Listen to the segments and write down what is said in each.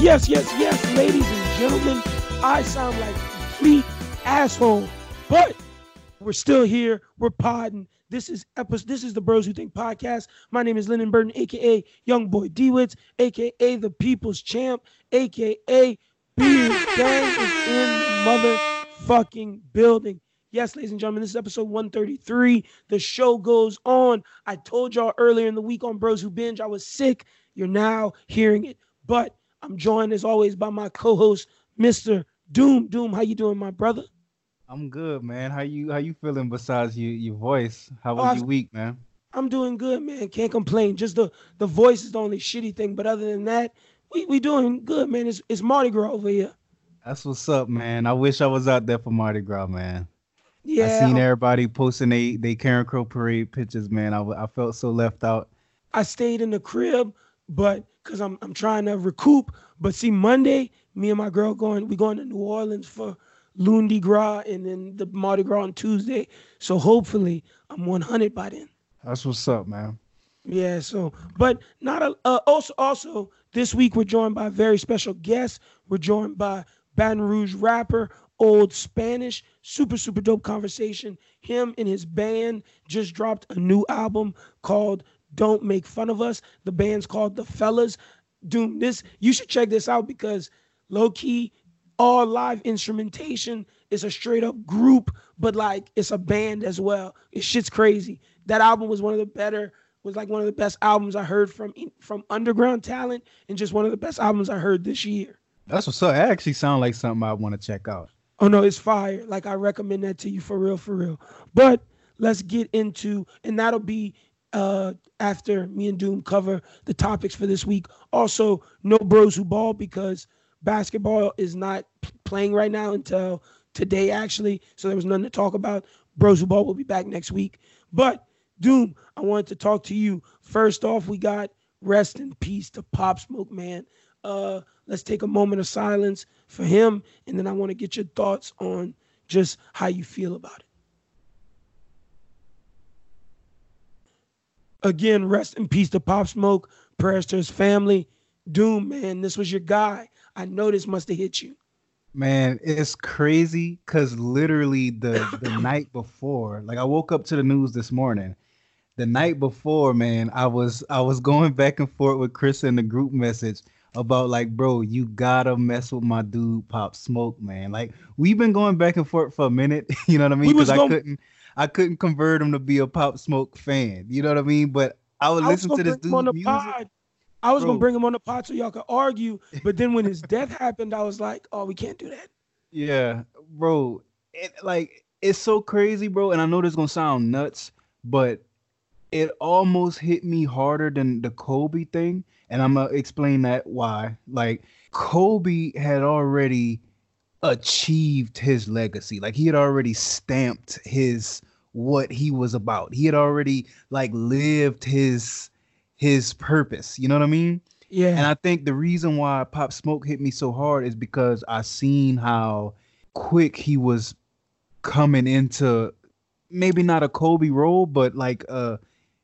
Yes, yes, yes, ladies and gentlemen. I sound like a complete asshole, but we're still here. We're podding. This is episode. This is the Bros Who Think podcast. My name is Lyndon Burton, aka Young Boy Dewitz, aka the People's Champ, aka Beard Gang is in the motherfucking building. Yes, ladies and gentlemen, this is episode 133. The show goes on. I told y'all earlier in the week on Bros Who Binge I was sick. You're now hearing it, but I'm joined as always by my co-host, Mr. Doom. Doom, how you doing, my brother? I'm good, man. How you how you feeling besides your your voice? How was Oh, your week, man? I'm doing good, man. Can't complain. Just the the voice is the only shitty thing, but other than that, we we doing good, man. It's it's Mardi Gras over here. That's what's up, man. I wish I was out there for Mardi Gras, man. Yeah, I seen everybody posting they they Karen Crow parade pictures, man. I I felt so left out. I stayed in the crib, but because I'm I'm trying to recoup. But see, Monday, me and my girl going, we going to New Orleans for Lundi Gras and then the Mardi Gras on Tuesday. So hopefully I'm 100 by then. That's what's up, man. Yeah. So, but not a. Uh, also, also this week we're joined by a very special guest. We're joined by Baton Rouge rapper Old Spanish. Super super dope conversation. Him and his band just dropped a new album called Don't Make Fun of Us. The band's called The Fellas. Doom. This you should check this out because low key all live instrumentation. is a straight up group, but like it's a band as well. It's shit's crazy. That album was one of the better, was like one of the best albums I heard from from underground talent, and just one of the best albums I heard this year. That's what's up. It actually sounds like something I want to check out. Oh no, it's fire. Like I recommend that to you for real, for real. But let's get into, and that'll be uh after me and Doom cover the topics for this week. Also, no bros who ball because basketball is not playing right now until today actually. So there was nothing to talk about. Bros who ball will be back next week. But Doom, I wanted to talk to you. First off, we got rest in peace to Pop Smoke, man. Uh, let's take a moment of silence for him, and then I want to get your thoughts on just how you feel about it. Again, rest in peace to Pop Smoke. Prayers to his family. Doom, man, this was your guy. I know this must have hit you. Man, it's crazy because literally the the night before, like I woke up to the news this morning. The night before, man, I was I was going back and forth with Chris in the group message about like, bro, you gotta mess with my dude Pop Smoke, man. Like we've been going back and forth for a minute, you know what I mean? Because I couldn't I couldn't convert him to be a Pop Smoke fan. You know what I mean? But I would I listen to this bring him on dude's the music. pod. I was gonna bring him on the pod so y'all could argue, but then when his death happened, I was like, "Oh, we can't do that." Yeah, bro. It like it's so crazy, bro. And I know this gonna sound nuts, but it almost hit me harder than the Kobe thing. And I'm gonna explain that why. Like Kobe had already achieved his legacy. Like he had already stamped his what he was about. He had already like lived his his purpose. You know what I mean? Yeah, And I think the reason why Pop Smoke hit me so hard is because I seen how quick he was coming into maybe not a Kobe role, but like uh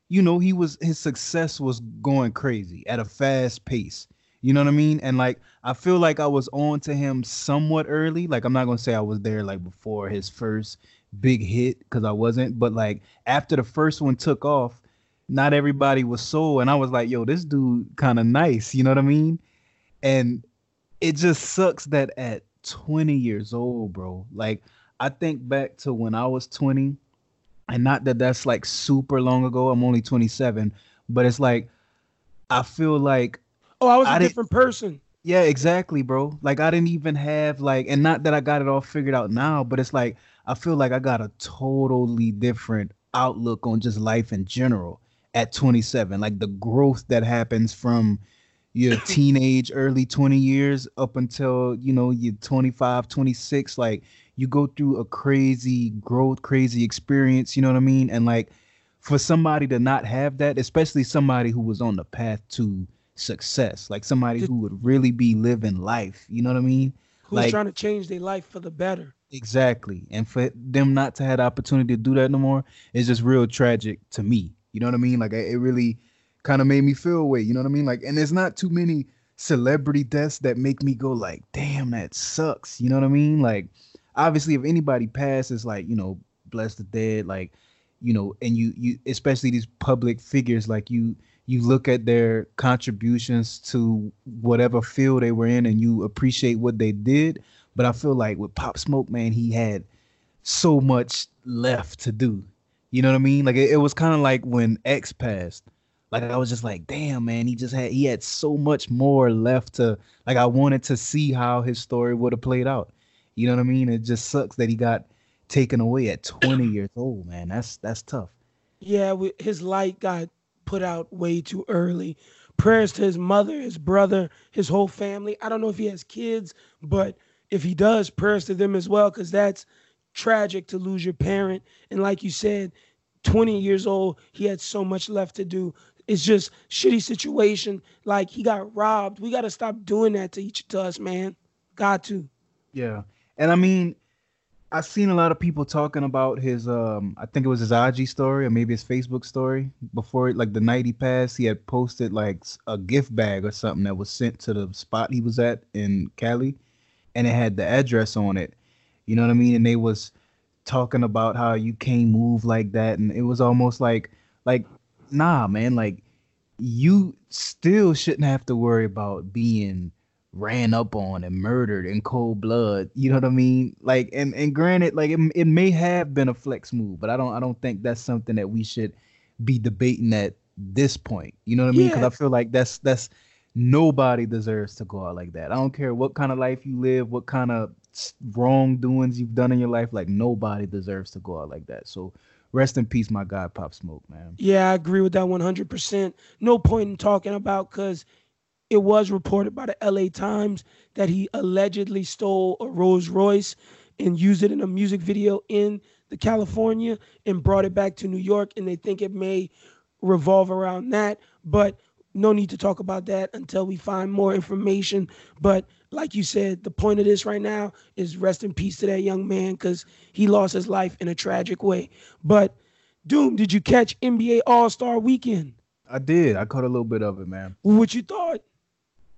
you know, he was his success was going crazy at a fast pace. You know what I mean? And like I feel like I was on to him somewhat early. Like I'm not gonna say I was there like before his first big hit because I wasn't, but like after the first one took off, not everybody was sold, and I was like, yo, this dude kind of nice, you know what I mean? And it just sucks that at 20 years old, bro, like I think back to when I was 20, and not that that's like super long ago. I'm only 27, but it's like I feel like oh, I was a I different person. yeah, exactly, bro. Like I didn't even have like, and not that I got it all figured out now, but it's like I feel like I got a totally different outlook on just life in general at 27. Like the growth that happens from your teenage, early 20 years up until you know you're 25, 26. Like you go through a crazy growth, crazy experience. You know what I mean? And like for somebody to not have that, especially somebody who was on the path to success, like somebody who would really be living life. You know what I mean? Who's Like- trying to change their life for the better? Exactly. And for them not to have the opportunity to do that no more is just real tragic to me. You know what I mean? Like it it really kind of made me feel away. You know what I mean? Like, and there's not too many celebrity deaths that make me go like, damn, that sucks. You know what I mean? Like, obviously, if anybody passes, like, you know, bless the dead, like, you know, and you you especially these public figures, like you you look at their contributions to whatever field they were in and you appreciate what they did. But I feel like with Pop Smoke, man, he had so much left to do. You know what I mean? Like it, it was kind of like when X passed. Like I was just like, damn, man, he just had he had so much more left to like I wanted to see how his story would have played out. You know what I mean? It just sucks that he got taken away at 20 years old, man. That's that's tough. Yeah, his light got put out way too early. Prayers to his mother, his brother, his whole family. I don't know if he has kids, but if he does, prayers to them as well, because that's tragic to lose your parent. And like you said, 20 years old, he had so much left to do. It's just shitty situation. Like he got robbed. We got to stop doing that to each to us, man. Got to. Yeah, and I mean, I've seen a lot of people talking about his um I think it was his IG story or maybe his Facebook story before like the night he passed he had posted like a gift bag or something that was sent to the spot he was at in Cali and it had the address on it. You know what I mean? And they was talking about how you can't move like that and it was almost like like nah man like you still shouldn't have to worry about being ran up on and murdered in cold blood. You know what I mean? Like, and and granted, like it, it may have been a flex move, but I don't I don't think that's something that we should be debating at this point. You know what I mean? Because yeah. I feel like that's that's nobody deserves to go out like that. I don't care what kind of life you live, what kind of wrongdoings you've done in your life. Like nobody deserves to go out like that. So rest in peace, my God, Pop Smoke, man. Yeah, I agree with that 100%. No point in talking about because it was reported by the LA Times that he allegedly stole a Rolls Royce and used it in a music video in the California and brought it back to New York and they think it may revolve around that but no need to talk about that until we find more information but like you said the point of this right now is rest in peace to that young man cuz he lost his life in a tragic way but Doom did you catch NBA All-Star weekend I did. I caught a little bit of it, man. What you thought?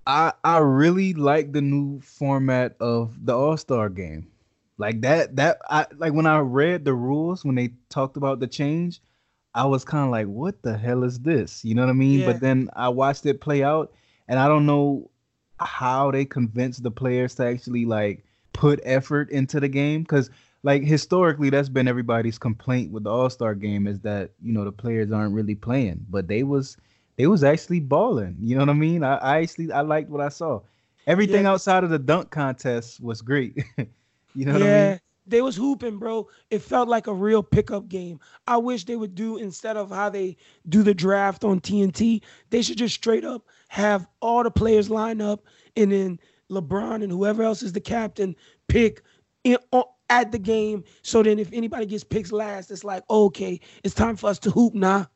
I I really like the new format of the All Star game. Like that that I like when I read the rules when they talked about the change, I was kind of like, what the hell is this? You know what I mean? Yeah. But then I watched it play out, and I don't know how they convinced the players to actually like put effort into the game because like historically that's been everybody's complaint with the all-star game is that you know the players aren't really playing but they was they was actually balling. You know what I mean? I, I actually I liked what I saw. Everything yeah. outside of the dunk contest was great. you know yeah. what I mean? They was hooping, bro. It felt like a real pickup game. I wish they would do instead of how they do the draft on TNT, they should just straight up have all the players line up and then LeBron and whoever else is the captain pick in, at the game. So then if anybody gets picked last, it's like, okay, it's time for us to hoop now.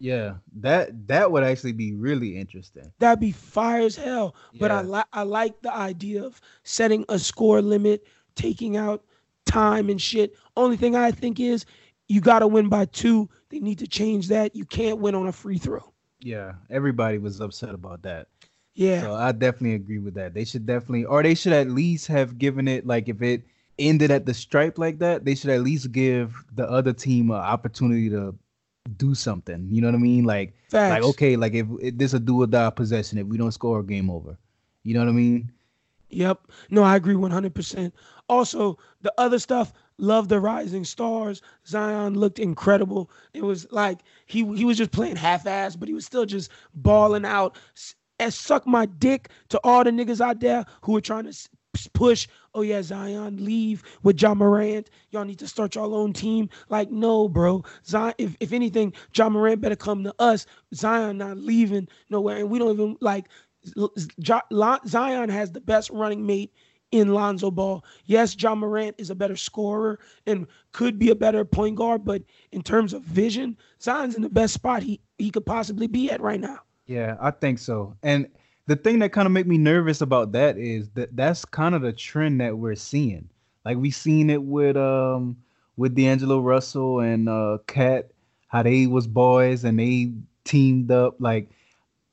Yeah, that that would actually be really interesting. That'd be fire as hell. But I like I like the idea of setting a score limit, taking out time and shit. Only thing I think is you got to win by two. They need to change that. You can't win on a free throw. Yeah, everybody was upset about that. Yeah. So I definitely agree with that. They should definitely, or they should at least have given it like if it ended at the stripe like that, they should at least give the other team an opportunity to do something. You know what I mean? Like, Facts. like okay, like if, if this a do or die possession, if we don't score, game over. You know what I mean? Yep. No, I agree 100%. Also, the other stuff, love the rising stars. Zion looked incredible. It was like he he was just playing half-ass, but he was still just balling out. And suck my dick to all the niggas out there who are trying to push, oh yeah, Zion, leave with Ja Morant. Y'all need to start your own team. Like, no, bro. Zion, if, if anything, Ja Morant better come to us. Zion not leaving nowhere. And we don't even like Zion has the best running mate in Lonzo Ball. Yes, John Morant is a better scorer and could be a better point guard, but in terms of vision, Zion's in the best spot he, he could possibly be at right now. Yeah, I think so. And the thing that kind of make me nervous about that is that that's kind of the trend that we're seeing. Like we seen it with um with D'Angelo Russell and uh KAT, how they was boys and they teamed up. Like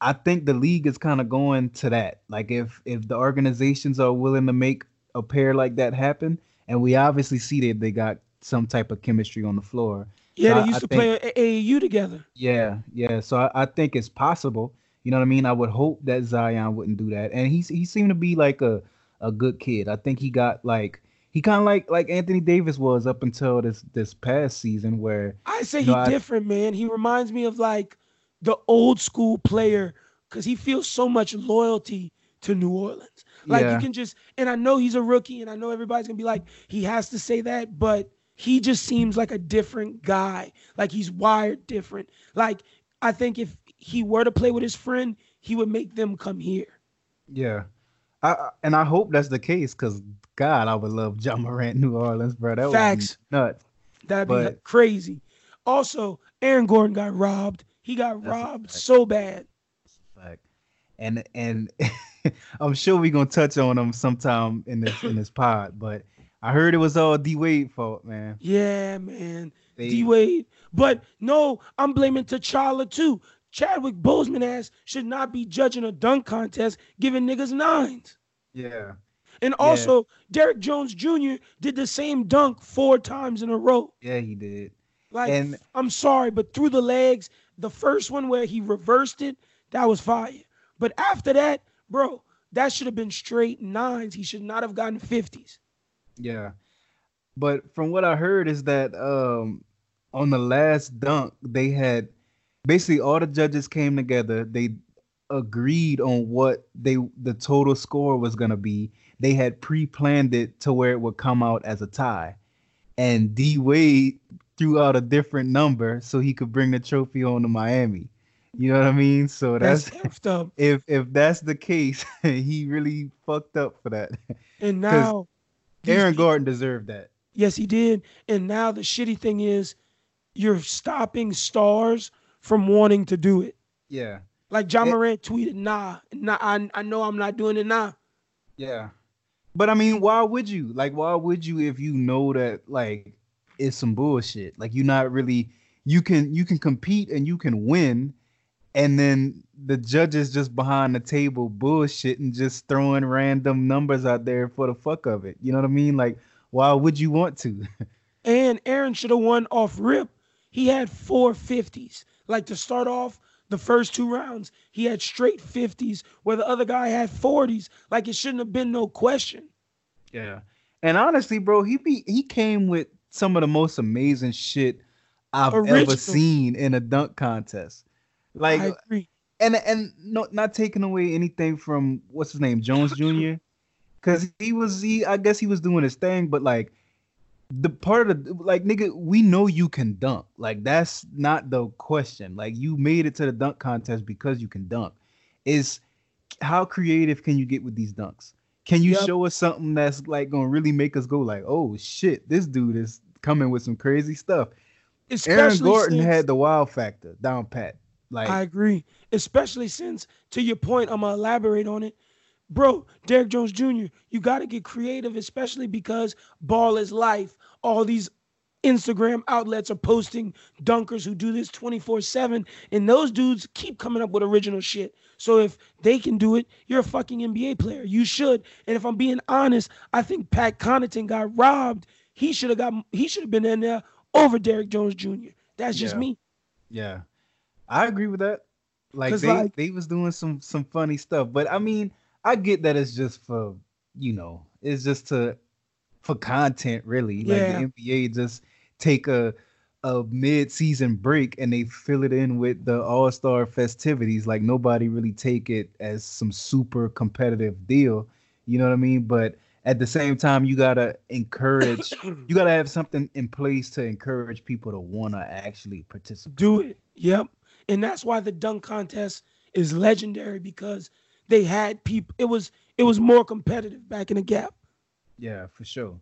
I think the league is kind of going to that. Like if if the organizations are willing to make a pair like that happen, and we obviously see that they got some type of chemistry on the floor. Yeah, So they I- used I to think- play AAU together. Yeah, yeah. So I, I think it's possible. You know what I mean? I would hope that Zion wouldn't do that. And he's he seemed to be like a a good kid. I think he got like he kind of like like Anthony Davis was up until this this past season where I say No, he I- different, man. He reminds me of like the old school player because he feels so much loyalty to New Orleans. Like Yeah. you can just, and I know he's a rookie, and I know everybody's gonna be like, he has to say that, but he just seems like a different guy. Like he's wired different. Like I think if he were to play with his friend, he would make them come here. yeah. I, and I hope that's the case because God, I would love Ja Morant, New Orleans, bro. That Facts. would be nuts. That'd be crazy. Also, Aaron Gordon got robbed. He got robbed so bad. Fact. And and I'm sure we're gonna touch on him sometime in this in this pod, but I heard it was all D Wade fault, man. Yeah, man. D Wade. But no, I'm blaming T'Challa too. Chadwick Boseman ass should not be judging a dunk contest, giving niggas nines. yeah, And also, Derrick Jones Jr. did the same dunk four times in a row. yeah, he did. Like, And- I'm sorry, but through the legs, the first one where he reversed it, that was fire. But after that, bro, that should have been straight nines. He should not have gotten 50s. Yeah. But from what I heard is that um on the last dunk they had basically all the judges came together, they agreed on what they the total score was going to be. They had pre-planned it to where it would come out as a tie. And D Wade threw out a different number so he could bring the trophy on to Miami. You know what I mean? So That's that's up. if if that's the case, he really fucked up for that. And now, Aaron Gordon deserved that. Yes, he did. And now the shitty thing is you're stopping stars from wanting to do it. Yeah. Like John It- Morant tweeted, nah, nah, I, I know I'm not doing it now. Yeah. But I mean, why would you? Like, why would you if you know that like it's some bullshit? Like you're not really you can you can compete and you can win, and then the judges just behind the table bullshit and just throwing random numbers out there for the fuck of it. You know what I mean? Like, why would you want to? And Aaron should have won off rip. He had four 50s. Like to start off the first two rounds, he had straight 50s where the other guy had 40s. Like it shouldn't have been no question. Yeah. And honestly, bro, he be he came with some of the most amazing shit I've Original. ever seen in a dunk contest. Like I agree. and and no, not taking away anything from what's his name, Jones Jr. Cause he was he I guess he was doing his thing, but like the part of like nigga, we know you can dunk. Like that's not the question. Like you made it to the dunk contest because you can dunk. Is how creative can you get with these dunks? Can you Yep. show us something that's like gonna really make us go like, oh shit, this dude is coming with some crazy stuff. Especially Aaron Gordon since- had the wild factor down pat. Like I agree. Especially since, to your point, I'm gonna elaborate on it. Bro, Derrick Jones Jr., you gotta get creative, especially because ball is life. All these Instagram outlets are posting dunkers who do this 24-7, and those dudes keep coming up with original shit. So if they can do it, you're a fucking NBA player. You should. And if I'm being honest, I think Pat Connaughton got robbed. He should have got he should have been in there over Derrick Jones Jr. That's just Yeah. me. Yeah, I agree with that. Like they like- they was doing some some funny stuff, but I mean, I get that it's just for you know, it's just to for content really. Yeah. Like the NBA just take a a mid season break and they fill it in with the All Star festivities. Like nobody really take it as some super competitive deal. You know what I mean? But at the same time, you gotta encourage. you gotta have something in place to encourage people to wanna actually participate. do it. Yep. And that's why the dunk contest is legendary because they had people it was it was more competitive back in the gap. Yeah, for sure.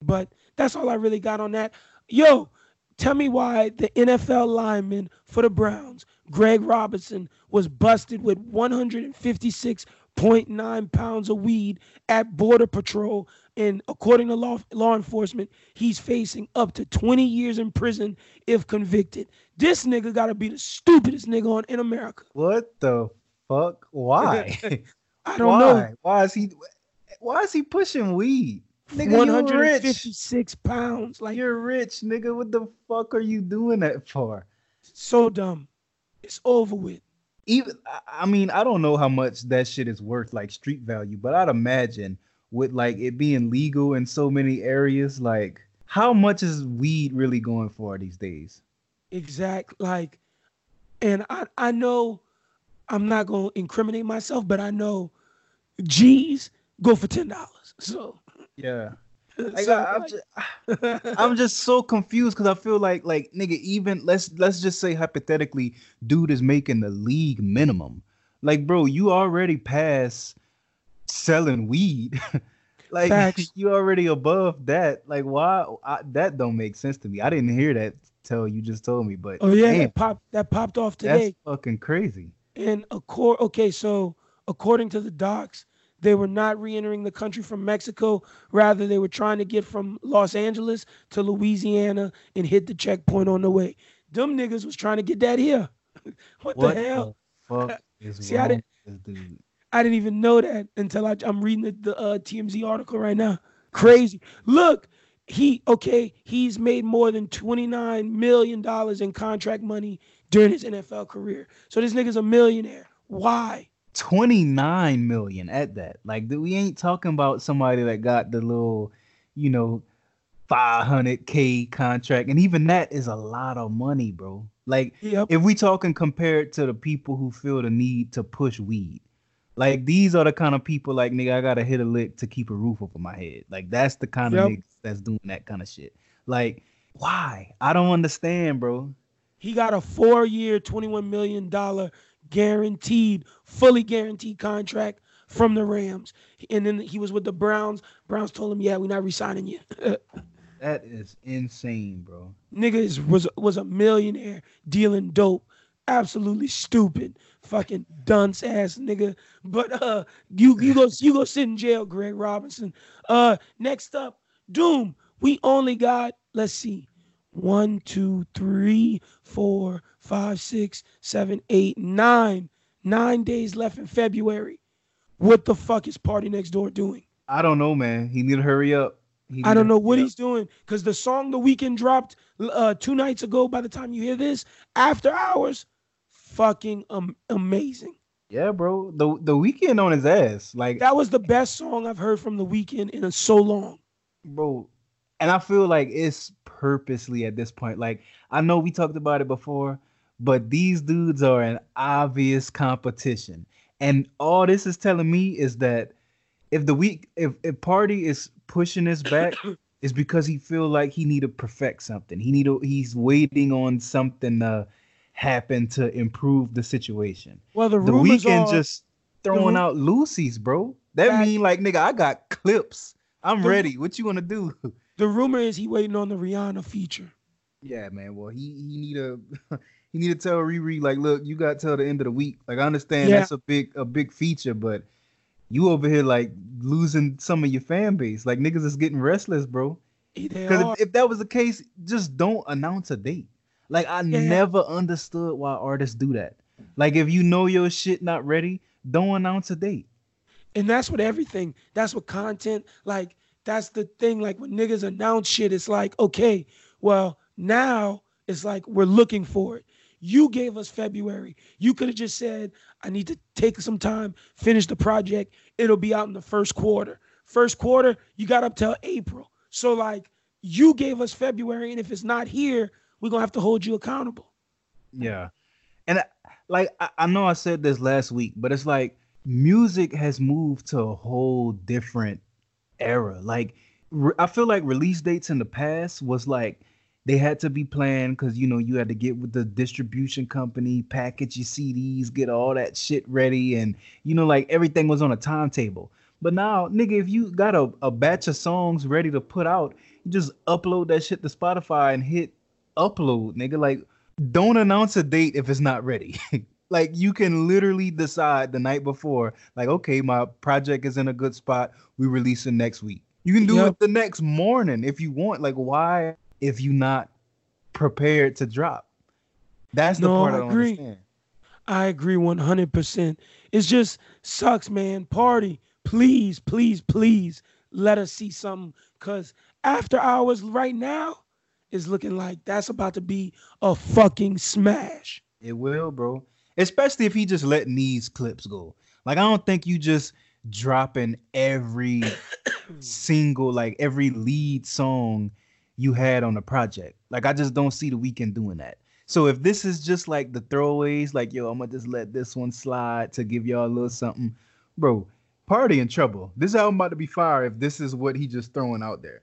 But that's all I really got on that. Yo, tell me why the NFL lineman for the Browns, Greg Robinson, was busted with 156 0.9 pounds of weed at Border Patrol. And according to law, law enforcement, he's facing up to 20 years in prison if convicted. This nigga gotta be the stupidest nigga on in America. What the fuck? Why? I don't why? know. Why is he? Why is he pushing weed? Nigga, you rich. 156 pounds. Like You're rich, nigga. What the fuck are you doing that for? so dumb. It's over with. Even I- I mean, I don't know how much that shit is worth, like street value, but I'd imagine with like it being legal in so many areas, like how much is weed really going for these days? Exact like and I I know I'm not gonna incriminate myself, but I know G's go for ten dollars. So, Yeah. Like, so, I, am like- just, I'm just so confused because I feel like like nigga, even let's let's just say hypothetically, dude is making the league minimum. Like, bro, you already passed selling weed. like Facts. you already above that. Like, why I, that don't make sense to me. I didn't hear that till you just told me, but oh yeah, damn, that popped that popped off today that's fucking crazy. And accord okay, so according to the docs, they were not re-entering the country from Mexico. Rather, they were trying to get from Los Angeles to Louisiana and hit the checkpoint on the way. Them niggas was trying to get that here. what, What the hell? the fuck is See, I didn't- with this dude? I didn't even know that until I, I'm reading the, the uh, TMZ article right now. Crazy. Look, he okay. He's made more than 29 million dollars in contract money during his NFL career. So this nigga's a millionaire. Why? 29 million at that. Like we ain't talking about somebody that got the little, you know, 500k contract and even that is a lot of money, bro. Like Yep. if we talking compared to the people who feel the need to push weed. Like these are the kind of people like nigga I got to hit a lick to keep a roof over my head. Like that's the kind of Yep. niggas that's doing that kind of shit. Like why? I don't understand, bro. He got a four-year, 21 million dollar guaranteed, fully guaranteed contract from the Rams. And then he was with the Browns. Browns told him, "Yeah, we're not re-signing you." That is insane, bro. Nigga is, was was a millionaire dealing dope. Absolutely stupid, fucking dunce ass nigga. But uh, you you go you go sit in jail, Greg Robinson. Uh, next up, Doom. We only got let's see, one, two, three, four, five, six, seven, eight, nine, nine days left in February. What the fuck is PartyNextDoor doing? I don't know, man. He need to hurry up. I don't know what up. he's doing because the song the Weeknd dropped uh, two nights ago. By the time you hear this, after hours, fucking um, amazing. Yeah, bro. The the Weeknd on his ass. Like That was the best song I've heard from the Weeknd in a, so long. bro. And I feel like it's purposely at this point. Like I know we talked about it before, but these dudes are an obvious competition. And all this is telling me is that if the week if, if party is pushing this back, is because he feel like he need to perfect something. He need to he's waiting on something to happen to improve the situation. Well, the, the Weeknd are just throwing out Lucy's, bro. That Fact. mean like nigga, I got clips. I'm The- ready. What you want to do? the rumor is he waiting on the Rihanna feature. yeah, man. Well, he he need to he need to tell Riri like, look, you got till the end of the week. Like, I understand Yeah. that's a big a big feature, but you over here like losing some of your fan base. Like niggas is getting restless, bro. Because if, if that was the case, just don't announce a date. Like I Yeah. never understood why artists do that. Like if you know your shit not ready, don't announce a date. And that's what everything, that's what content, like, that's the thing. Like, when niggas announce shit, it's like, okay, well, now it's like we're looking for it. You gave us February. You could have just said, I need to take some time, finish the project. It'll be out in the first quarter. First quarter, you got up till April. So, like, you gave us February, and if it's not here, we're going to have to hold you accountable. Yeah. And like I know I said this last week, but it's like music has moved to a whole different era. Like re- I feel like release dates in the past was like they had to be planned because you know you had to get with the distribution company, package your CDs, get all that shit ready, and you know like everything was on a timetable. But now, nigga, if you got a, a batch of songs ready to put out, you just upload that shit to Spotify and hit upload, nigga. Like, don't announce a date if it's not ready. Like you can literally decide the night before, like, okay, my project is in a good spot. We release it next week. You can do Yep. it the next morning if you want. Like, why if you not prepared to drop? That's the No, part I I don't agree. understand. I agree 100%. It's just sucks, man. Party, please, please, please let us see something cuz after hours right now is looking like that's about to be a fucking smash. It will, bro. Especially if he just letting these clips go. Like, I don't think you just dropping every single, like every lead song you had on the project. Like, I just don't see the Weeknd doing that. So if this is just like the throwaways, like yo, I'm gonna just let this one slide to give y'all a little something, bro. Party in trouble. This album about to be fire if this is what he just throwing out there.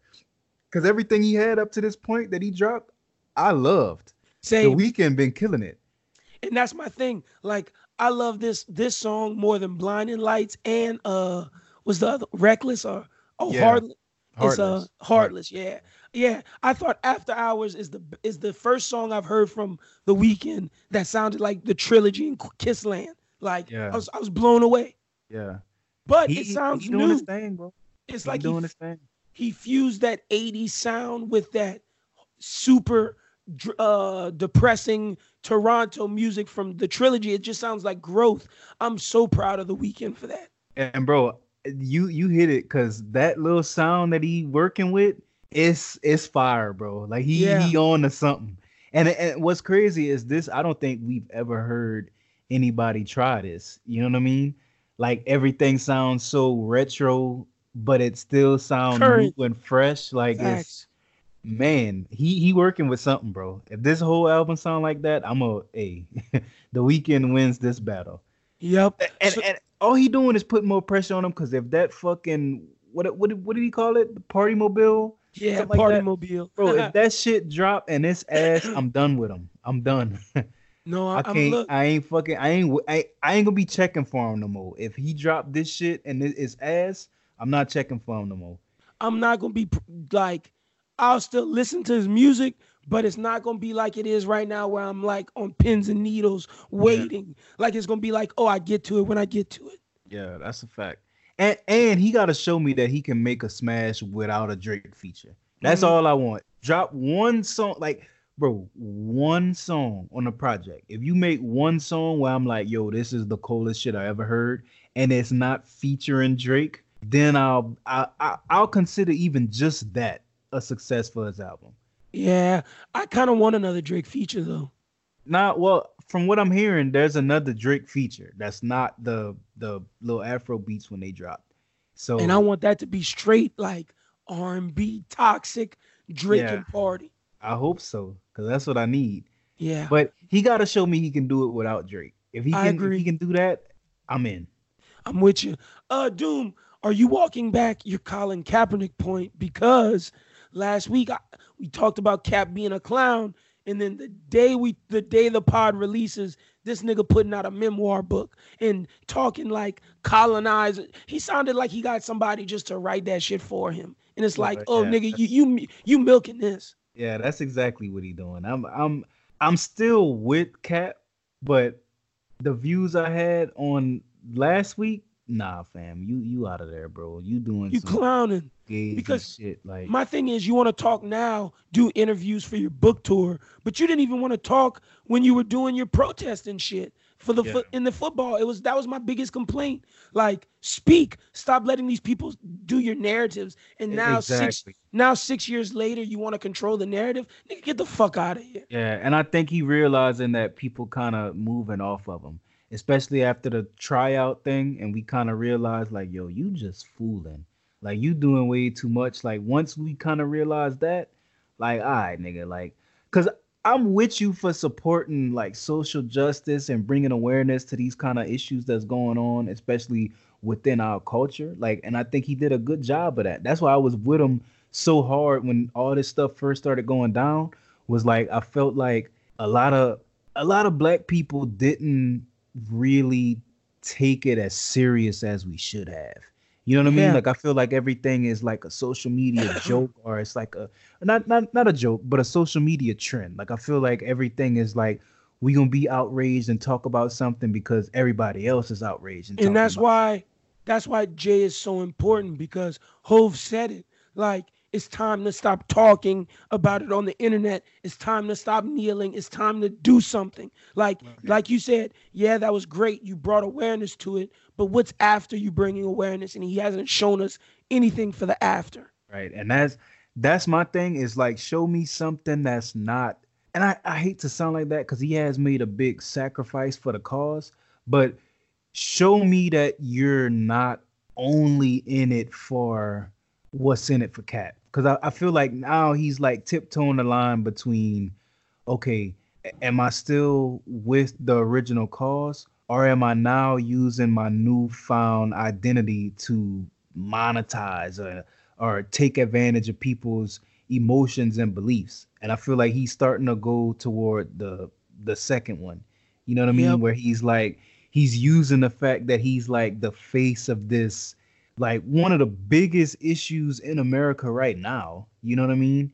Cause everything he had up to this point that he dropped, I loved. Same. The Weeknd been killing it. And that's my thing. Like I love this this song more than Blinding Lights and uh was the other Reckless or oh Yeah. Heartless. It's uh Heartless. Heartless, yeah. Yeah. I thought After Hours is the is the first song I've heard from the Weeknd that sounded like the trilogy in Kiss Land. Like Yeah. I was I was blown away. Yeah. But He, it sounds he doing new. his thing, bro. It's He like doing he, his thing. he fused that 80s sound with that super uh depressing Toronto music from the trilogy. It just sounds like growth. I'm so proud of the Weeknd for that. And bro, you you hit it because that little sound that he working with is it's fire, bro. Like he Yeah. he on to something. And, and what's crazy is this. I don't think we've ever heard anybody try this. You know what I mean? Like everything sounds so retro, but it still sounds Current. new and fresh. Like it's Facts. Man, he he working with something, bro. If this whole album sound like that, I'm a a the Weeknd wins this battle. Yep. And, So- and all he doing is putting more pressure on him because if that fucking what what did- what did he call it? The party mobile, Yeah, like party that. mobile. bro. if that shit drop and it's ass, I'm done with him. I'm done. no, I I, I'm can't. look. I ain't fucking. I ain't. I, I ain't gonna be checking for him no more. If he drop this shit and it is ass, I'm not checking for him no more. I'm not gonna be like I'll still listen to his music, but it's not gonna be like it is right now where I'm like on pins and needles waiting. Like it's gonna be like, oh, I get to it when I get to it. Yeah, that's a fact. And and he got to show me that he can make a smash without a Drake feature. That's Mhm. all I want. Drop one song, like bro, one song on a project. If you make one song where I'm like, yo, this is the coolest shit I ever heard, and it's not featuring Drake, then I'll I, I I'll consider even just that a success for his album. Yeah, I kind of want another Drake feature though. Not well, from what I'm hearing, there's another Drake feature that's not the the little Afro beats when they dropped. So And I want that to be straight like R&B, toxic, Drake Yeah. and party. I hope so, because that's what I need. Yeah. But he got to show me he can do it without Drake. If he can, if he can do that, I'm in. I'm with you. Uh, Doom, are you walking back your Colin Kaepernick point? Because last week I, we talked about Cap being a clown, and then the day we, the day the pod releases, this nigga putting out a memoir book and talking like colonizer. He sounded like he got somebody just to write that shit for him, and it's like, oh yeah, nigga, you you you milking this. Yeah, that's exactly what he doing. I'm I'm I'm still with Cap, but the views I had on last week, nah, fam, you you out of there, bro. You doing You some clowning. because shit like My thing is, you want to talk now, do interviews for your book tour, but you didn't even want to talk when you were doing your protest and shit for the Yeah. foot in the football. It was that was my biggest complaint. Like, speak, stop letting these people do your narratives. And now six now six years later, you want to control the narrative. Nigga, get the fuck out of here. Yeah, and I think he realizing that people kind of moving off of him, especially after the tryout thing, and we kind of realized like, yo, you just fooling, like you doing way too much. Like once we kind of realized that, like, all right, nigga, like, cause I'm with you for supporting like social justice and bringing awareness to these kind of issues that's going on, especially within our culture. Like, and I think he did a good job of that. That's why I was with him so hard when all this stuff first started going down was like I felt like a lot of a lot of black people didn't really take it as serious as we should have. You know what I mean? Like I feel like everything is like a social media joke or it's like a not not not a joke, but a social media trend. Like I feel like everything is like we gonna be outraged and talk about something because everybody else is outraged. And, and that's why that's why Jay is so important because Hove said it. Like it's time to stop talking about it on the internet. It's time to stop kneeling. It's time to do something. Like like you said, yeah, that was great. You brought awareness to it, but what's after you bringing awareness? And he hasn't shown us anything for the after. Right, and that's that's my thing. Is like show me something that's not and I, I hate to sound like that because he has made a big sacrifice for the cause, but show me that you're not only in it for what's in it for Cap. Because I, I feel like now he's like tiptoeing the line between, okay, am I still with the original cause? Or am I now using my newfound identity to monetize or, or take advantage of people's emotions and beliefs. And I feel like he's starting to go toward the the second one. You know what I mean? Yep. Where he's like he's using the fact that he's like the face of this like one of the biggest issues in America right now. You know what I mean?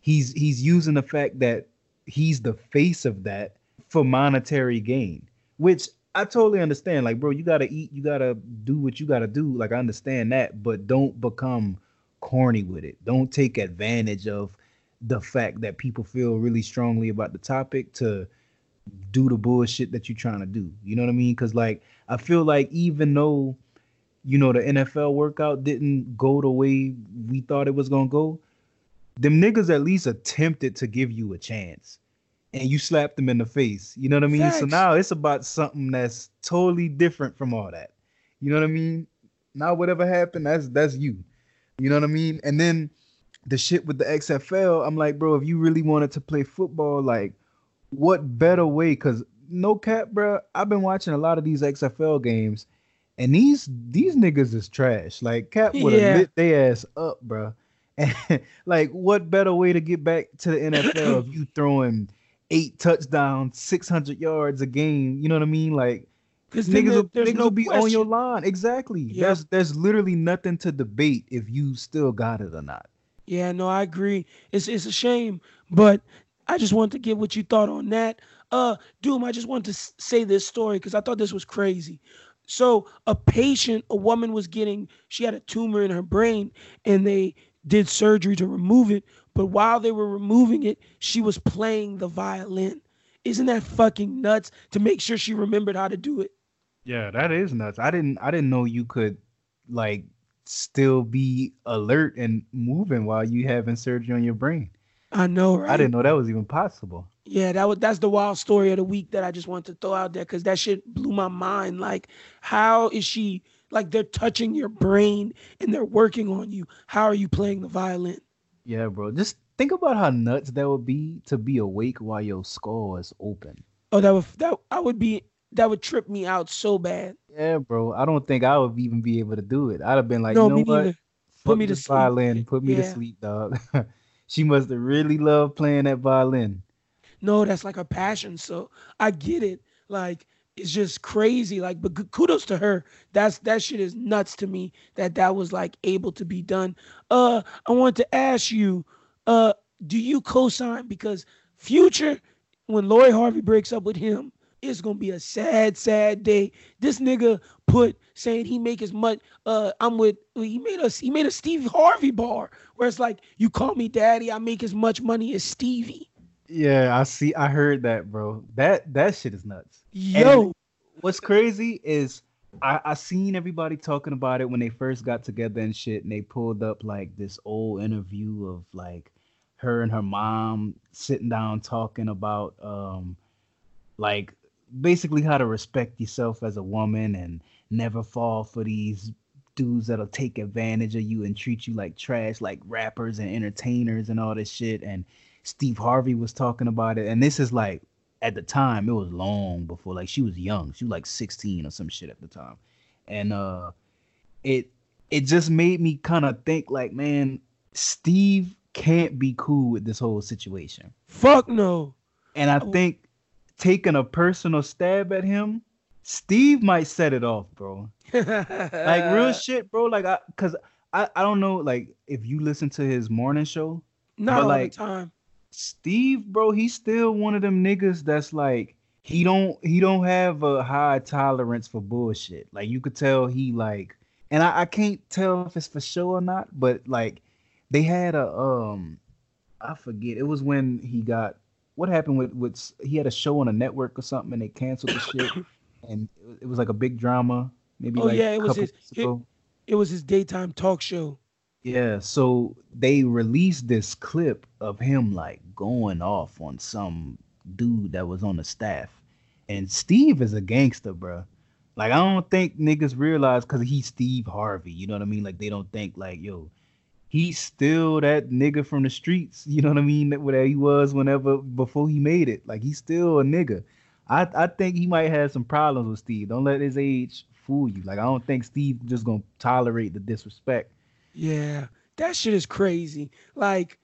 He's he's using the fact that he's the face of that for monetary gain, which I totally understand. Like, bro, you gotta eat, you gotta do what you gotta do. Like, I understand that, but don't become corny with it. Don't take advantage of the fact that people feel really strongly about the topic to do the bullshit that you're trying to do. You know what I mean? Because like I feel like even though you know the NFL workout didn't go the way we thought it was gonna go, them niggas at least attempted to give you a chance. And you slapped them in the face. You know what I mean? Thanks. So now it's about something that's totally different from all that. You know what I mean? Now whatever happened, that's that's you. You know what I mean? And then the shit with the XFL, I'm like, bro, if you really wanted to play football, like, what better way? Because no cap, bro. I've been watching a lot of these XFL games, and these these niggas is trash. Like Cap would have yeah. lit their ass up, bro. And like, what better way to get back to the NFL if you throwing eight touchdowns, six hundred yards a game? You know what I mean? Like, because niggas, will, niggas no will be question. on your line. Exactly. Yeah. There's there's literally nothing to debate if you still got it or not. Yeah, no, I agree. It's it's a shame, but I just wanted to get what you thought on that. Uh, Doom, I just wanted to say this story because I thought this was crazy. So a patient, a woman was getting, she had a tumor in her brain, and they did surgery to remove it. But while they were removing it, she was playing the violin. Isn't that fucking nuts? To make sure she remembered how to do it. Yeah, that is nuts. I didn't I didn't know you could like still be alert and moving while you having surgery on your brain. I know, right? I didn't know that was even possible. Yeah, that was that's the wild story of the week that I just want to throw out there because that shit blew my mind. Like, how is she like they're touching your brain and they're working on you? How are you playing the violin? Yeah, bro. Just think about how nuts that would be to be awake while your skull is open. Oh, that would that I would be that would trip me out so bad. Yeah, bro. I don't think I would even be able to do it. I'd have been like, no, you know what? Neither. Put me to sleep. Violin. Put me yeah. to sleep, dog. she must have really loved playing that violin. No, that's like a passion. So I get it. Like it's just crazy. Like, but kudos to her. That's that shit is nuts to me that that was like able to be done. Uh, I want to ask you, uh, do you co-sign because Future, when Lori Harvey breaks up with him, it's gonna be a sad, sad day. This nigga put saying he make as much. Uh, I'm with. He made us. He made a Steve Harvey bar where it's like, you call me daddy, I make as much money as Stevie. Yeah, I see. I heard that, bro. That that shit is nuts. Yo, and what's crazy is I I seen everybody talking about it when they first got together and shit, and they pulled up like this old interview of like her and her mom sitting down talking about um like basically how to respect yourself as a woman and never fall for these dudes that'll take advantage of you and treat you like trash, like rappers and entertainers and all this shit. And Steve Harvey was talking about it. And this is like at the time, it was long before like she was young. She was like 16 or some shit at the time. And uh it it just made me kind of think like, man, Steve can't be cool with this whole situation. Fuck no. And I oh. think taking a personal stab at him, Steve might set it off, bro. like real shit, bro. Like I cause I, I don't know like if you listen to his morning show. Not all like, the time. Steve, bro, he's still one of them niggas that's like he don't he don't have a high tolerance for bullshit. Like you could tell he like, and I, I can't tell if it's for sure or not, but like they had a um, I forget. It was when he got what happened with with he had a show on a network or something, and they canceled the shit, and it was like a big drama. Maybe oh like yeah, it was his it, it was his daytime talk show. Yeah, so they released this clip of him like going off on some dude that was on the staff and Steve is a gangster, bro. Like I don't think niggas realize because he's Steve Harvey. You know what I mean? Like they don't think like, yo, he's still that nigga from the streets. You know what I mean? That where he was whenever before he made it. Like he's still a nigga. I I think he might have some problems with Steve. Don't let his age fool you. Like I don't think Steve just gonna tolerate the disrespect. Yeah, that shit is crazy. Like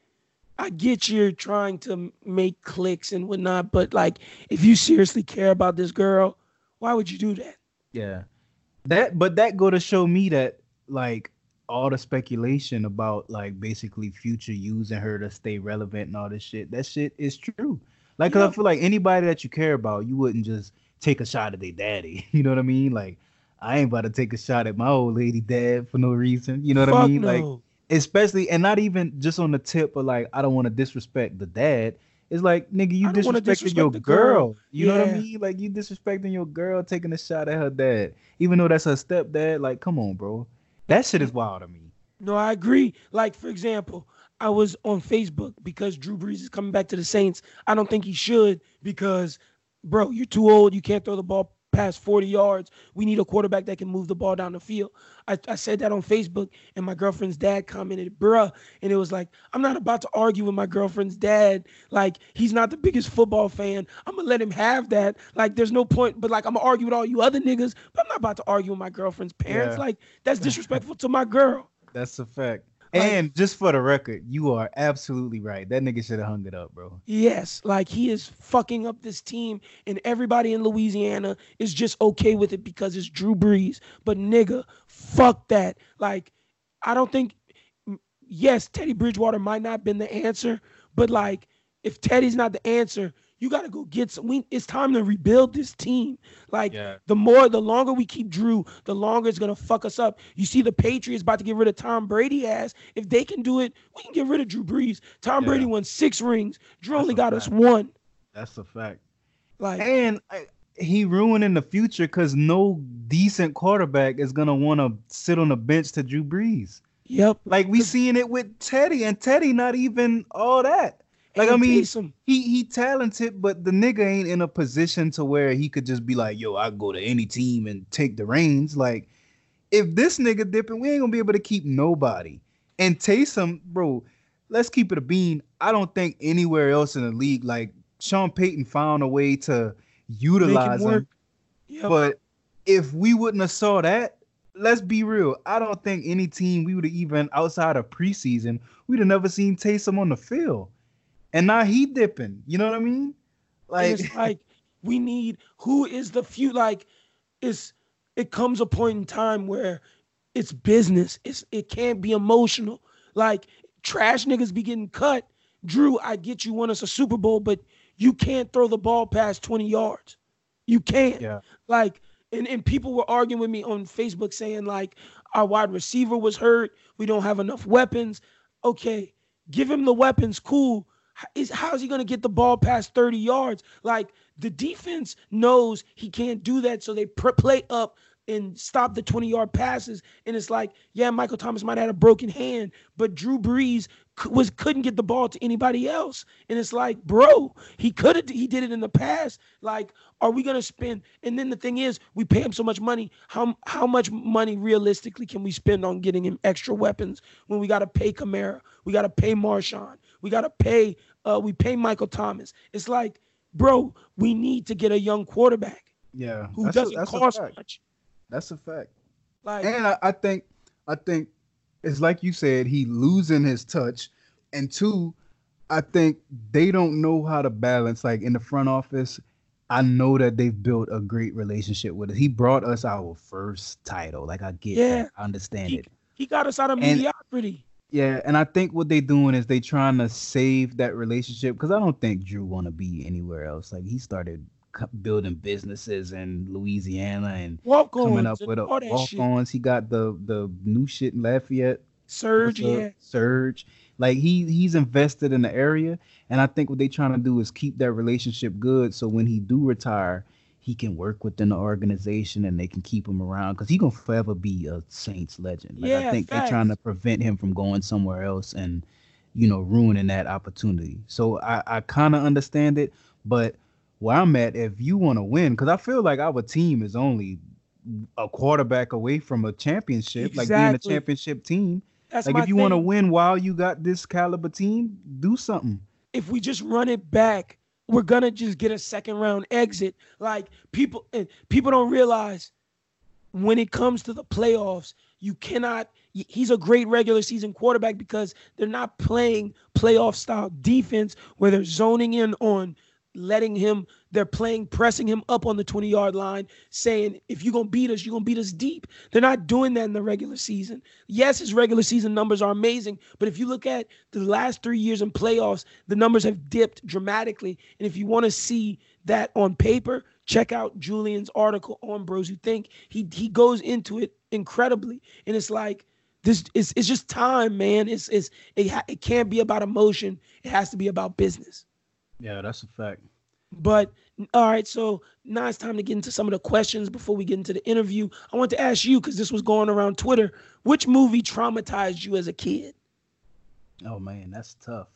I get you're trying to make clicks and whatnot, but like if you seriously care about this girl, why would you do that? Yeah. That but that go to show me that like all the speculation about like basically future using her to stay relevant and all this shit, that shit is true. Like cause I feel like anybody that you care about, you wouldn't just take a shot at their daddy. You know what I mean? Like I ain't about to take a shot at my old lady dad for no reason. You know what I mean? No. Like especially and not even just on the tip of like I don't want to disrespect the dad. It's like nigga, you disrespecting your girl. girl. You yeah. know what I mean? Like you disrespecting your girl, taking a shot at her dad, even though that's her stepdad. Like, come on, bro. That shit is mm. wild to me. No, I agree. Like for example, I was on Facebook because Drew Brees is coming back to the Saints. I don't think he should because, bro, you're too old. You can't throw the ball past 40 yards. We need a quarterback that can move the ball down the field. I, I said that on Facebook, and my girlfriend's dad commented, bruh. And it was like, I'm not about to argue with my girlfriend's dad. Like, he's not the biggest football fan. I'm going to let him have that. Like, there's no point, but like, I'm going to argue with all you other niggas, but I'm not about to argue with my girlfriend's parents. Yeah. Like, that's disrespectful to my girl. That's a fact. And just for the record, you are absolutely right. That nigga should have hung it up, bro. Yes, like he is fucking up this team, and everybody in Louisiana is just okay with it because it's Drew Brees. But nigga, fuck that. Like, I don't think. Yes, Teddy Bridgewater might not have been the answer, but like, if Teddy's not the answer, you got to go get some. We, it's time to rebuild this team. Like yeah. the more, the longer we keep Drew, the longer it's gonna fuck us up. You see, the Patriots about to get rid of Tom Brady. Ass. If they can do it, we can get rid of Drew Brees. Tom yeah. Brady won six rings. Drew That's only got fact. us one. That's a fact. Like and I, he ruining the future because no decent quarterback is gonna want to sit on the bench to Drew Brees. Yep. Like we seeing it with Teddy, and Teddy not even all that. Like I mean, he he talented, but the nigga ain't in a position to where he could just be like, "Yo, I go to any team and take the reins." Like, if this nigga dipping, we ain't gonna be able to keep nobody. And Taysom, bro, let's keep it a bean. I don't think anywhere else in the league, like Sean Payton, found a way to utilize him. Yep. But if we wouldn't have saw that, let's be real. I don't think any team we would have even outside of preseason, we'd have never seen Taysom on the field and now he dipping. You know what I mean? Like, it's like we need who is the few like it's it comes a point in time where it's business. It's it can't be emotional. Like trash niggas be getting cut. Drew, I get you won us a Super Bowl, but you can't throw the ball past 20 yards. You can't. Yeah. Like, and, and people were arguing with me on Facebook saying, like, our wide receiver was hurt. We don't have enough weapons. Okay, give him the weapons, cool is how's he going to get the ball past 30 yards? Like the defense knows he can't do that, so they play up and stop the 20 yard passes. And it's like, yeah, Michael Thomas might have had a broken hand, but Drew Brees was couldn't get the ball to anybody else. And it's like, bro, he could have he did it in the past. Like, are we gonna spend? And then the thing is, we pay him so much money. How how much money realistically can we spend on getting him extra weapons when we gotta pay Kamara, we gotta pay Marshawn, we gotta pay uh we pay Michael Thomas. It's like, bro, we need to get a young quarterback. Yeah, who doesn't a, cost much. That's a fact. Like, and I, I think I think it's like you said, he losing his touch, and two, I think they don't know how to balance. Like in the front office, I know that they've built a great relationship with us. He brought us our first title. Like I get, yeah, that. I understand he, it. He got us out of and, mediocrity. Yeah, and I think what they're doing is they trying to save that relationship because I don't think Drew want to be anywhere else. Like he started building businesses in Louisiana and Walk-ons coming up with a walk ons. He got the the new shit in Lafayette. Surge, yeah. Surge. Like he he's invested in the area, and I think what they're trying to do is keep that relationship good. So when he do retire, he can work within the organization, and they can keep him around because he gonna forever be a Saints legend. Like I Yeah, think they're trying to prevent him from going somewhere else and you know ruining that opportunity. So I I kind of understand it, but where I'm at, if you want to win, because I feel like our team is only a quarterback away from a championship, like being a championship team. That's Like if you want to win while you got this caliber team, do something. if we just run it back, we're gonna just get a second round exit. Like people, and people don't realize when it comes to the playoffs, you cannot. He's a great regular season quarterback because they're not playing playoff style defense where they're zoning in on letting him. They're playing pressing him up on the twenty yard line, saying if you're gonna beat us, you're gonna beat us deep. They're not doing that in the regular season. Yes, his regular season numbers are amazing, but if you look at the last three years in playoffs, the numbers have dipped dramatically. And if you want to see that on paper, check out Julian's article on Bros Who Think. He he goes into it incredibly, and it's like this. is it's just time, man. It's it's it, it can't be about emotion. It has to be about business. Yeah, that's a fact. But all right, so now it's time to get into some of the questions before we get into the interview. I want to ask you because this was going around Twitter. Which movie traumatized you as a kid? Oh man, that's tough.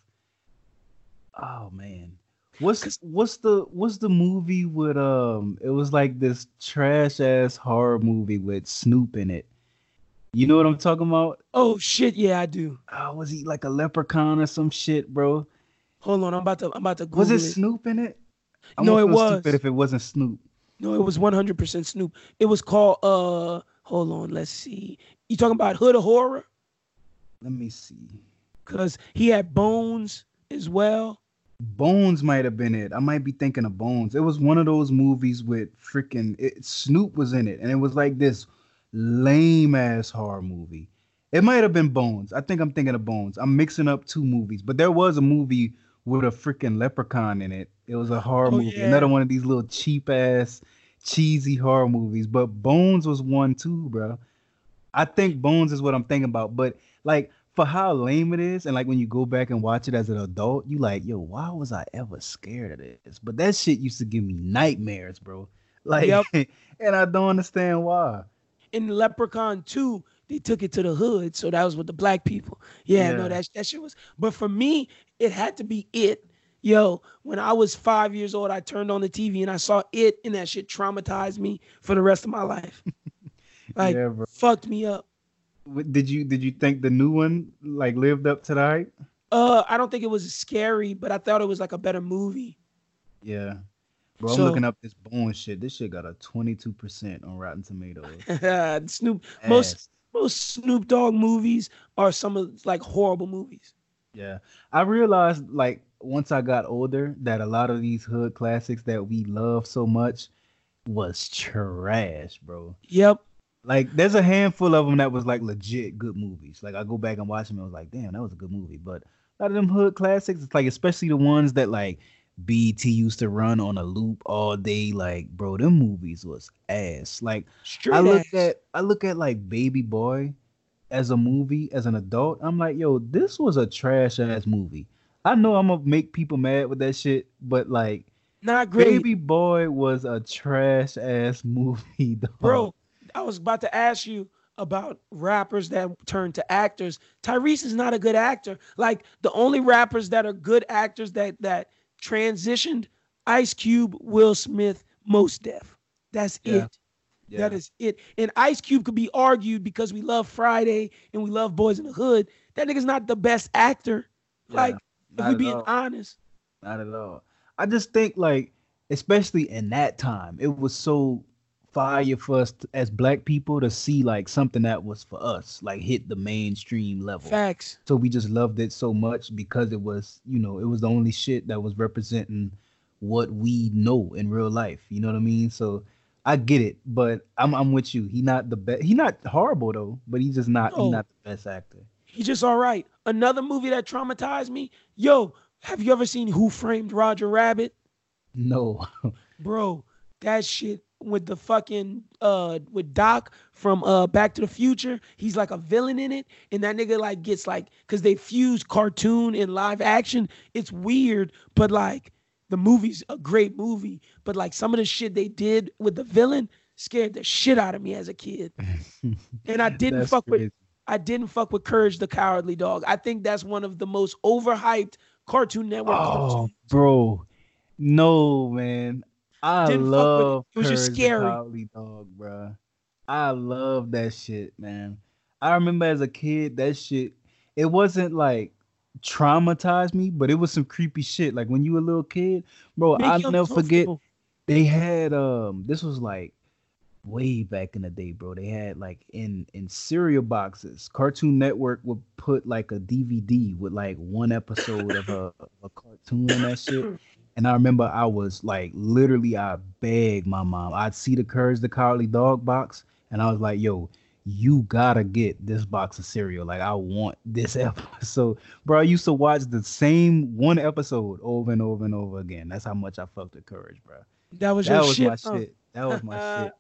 Oh man. What's what's the what's the movie with um it was like this trash ass horror movie with Snoop in it. You know what I'm talking about? Oh shit, yeah, I do. Oh, was he like a leprechaun or some shit, bro? Hold on, I'm about to I'm about to Google Was it it. Snoop in it? I No, it was. stupid if it wasn't Snoop. No, it was 100% Snoop. It was called uh hold on, let's see. You talking about Hood of Horror? Let me see. Cuz he had Bones as well. Bones might have been it. I might be thinking of Bones. It was one of those movies with freaking it, Snoop was in it, and it was like this lame ass horror movie. It might have been Bones. I think I'm thinking of Bones. I'm mixing up two movies, but there was a movie with a freaking leprechaun in it. It was a horror Oh, movie. yeah. Another one of these little cheap ass, cheesy horror movies. But Bones was one too, bro. I think Bones is what I'm thinking about. But like for how lame it is, and like when you go back and watch it as an adult, you like, yo, why was I ever scared of this? But that shit used to give me nightmares, bro. Like, Yep. and I don't understand why. In Leprechaun 2, they took it to the hood, so that was with the black people. Yeah, no, Yeah. that that shit was but for me, it had to be it. Yo, when I was 5 years old, I turned on the TV and I saw it and that shit traumatized me for the rest of my life. Like yeah, fucked me up. Did you did you think the new one like lived up to the hype? Uh, I don't think it was scary, but I thought it was like a better movie. Yeah. Bro, I'm So- looking up this Bones shit. This shit got a 22% on Rotten Tomatoes. Snoop, most most Snoop Dogg movies are some of like horrible movies. Yeah. I realized like once I got older that a lot of these hood classics that we love so much was trash, bro. Yep. Like there's a handful of them that was like legit good movies. Like I go back and watch them and I was like, damn, that was a good movie. But a lot of them hood classics, it's like especially the ones that like BT used to run on a loop all day. Like, bro, them movies was ass. Like Straight I look ass. at I look at like Baby Boy as a movie as an adult. I'm like, yo, this was a trash ass movie. I know I'm gonna make people mad with that shit, but like not great, Baby Boy was a trash ass movie, dog. bro. I was about to ask you about rappers that turn to actors. Tyrese is not a good actor. Like the only rappers that are good actors that that transitioned, Ice Cube, Will Smith, Mos Def. That's Yeah. it. That is it. And Ice Cube could be argued because we love Friday and we love Boyz n the Hood. That nigga's not the best actor. Like, if we being all. honest. Not at all. I just think like, especially in that time, it was so fire for us t- as black people to see like something that was for us, like hit the mainstream level. Facts. So we just loved it so much because it was, you know, it was the only shit that was representing what we know in real life. You know what I mean? So I get it, but I'm I'm with you. He not the best. He not horrible though, but he's just not No. he not the best actor. He's just all right. Another movie that traumatized me. Yo, have you ever seen Who Framed Roger Rabbit? No. bro, that shit with the fucking uh with Doc from uh Back to the Future. He's like a villain in it, and that nigga like gets like because they fuse cartoon and live action. It's weird, but like the movie's a great movie. But like some of the shit they did with the villain scared the shit out of me as a kid, and I didn't fuck crazy. with. I didn't fuck with Courage the Cowardly Dog. I think that's one of the most overhyped Cartoon Network. Oh, cartoons. bro, no man, I Didn't love it. it was just scary. dog, bro. I love that shit, man. I remember as a kid, that shit. It wasn't like traumatized me, but it was some creepy shit. Like when you were a little kid, bro. I'll never forget. They had um. This was like way back in the day, bro. They had like in in cereal boxes. Cartoon Network would put like a DVD with like one episode of a, a cartoon and that shit. And I remember I was like, literally, I begged my mom. I'd see the Courage the Cowardly Dog box, and I was like, yo, you gotta get this box of cereal. Like, I want this episode. Bro, I used to watch the same one episode over and over and over again. That's how much I fucked with Courage, bro. That was that was shit, my huh? shit. That was my shit.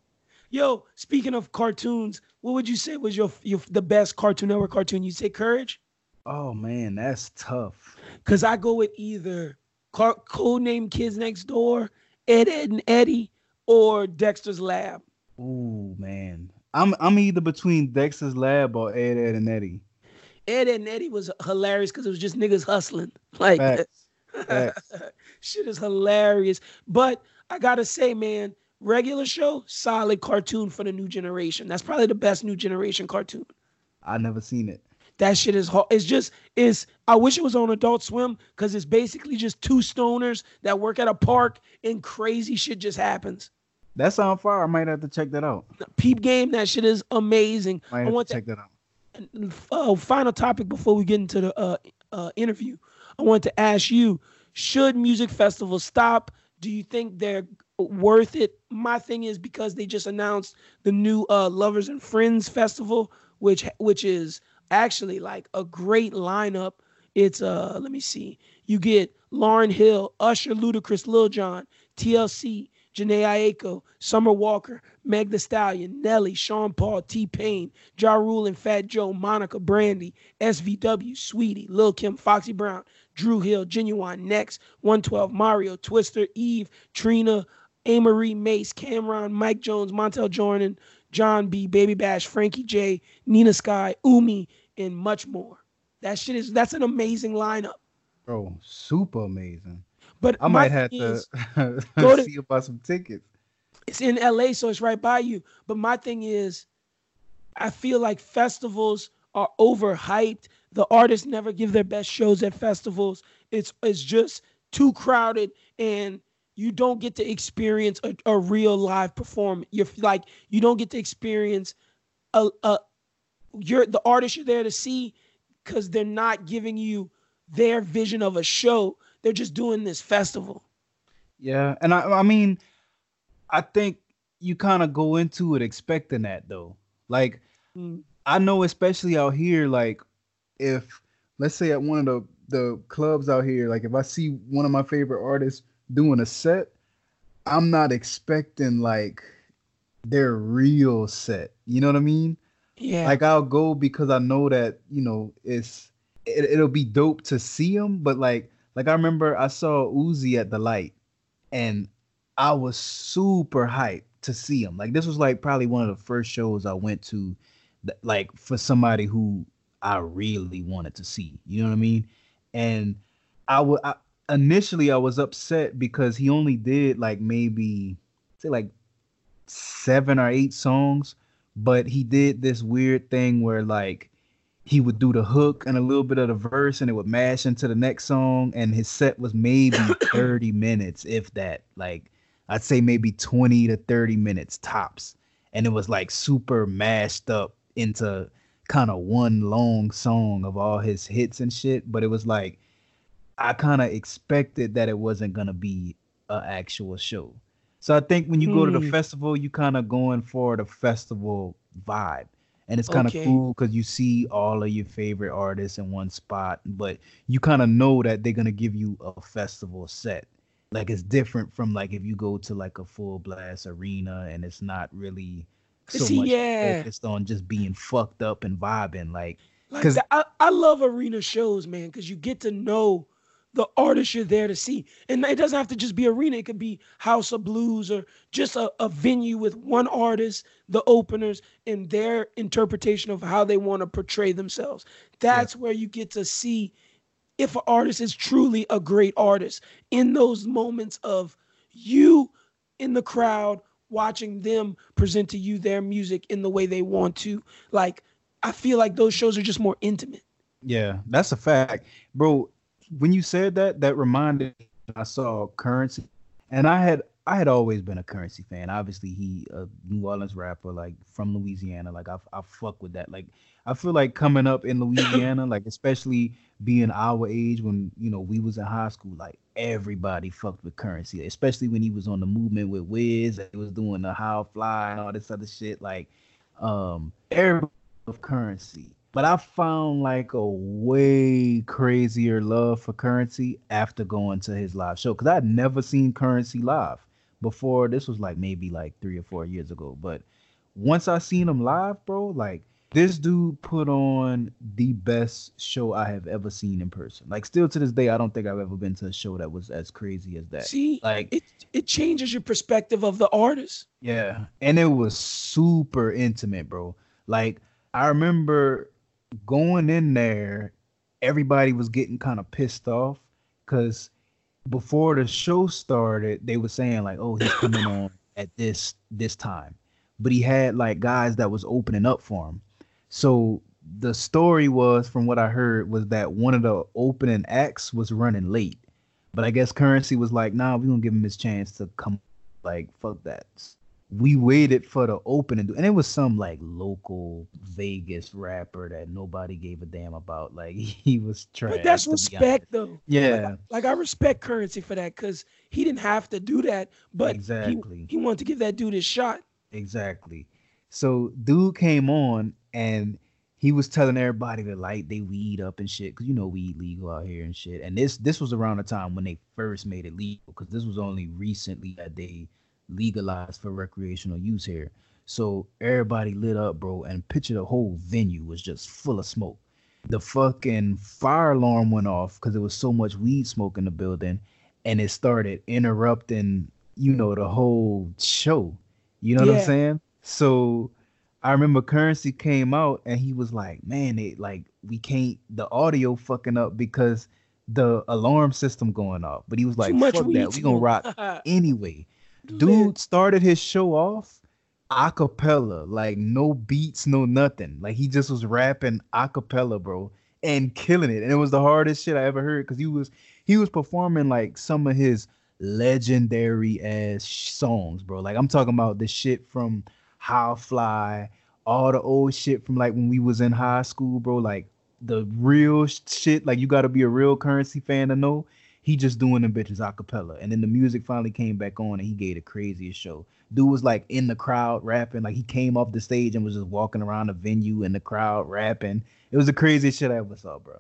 Yo, speaking of cartoons, what would you say was your, your the best Cartoon Network cartoon? You say Courage? Oh man, that's tough. Cause I go with either Car- Codename Kids Next Door, Ed, Edd n Eddy, or Dexter's Lab. Ooh man, I'm I'm either between Dexter's Lab or Ed, Edd n Eddy. Ed, Edd n Eddy was hilarious because it was just niggas hustling. Like Facts. Facts. shit is hilarious. But I gotta say, man, regular show, solid cartoon for the new generation. That's probably the best new generation cartoon. I never seen it. That shit is hard. It's just is. I wish it was on Adult Swim because it's basically just two stoners that work at a park and crazy shit just happens. That sounds far. I might have to check that out. Peep game. That shit is amazing. Might I want to check that out. Uh, final topic before we get into the uh, uh, interview. I want to ask you: Should music festivals stop? Do you think they're worth it? My thing is because they just announced the new uh, Lovers and Friends Festival, which which is actually like a great lineup. It's uh let me see. You get Lauryn Hill, Usher, Ludacris, Lil Jon, TLC, Jhené Aiko, Summer Walker, Meg The Stallion, Nelly, Sean Paul, T Pain, Ja Rule and Fat Joe, Monica, Brandy, SWV, Sweetie, Lil Kim, Foxy Brown, Dru Hill, Ginuwine, Next, 112, Mario, Twista, Eve, Trina, Amerie, Mace, Cam'ron, Mike Jones, Montell Jordan, Jon B, Baby Bash, Frankie J, Nina Sky, Umi, and much more. That shit is that's an amazing lineup. Bro, super amazing. But I might have to go to, see about some tickets. It's in LA, so it's right by you. But my thing is, I feel like festivals are overhyped. The artists never give their best shows at festivals. It's it's just too crowded and you don't get to experience a, a real live performance. You're like you don't get to experience a, a you're the artist you're there to see because they're not giving you their vision of a show. They're just doing this festival. Yeah, and I I mean, I think you kind of go into it expecting that though. Like mm. I know especially out here, like if let's say at one of the the clubs out here, like if I see one of my favorite artists doing a set, I'm not expecting like their real set. You know what I mean? Yeah. Like I'll go because I know that you know it's it, it'll be dope to see them. But like like I remember I saw Uzi at the light, and I was super hyped to see him. Like this was like probably one of the first shows I went to, that, like for somebody who I really wanted to see. You know what I mean? And I would initially I was upset because he only did like maybe say like seven or eight songs, but he did this weird thing where like he would do the hook and a little bit of the verse and it would mash into the next song and his set was maybe 30 minutes if that like I'd say maybe 20 to 30 minutes tops and it was like super mashed up into kind of one long song of all his hits and shit but it was like I kind of expected that it wasn't gonna be an actual show. So I think when you go to the hmm. festival, you kind of going for the festival vibe, and it's kind of okay. cool because you see all of your favorite artists in one spot. But you kind of know that they're gonna give you a festival set, Like it's different from like if you go to like a full blast arena and it's not really so See, much yeah. focused on just being fucked up and vibing. Like because that- I, I love arena shows, man, because you get to know the artist you're there to see. And it doesn't have to just be arena, it could be House of Blues or just a, a venue with one artist, the openers, and their interpretation of how they want to portray themselves. That's where you get to see if an artist is truly a great artist in those moments of you in the crowd watching them present to you their music in the way they want to. Like, I feel like those shows are just more intimate. Yeah, that's a fact, bro. When you said that, that reminded me I saw Currency, and I had I had always been a Currency fan. Obviously, he a New Orleans rapper, like from Louisiana. Like I I fuck with that. Like I feel like coming up in Louisiana, like especially being our age when you know we was in high school, like everybody fucked with Currency, especially when he was on the movement with Wiz. and He was doing the How Fly and all this other shit. Like um, everybody of Currency. But I found like a way crazier love for Currency after going to his live show because I'd never seen Currency live before. This was like maybe like three or four years ago. But once I seen him live, bro, like this dude put on the best show I have ever seen in person. Like still to this day, I don't think I've ever been to a show that was as crazy as that. See, Like it it changes your perspective of the artist. yeah, and it was super intimate, bro. Like I remember going in there, everybody was getting kind of pissed off because before the show started, they were saying like, "Oh, he's coming on at this this time," but he had like guys that was opening up for him. So the story was, from what I heard, was that one of the opening acts was running late, but I guess Currency was like, "Nah, we gonna give him his chance to come." Like, fuck that. We waited for the opening, and it was some like local Vegas rapper that nobody gave a damn about. Like he was trash. But that's respect, though. Yeah, Like I respect currency for that because he didn't have to do that, but he- exactly. he, wanted to give that dude his shot. Exactly. So dude came on and he was telling everybody to light they weed up and shit, cause you know weed legal out here and shit. And this this was around the time when they first made it legal, cause this was only recently that they legalized for recreational use here. So everybody lit up, bro, and picture the whole venue was just full of smoke. The fucking fire alarm went off because there was so much weed smoke in the building, and it started interrupting, you know, the whole show. You know what I'm saying? So I remember Currency came out and he was like, "Man, it like we can't the audio fucking up because the alarm system going off." But he was like, "Fuck that, we gonna rock anyway." Dude started his show off a cappella, like no beats, no nothing. Like he just was rapping a cappella, bro, and killing it. And it was the hardest shit I ever heard because he was he was performing like some of his legendary ass songs, bro. Like I'm talking about the shit from How Fly, all the old shit from like when we was in high school, bro. Like the real shit. Like you got to be a real currency fan to know. He just doing them bitches a cappella. And then the music finally came back on and he gave the craziest show. Dude was like in the crowd rapping. Like he came off the stage and was just walking around the venue in the crowd rapping. It was the craziest shit I ever saw, bro.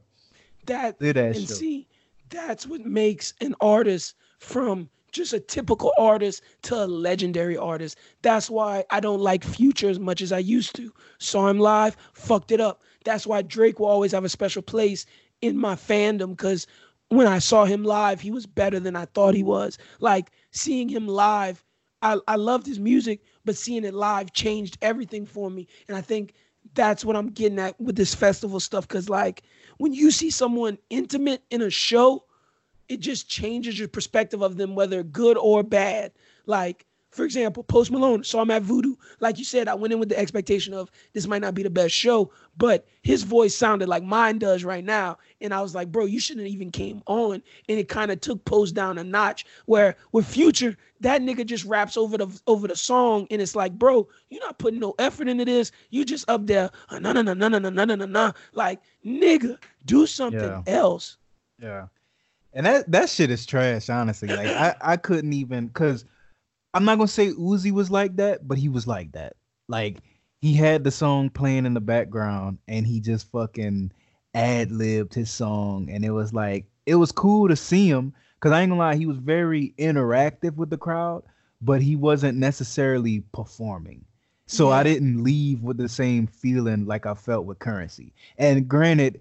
that that and show. see, that's what makes an artist from just a typical artist to a legendary artist. That's why I don't like Future as much as I used to. Saw him live, fucked it up. That's why Drake will always have a special place in my fandom because when I saw him live, he was better than I thought he was. Like seeing him live, I, I loved his music, but seeing it live changed everything for me. And I think that's what I'm getting at with this festival stuff. Cause like when you see someone intimate in a show, it just changes your perspective of them, whether good or bad. Like, for example, Post Malone saw him at Voodoo. Like you said, I went in with the expectation of this might not be the best show, but his voice sounded like mine does right now. And I was like, bro, you shouldn't have even came on. And it kind of took Post down a notch. Where with Future, that nigga just raps over the over the song, and it's like, bro, you're not putting no effort into this. You just up there, no, no, no, no, no, no, no, no, no. Like, nigga, do something Yeah. else. Yeah. And that that shit is trash, honestly. Like I I couldn't even cuz I'm not to say Uzi was like that, but he was like that. Like he had the song playing in the background and he just fucking ad-libbed his song and it was like it was cool to see him Cause I ain't gonna lie, he was very interactive with the crowd, but he wasn't necessarily performing. So I didn't leave with the same feeling like I felt with Currency. And granted,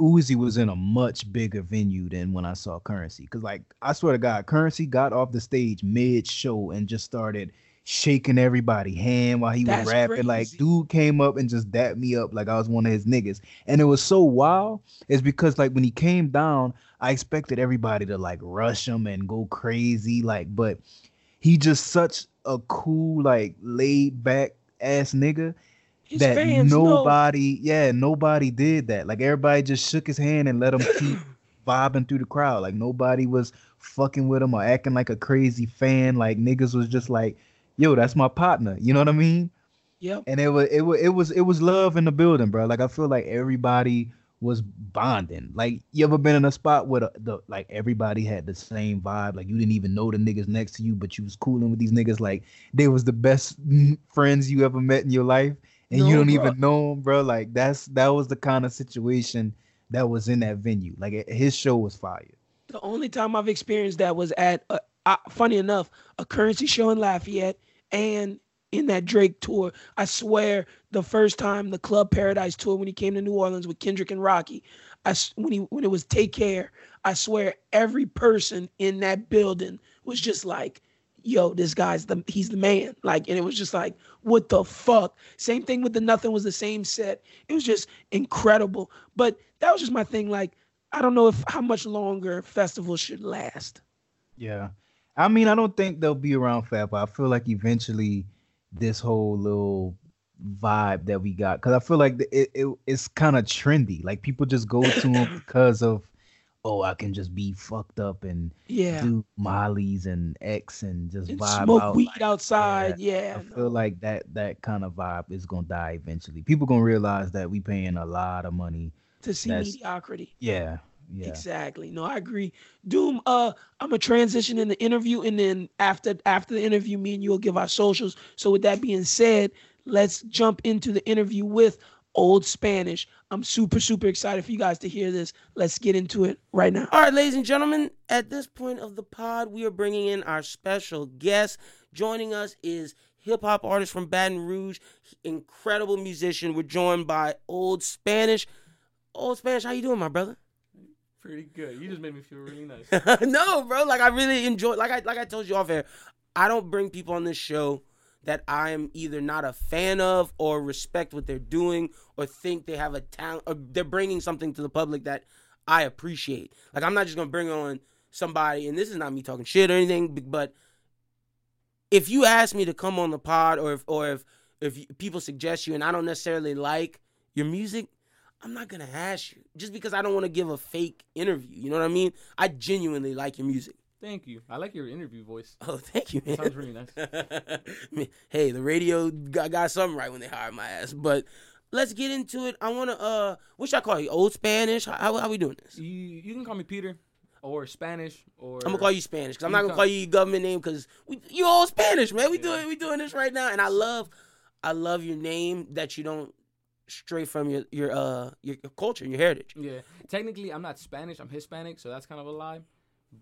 Uzi was in a much bigger venue than when I saw Currency. Cause like I swear to God, Currency got off the stage mid show and just started shaking everybody hand while he That's was rapping. Like dude came up and just dapped me up like I was one of his niggas. And it was so wild, is because like when he came down, I expected everybody to like rush him and go crazy. Like, but he just such a cool, like laid back ass nigga His that fans know. nobody, yeah, nobody did that. Like everybody just shook his hand and let him keep vibing through the crowd. Like nobody was fucking with him or acting like a crazy fan. Like niggas was just like, yo, that's my partner. You know what I mean? Yep. And it was it was it was it was love in the building, bro. Like I feel like everybody was bonding. Like you ever been in a spot where the, the like everybody had the same vibe. Like you didn't even know the niggas next to you, but you was cooling with these niggas. Like they was the best friends you ever met in your life, and you don't bro. even know him, bro. Like that's that was the kind of situation that was in that venue. Like his show was fire. The only time I've experienced that was at, a, uh, funny enough, a currency show in Lafayette and in that Drake tour. I swear, the first time the Club Paradise tour when he came to New Orleans with Kendrick and Rocky, I when he when it was Take Care, I swear every person in that building was just like, "Yo, this guy's the he's the man." Like, and it was just like, "What the fuck?" Same thing with the Nothing was the same set. It was just incredible. But that was just my thing. Like, I don't know if how much longer festivals should last. Yeah. I mean, I don't think they'll be around forever. I feel like eventually this whole little vibe that we got, because I feel like it, it it's kind of trendy. Like people just go to them because of, oh, I can just be fucked up and Yeah. do mollies and X and just and vibe smoke out. weed like, outside. Yeah. I no. feel like that that kind of vibe is gonna die eventually. People gonna realize that we paying a lot of money. to see that's- mediocrity. Yeah, yeah. Exactly. No, I agree. Doom, uh, I'm gonna transition in the interview, and then after after the interview, me and you will give our socials. So with that being said, let's jump into the interview with Old Spanish. I'm super super excited for you guys to hear this. Let's get into it right now. All right, ladies and gentlemen, at this point of the pod, we are bringing in our special guest. Joining us is hip hop artist from Baton Rouge, incredible musician. We're joined by Old Spanish. Old Spanish, how you doing, my brother? Pretty good. You just made me feel really nice. no, bro. Like I really enjoy. Like I like I told you off air. I don't bring people on this show that I am either not a fan of or respect what they're doing or think they have a talent or they're bringing something to the public that I appreciate. Like I'm not just gonna bring on somebody, and this is not me talking shit or anything, but if you ask me to come on the pod or if or if if people suggest you and I don't necessarily like your music, I'm not gonna ask you just because I don't want to give a fake interview. You know what I mean? I genuinely like your music. Thank you. I like your interview voice. Oh, thank you, man. Sounds really nice. hey, the radio got, got something right when they hired my ass. But let's get into it. I wanna uh, what should I call you? Old Spanish? How how we doing this? You you can call me Peter or Spanish or I'm gonna call you Spanish because I'm not gonna call you your government name because you all Spanish, man. We Yeah. doing we doing this right now, and I love I love your name that you don't stray from your your uh your, your culture, and your heritage. Yeah. Technically I'm not Spanish, I'm Hispanic, so that's kind of a lie.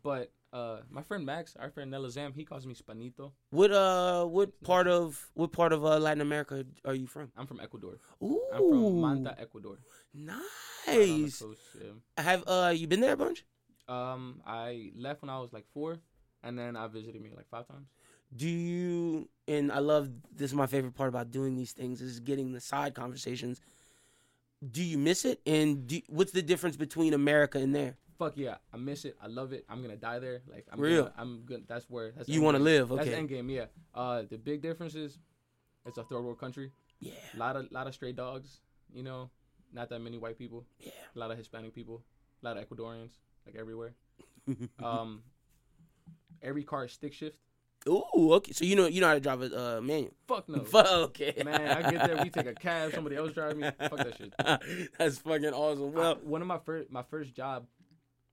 But uh my friend Max, our friend Nella Zam, he calls me Spanito. What uh what part of what part of uh, Latin America are you from? I'm from Ecuador. Ooh, I'm from Manta, Ecuador. right on the nice. coast, yeah. Have uh you been there a bunch? Um I left when I was like 4 and then I visited me like 5 times. Do you and I love this is my favorite part about doing these things is getting the side conversations. Do you miss it? And do, what's the difference between America and there? Fuck yeah, I miss it. I love it. I'm gonna die there. Like I'm Real? Gonna, I'm good. That's where. That's You wanna live, That's okay. the end game. Yeah. Uh, the big difference is, it's a third world country. Yeah. A lot of lot of stray dogs. You know, not that many white people. Yeah. A lot of Hispanic people. A lot of Ecuadorians. Like everywhere. Um, every car is stick shift. Ooh, okay. So you know you know how to drive a uh, manual. Fuck no. Fuck, okay. Man, I get there. We take a cab. Somebody else drive me. Fuck that shit. That's fucking awesome. Well, Well, one of my first my first job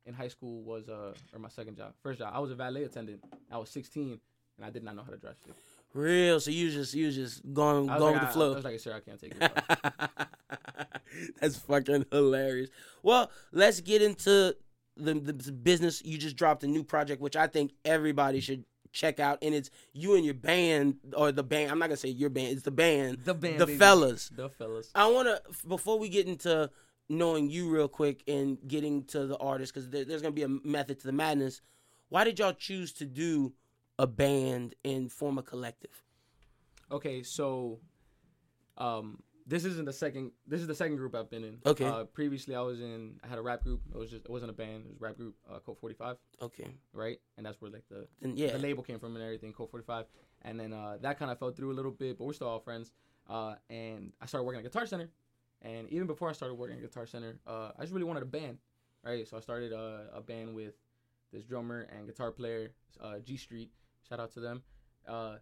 in high school was uh or my second job. First job, I was a valet attendant. I was 16 and I did not know how to drive shit. real. So you just you just going going like, with I, the flow. I was like, sir, I can't take it. That's fucking hilarious. Well, let's get into the, the business. You just dropped a new project, which I think everybody should check out, and it's you and your band or the band. I'm not gonna say your band. It's the band, The band, the baby. fellas. The fellas. I want to before we get into knowing you real quick and getting to the artist because there, there's gonna be a method to the madness. Why did y'all choose to do a band and form a collective? Okay, so um this isn't the second this is the second group I've been in. Okay. Uh previously I was in I had a rap group. It was just it wasn't a band, it was a rap group, uh Code 45, Okay, right? And that's where like the yeah, the label came from and everything, Code 45. And then uh that kind of fell through a little bit, but we're still all friends. Uh and I started working at Guitar Center. And even before I started working at Guitar Center, uh I just really wanted a band, right? So I started uh, a band with this drummer and guitar player, uh G Street. Shout out to them. Uh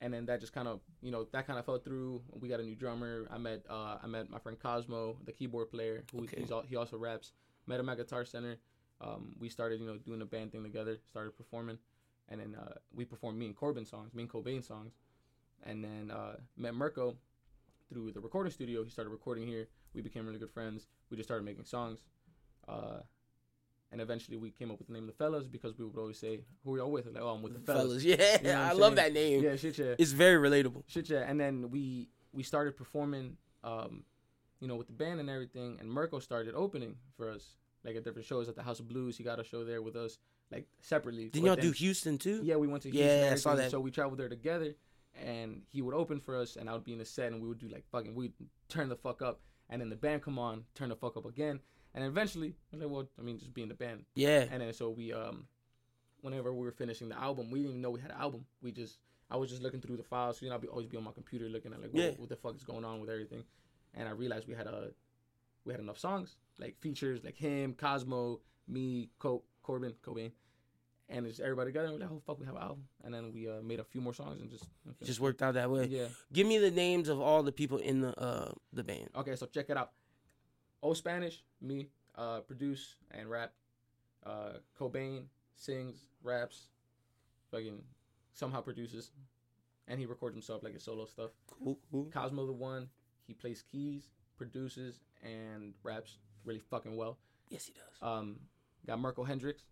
and then that just kind of you know that kind of fell through. We got a new drummer. I met uh, I met my friend Cosmo, the keyboard player, who Okay. he's he also raps. Met him at Guitar Center. Um, we started you know doing a band thing together. Started performing, and then uh, we performed me and Corbin songs, me and Cobain songs, and then uh, met Mirko through the recording studio. He started recording here. We became really good friends. We just started making songs. Uh, and eventually we came up with the name the fellas because we would always say, "Who are y'all with?" And like, "Oh, I'm with the fellas." fellas. Yeah, You know I love that name. Yeah, shit, yeah. It's very relatable. Shit, yeah. And then we we started performing, um, you know, with the band and everything. And Mirko started opening for us, like at different shows at the House of Blues. He got a show there with us, like separately. Didn't But y'all do Houston too? Yeah, we went to Houston. and I saw that. So we traveled there together, and he would open for us, and I would be in the set, and we would do like fucking, we'd turn the fuck up, and then the band come on, turn the fuck up again, and eventually, I like, well, I mean, just be in the band. Yeah. And then so we um whenever we were finishing the album, we didn't even know we had an album. We just I was just looking through the files, you know, I'd be always be on my computer looking at like what, Yeah. what the fuck is going on with everything. And I realized we had a we had enough songs, like features like him, Cosmo, me, Co- Corbin, Cobain. And it's everybody together. And we're like, oh fuck, we have an album. And then we uh, made a few more songs and just It just worked out that way. yeah. Give me the names of all the people in the uh the band. Okay, so check it out. Old Spanish, me, uh, produce and rap. Uh, Cobain sings, raps, fucking somehow produces, and he records himself like his solo stuff. Cool, cool. Cosmo the one, he plays keys, produces, and raps really fucking well. Yes, he does. Um, got Marco Hendricks,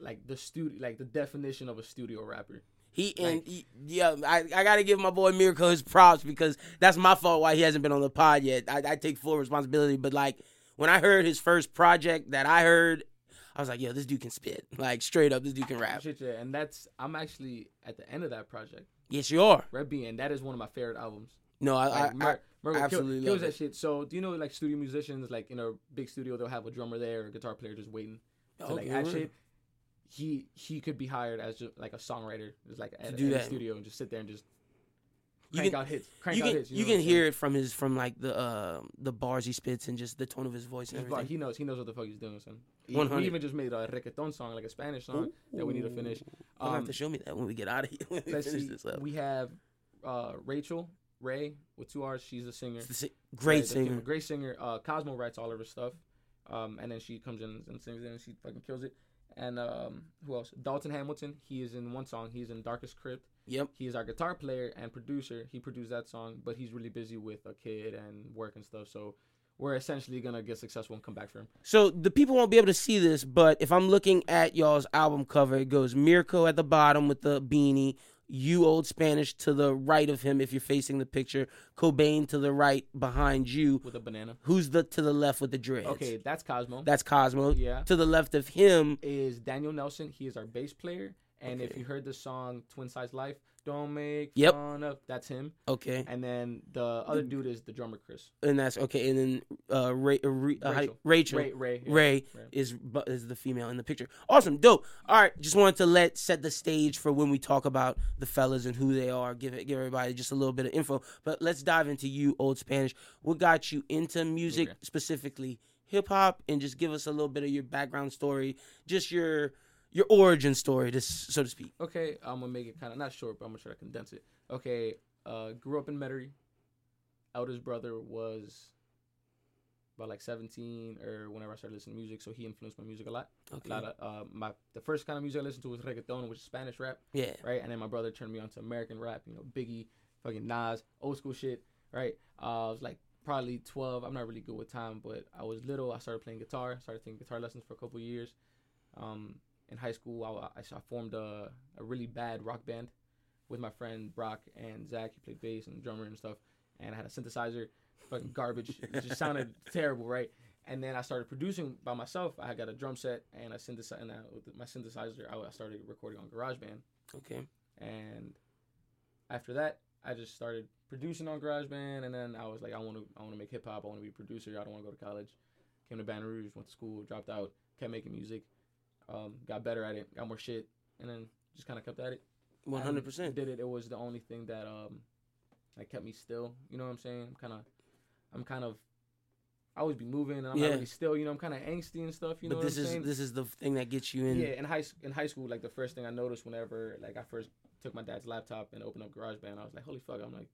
like the studio, like the definition of a studio rapper. He and he, yeah, I, I gotta give my boy Miracle his props because that's my fault why he hasn't been on the pod yet. I, I take full responsibility, but like when I heard his first project that I heard, I was like, yo, this dude can spit. Like straight up, this dude can rap. Shit, yeah, and that's I'm actually at the end of that project, Yes, you are. Red Bean, and that is one of my favorite albums. No, I, Like, I, I Mer- Merkel kill- absolutely kills love that it. shit. So do you know like studio musicians like in a big studio they'll have a drummer there a guitar player just waiting to like add shit. He he could be hired as just like a songwriter, just like at, do the that. studio and just sit there and just You crank can- out hits. Crank you out hits. you, know can hear it from his from like the uh the bars he spits and just the tone of his voice and saying? He's like, everything. he knows he knows what the fuck he's doing, son. He, 100. we even just made a reggaeton song, like a Spanish song that we need to finish. You're have Um, to show me that when we get out of here. Let's see. We have uh, Rachel Ray with two R's. She's a singer. Si- Great Right, singer. Great singer. Uh, Cosmo writes all of her stuff, um, and then she comes in and sings it, and she fucking kills it. And um, who else? Dalton Hamilton. He is in one song. He's in Darkest Crypt. Yep. He is our guitar player and producer. He produced that song, but he's really busy with a kid and work and stuff. So we're essentially gonna get successful and come back for him. So the people won't be able to see this, but if I'm looking at y'all's album cover, it goes Mirko at the bottom with the beanie, you old Spanish to the right of him if you're facing the picture, Cobain to the right behind you. with a banana. Who's the to the left with the dreads? Okay, that's Cosmo. That's Cosmo. Yeah. To the left of him, is Daniel Nelson. He is our bass player. And if you heard the song Twin Size Life, don't make Yep. fun of that's him. okay, And then the other dude is the drummer Chris. and that's okay, and then uh, Ray, uh, Re- uh, how do you- Rachel. Rachel, Ray Ray. yeah. Ray Ray. is is the female in the picture. Awesome, dope. All right, just wanted to let set the stage for when we talk about the fellas and who they are. Give it, give everybody just a little bit of info. But let's dive into you, old Spanish. What got you into music Okay. specifically, hip hop, and just give us a little bit of your background story, just your your origin story, to, s- so to speak. Okay, I'm gonna make it kind of not short, but I'm gonna try to condense it. Okay, uh, grew up in Metairie. Eldest brother was about like 17 or whenever I started listening to music, so he influenced my music a lot. Okay. A lot of uh, my the first kind of music I listened to was reggaeton, which is Spanish rap, yeah. right? And then my brother turned me on to American rap, you know, Biggie, fucking Nas, old school shit, right? Uh, I was like probably 12. I'm not really good with time, but I was little. I started playing guitar. Started taking guitar lessons for a couple years. Um, in high school, I, I, I formed a, a really bad rock band with my friend Brock and Zach. He played bass and drummer and stuff. And I had a synthesizer, fucking garbage. it just sounded terrible, right? And then I started producing by myself. I got a drum set and a synthesizer. And I, with my synthesizer, I, I started recording on GarageBand. Okay. And after that, I just started producing on GarageBand. And then I was like, I want to, I want to make hip hop. I want to be a producer. I don't want to go to college. Came to Baton Rouge, went to school, dropped out, kept making music, um, got better at it, got more shit, and then just kind of kept at it. Hundred percent. Did it. It was the only thing that um, like kept me still. You know what I'm saying? I'm kind of, I'm kind of, I always be moving, and I'm Yeah. not really still. You know, I'm kind of angsty and stuff. You know But what this I'm is saying? this is the thing that gets you in. Yeah, in high in high school, like the first thing I noticed whenever like I first took my dad's laptop and opened up GarageBand, I was like, holy fuck! I'm like,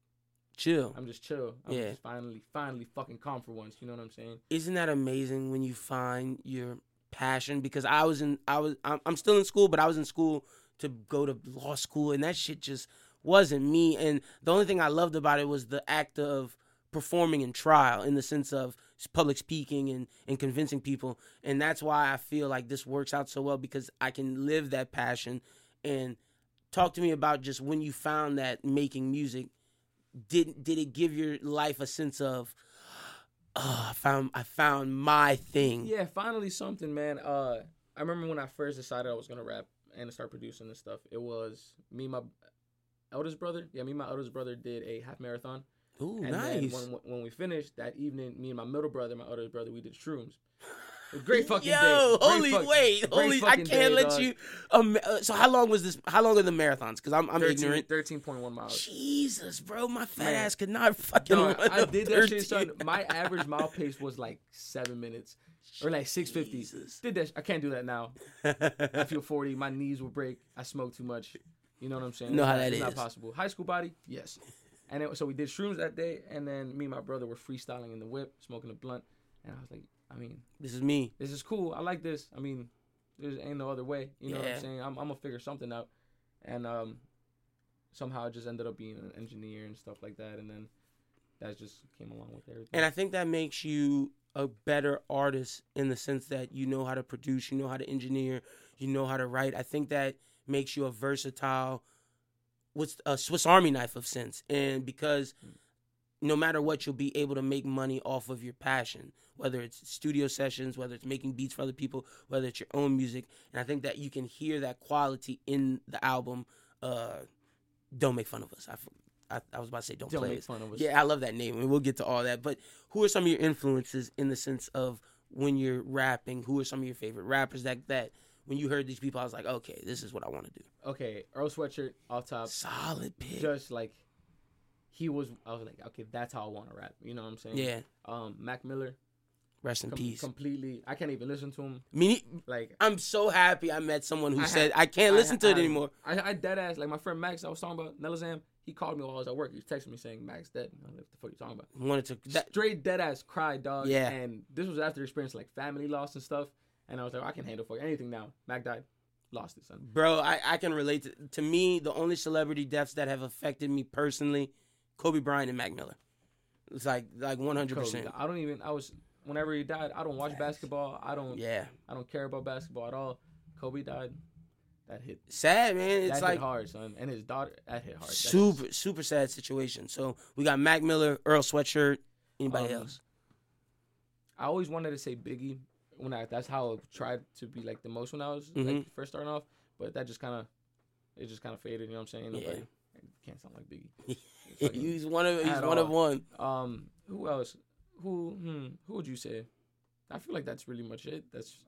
Chill. I'm just chill. I'm Yeah. just finally, finally fucking calm for once. You know what I'm saying? Isn't that amazing when you find your passion? Because I was in, I was, I'm, still in school, but I was in school to go to law school, and that shit just wasn't me. And the only thing I loved about it was the act of performing in trial, in the sense of public speaking and and convincing people. And that's why I feel like this works out so well because I can live that passion. And talk to me about just when you found that making music. Did did it give your life a sense of oh, I found I found my thing. Yeah, finally something, man. Uh, I remember when I first decided I was gonna rap and start producing and stuff. It was me, and my eldest brother. Yeah, me, and my eldest brother did a half marathon. Ooh, And nice. then when, when we finished that evening, me and my middle brother, my eldest brother, we did shrooms. It was a great fucking Yo, day. Great holy fuck- wait, holy! I can't day, let dog. you. Um, uh, so how long was this? How long are the marathons? Because I'm I'm 13 ignorant. 13.1 miles. Jesus, bro, my fat Man. ass could not fucking. No, run I did that shit, 13. son. My average mile pace was like seven minutes, or like six fifty. Did that? sh- I can't do that now. I feel forty. My knees will break. I smoke too much. You know what I'm saying? Know It's how not- that it's Not possible. High school body, yes. And then, so we did shrooms that day, and then me and my brother were freestyling in the whip, smoking a blunt, and I was like, I mean, This is me. this is cool. I like this. I mean, there ain't no other way. You know what I'm saying? I'm, I'm gonna figure something out, and um, somehow I just ended up being an engineer and stuff like that, and then that just came along with everything. And I think that makes you a better artist in the sense that you know how to produce, you know how to engineer, you know how to write. I think that makes you a versatile, what's a Swiss Army knife of sense. And because no matter what, you'll be able to make money off of your passion, whether it's studio sessions, whether it's making beats for other people, whether it's your own music. And I think that you can hear that quality in the album. Uh, don't make fun of us. I I was about to say don't, Don't play make us. fun of us. Yeah, I love that name, and we'll get to all that. But who are some of your influences in the sense of when you're rapping? Who are some of your favorite rappers that that when you heard these people, I was like, okay, this is what I want to do. Okay, Earl Sweatshirt off top. Solid pick. Just like he was, I was like, okay, that's how I want to rap. You know what I'm saying? yeah. Um, Mac Miller, Rest in com- peace. completely. I can't even listen to him. Me, Like I'm so happy I met someone who I said had- I can't listen to I, it anymore. I, I dead ass like my friend Max. I was talking about Nelizam. He called me while I was at work. He texted me saying Max dead. Like, what the fuck you talking about? Wanted to. That, Straight dead ass cry, dog. Yeah. And this was after experience like family loss and stuff. And I was like, I can handle fuck anything now. Mac died, lost it, son. bro, I, I can relate to. To me, the only celebrity deaths that have affected me personally, Kobe Bryant and Mac Miller. It's like like one hundred percent. I don't even. I was whenever he died. I don't watch basketball. I don't. Yeah, I don't care about basketball at all. Kobe died. That hit. sad man. It's that like hit hard, son. And his daughter. That hit hard. That super super sad situation. So we got Mac Miller, Earl Sweatshirt. Anybody Um, else? I always wanted to say Biggie when I that's how I tried to be like the most when I was Mhm. like first starting off, but that just kind of it just kind of faded. You know what I'm saying? Yeah. Nobody can't sound like Biggie. He's one of he's one of one. um, who else? Who hmm, who would you say? I feel like that's really much it. That's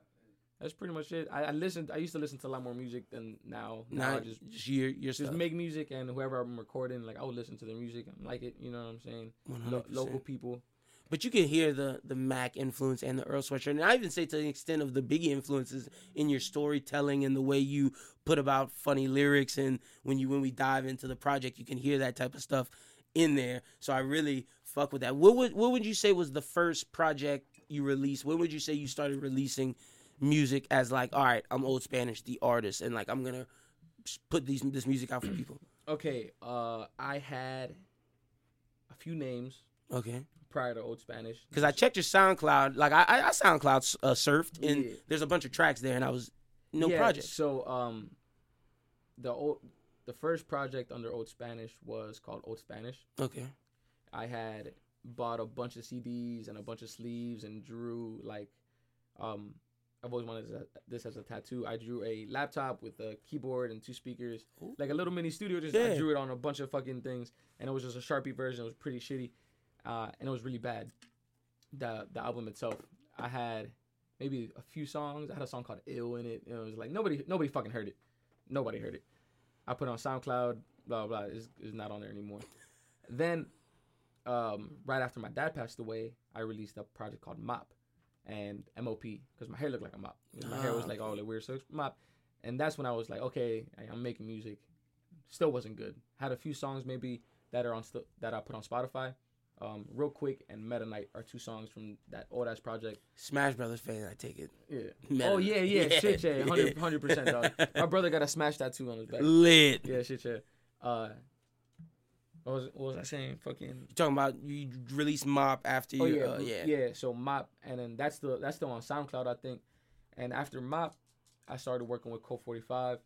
that's pretty much it. I, I listened. I used to listen to a lot more music than now. Now I Not just just your your just stuff. make music and whoever I'm recording, like I would listen to their music and like it. You know what I'm saying? Lo- local people. But you can hear the the Mac influence and the Earl Sweatshirt, and I even say to the extent of the Biggie influences in your storytelling and the way you put about funny lyrics, and when you when we dive into the project, you can hear that type of stuff in there. So I really fuck with that. What would what would you say was the first project you released? When would you say you started releasing music as like, all right, I'm Old Spanish, the artist, and like I'm gonna put these this music out for people? Okay, uh, I had a few names Okay. prior to Old Spanish. Because I checked your SoundCloud. Like I, I, SoundCloud uh, surfed, and Yeah. there's a bunch of tracks there, and I was no yeah, project. So um, the old the first project under Old Spanish was called Old Spanish. Okay. I had bought a bunch of CDs and a bunch of sleeves and drew like um I've always wanted this- this as a tattoo. I drew a laptop with a keyboard and two speakers, Ooh. like a little mini studio. Just Yeah. I drew it on a bunch of fucking things, and it was just a Sharpie version. It was pretty shitty, uh, and it was really bad. The the album itself, I had maybe a few songs. I had a song called "Ill" in it. and It was like nobody nobody fucking heard it. Nobody heard it. I put it on SoundCloud. Blah blah. It's, it's not on there anymore. Then um, right after my dad passed away, I released a project called Mop and MOP because my hair looked like a mop. My hair was Ah, like all like weird, so it's Mop. And that's when I was like, okay, I'm making music. Still wasn't good. Had a few songs maybe that are on st- that I put on Spotify. Um, Real quick and Meta Knight are two songs from that old ass project. Smash Brothers fan, I take it. Yeah. Meta oh yeah, yeah, Night. shit, yeah, Yeah. 100 percent, dog. My brother got a smash tattoo on his back. Lit. Yeah, shit, yeah. Uh, what was what was I saying? Fucking You talking about you release Mop after you? Oh yeah, uh, yeah. yeah. So Mop, and then that's the that's still on SoundCloud, I think. And after Mop, I started working with Cult Forty Five,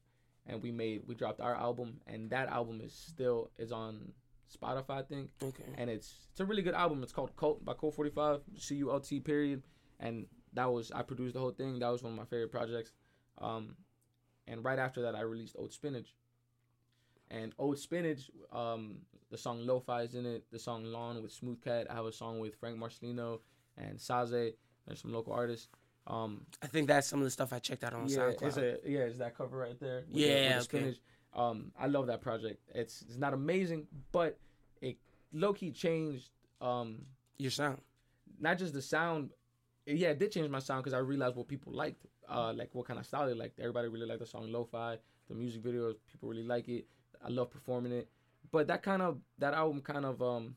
and we made we dropped our album, and that album is still is on Spotify, I think, Okay. and it's it's a really good album. It's called Cult by Cult Forty Five, C U L T period, and that was I produced the whole thing. That was one of my favorite projects. Um, and right after that, I released Old Spinach. And Old Spinach, um, the song Lo-Fi is in it. The song Lawn with Smooth Cat. I have a song with Frank Marcelino and Saze. There's some local artists. Um, I think that's some of the stuff I checked out on yeah, SoundCloud. it's a yeah, it's that cover right there. Yeah, the okay. spinach. Um, I love that project. It's it's not amazing, but it low key changed. Um, Your sound. not just the sound. Yeah, it did change my sound because I realized what people liked, uh, like what kind of style they liked. Everybody really liked the song "Lo-Fi." The music videos, people really like it. I love performing it. But that kind of that album kind of um,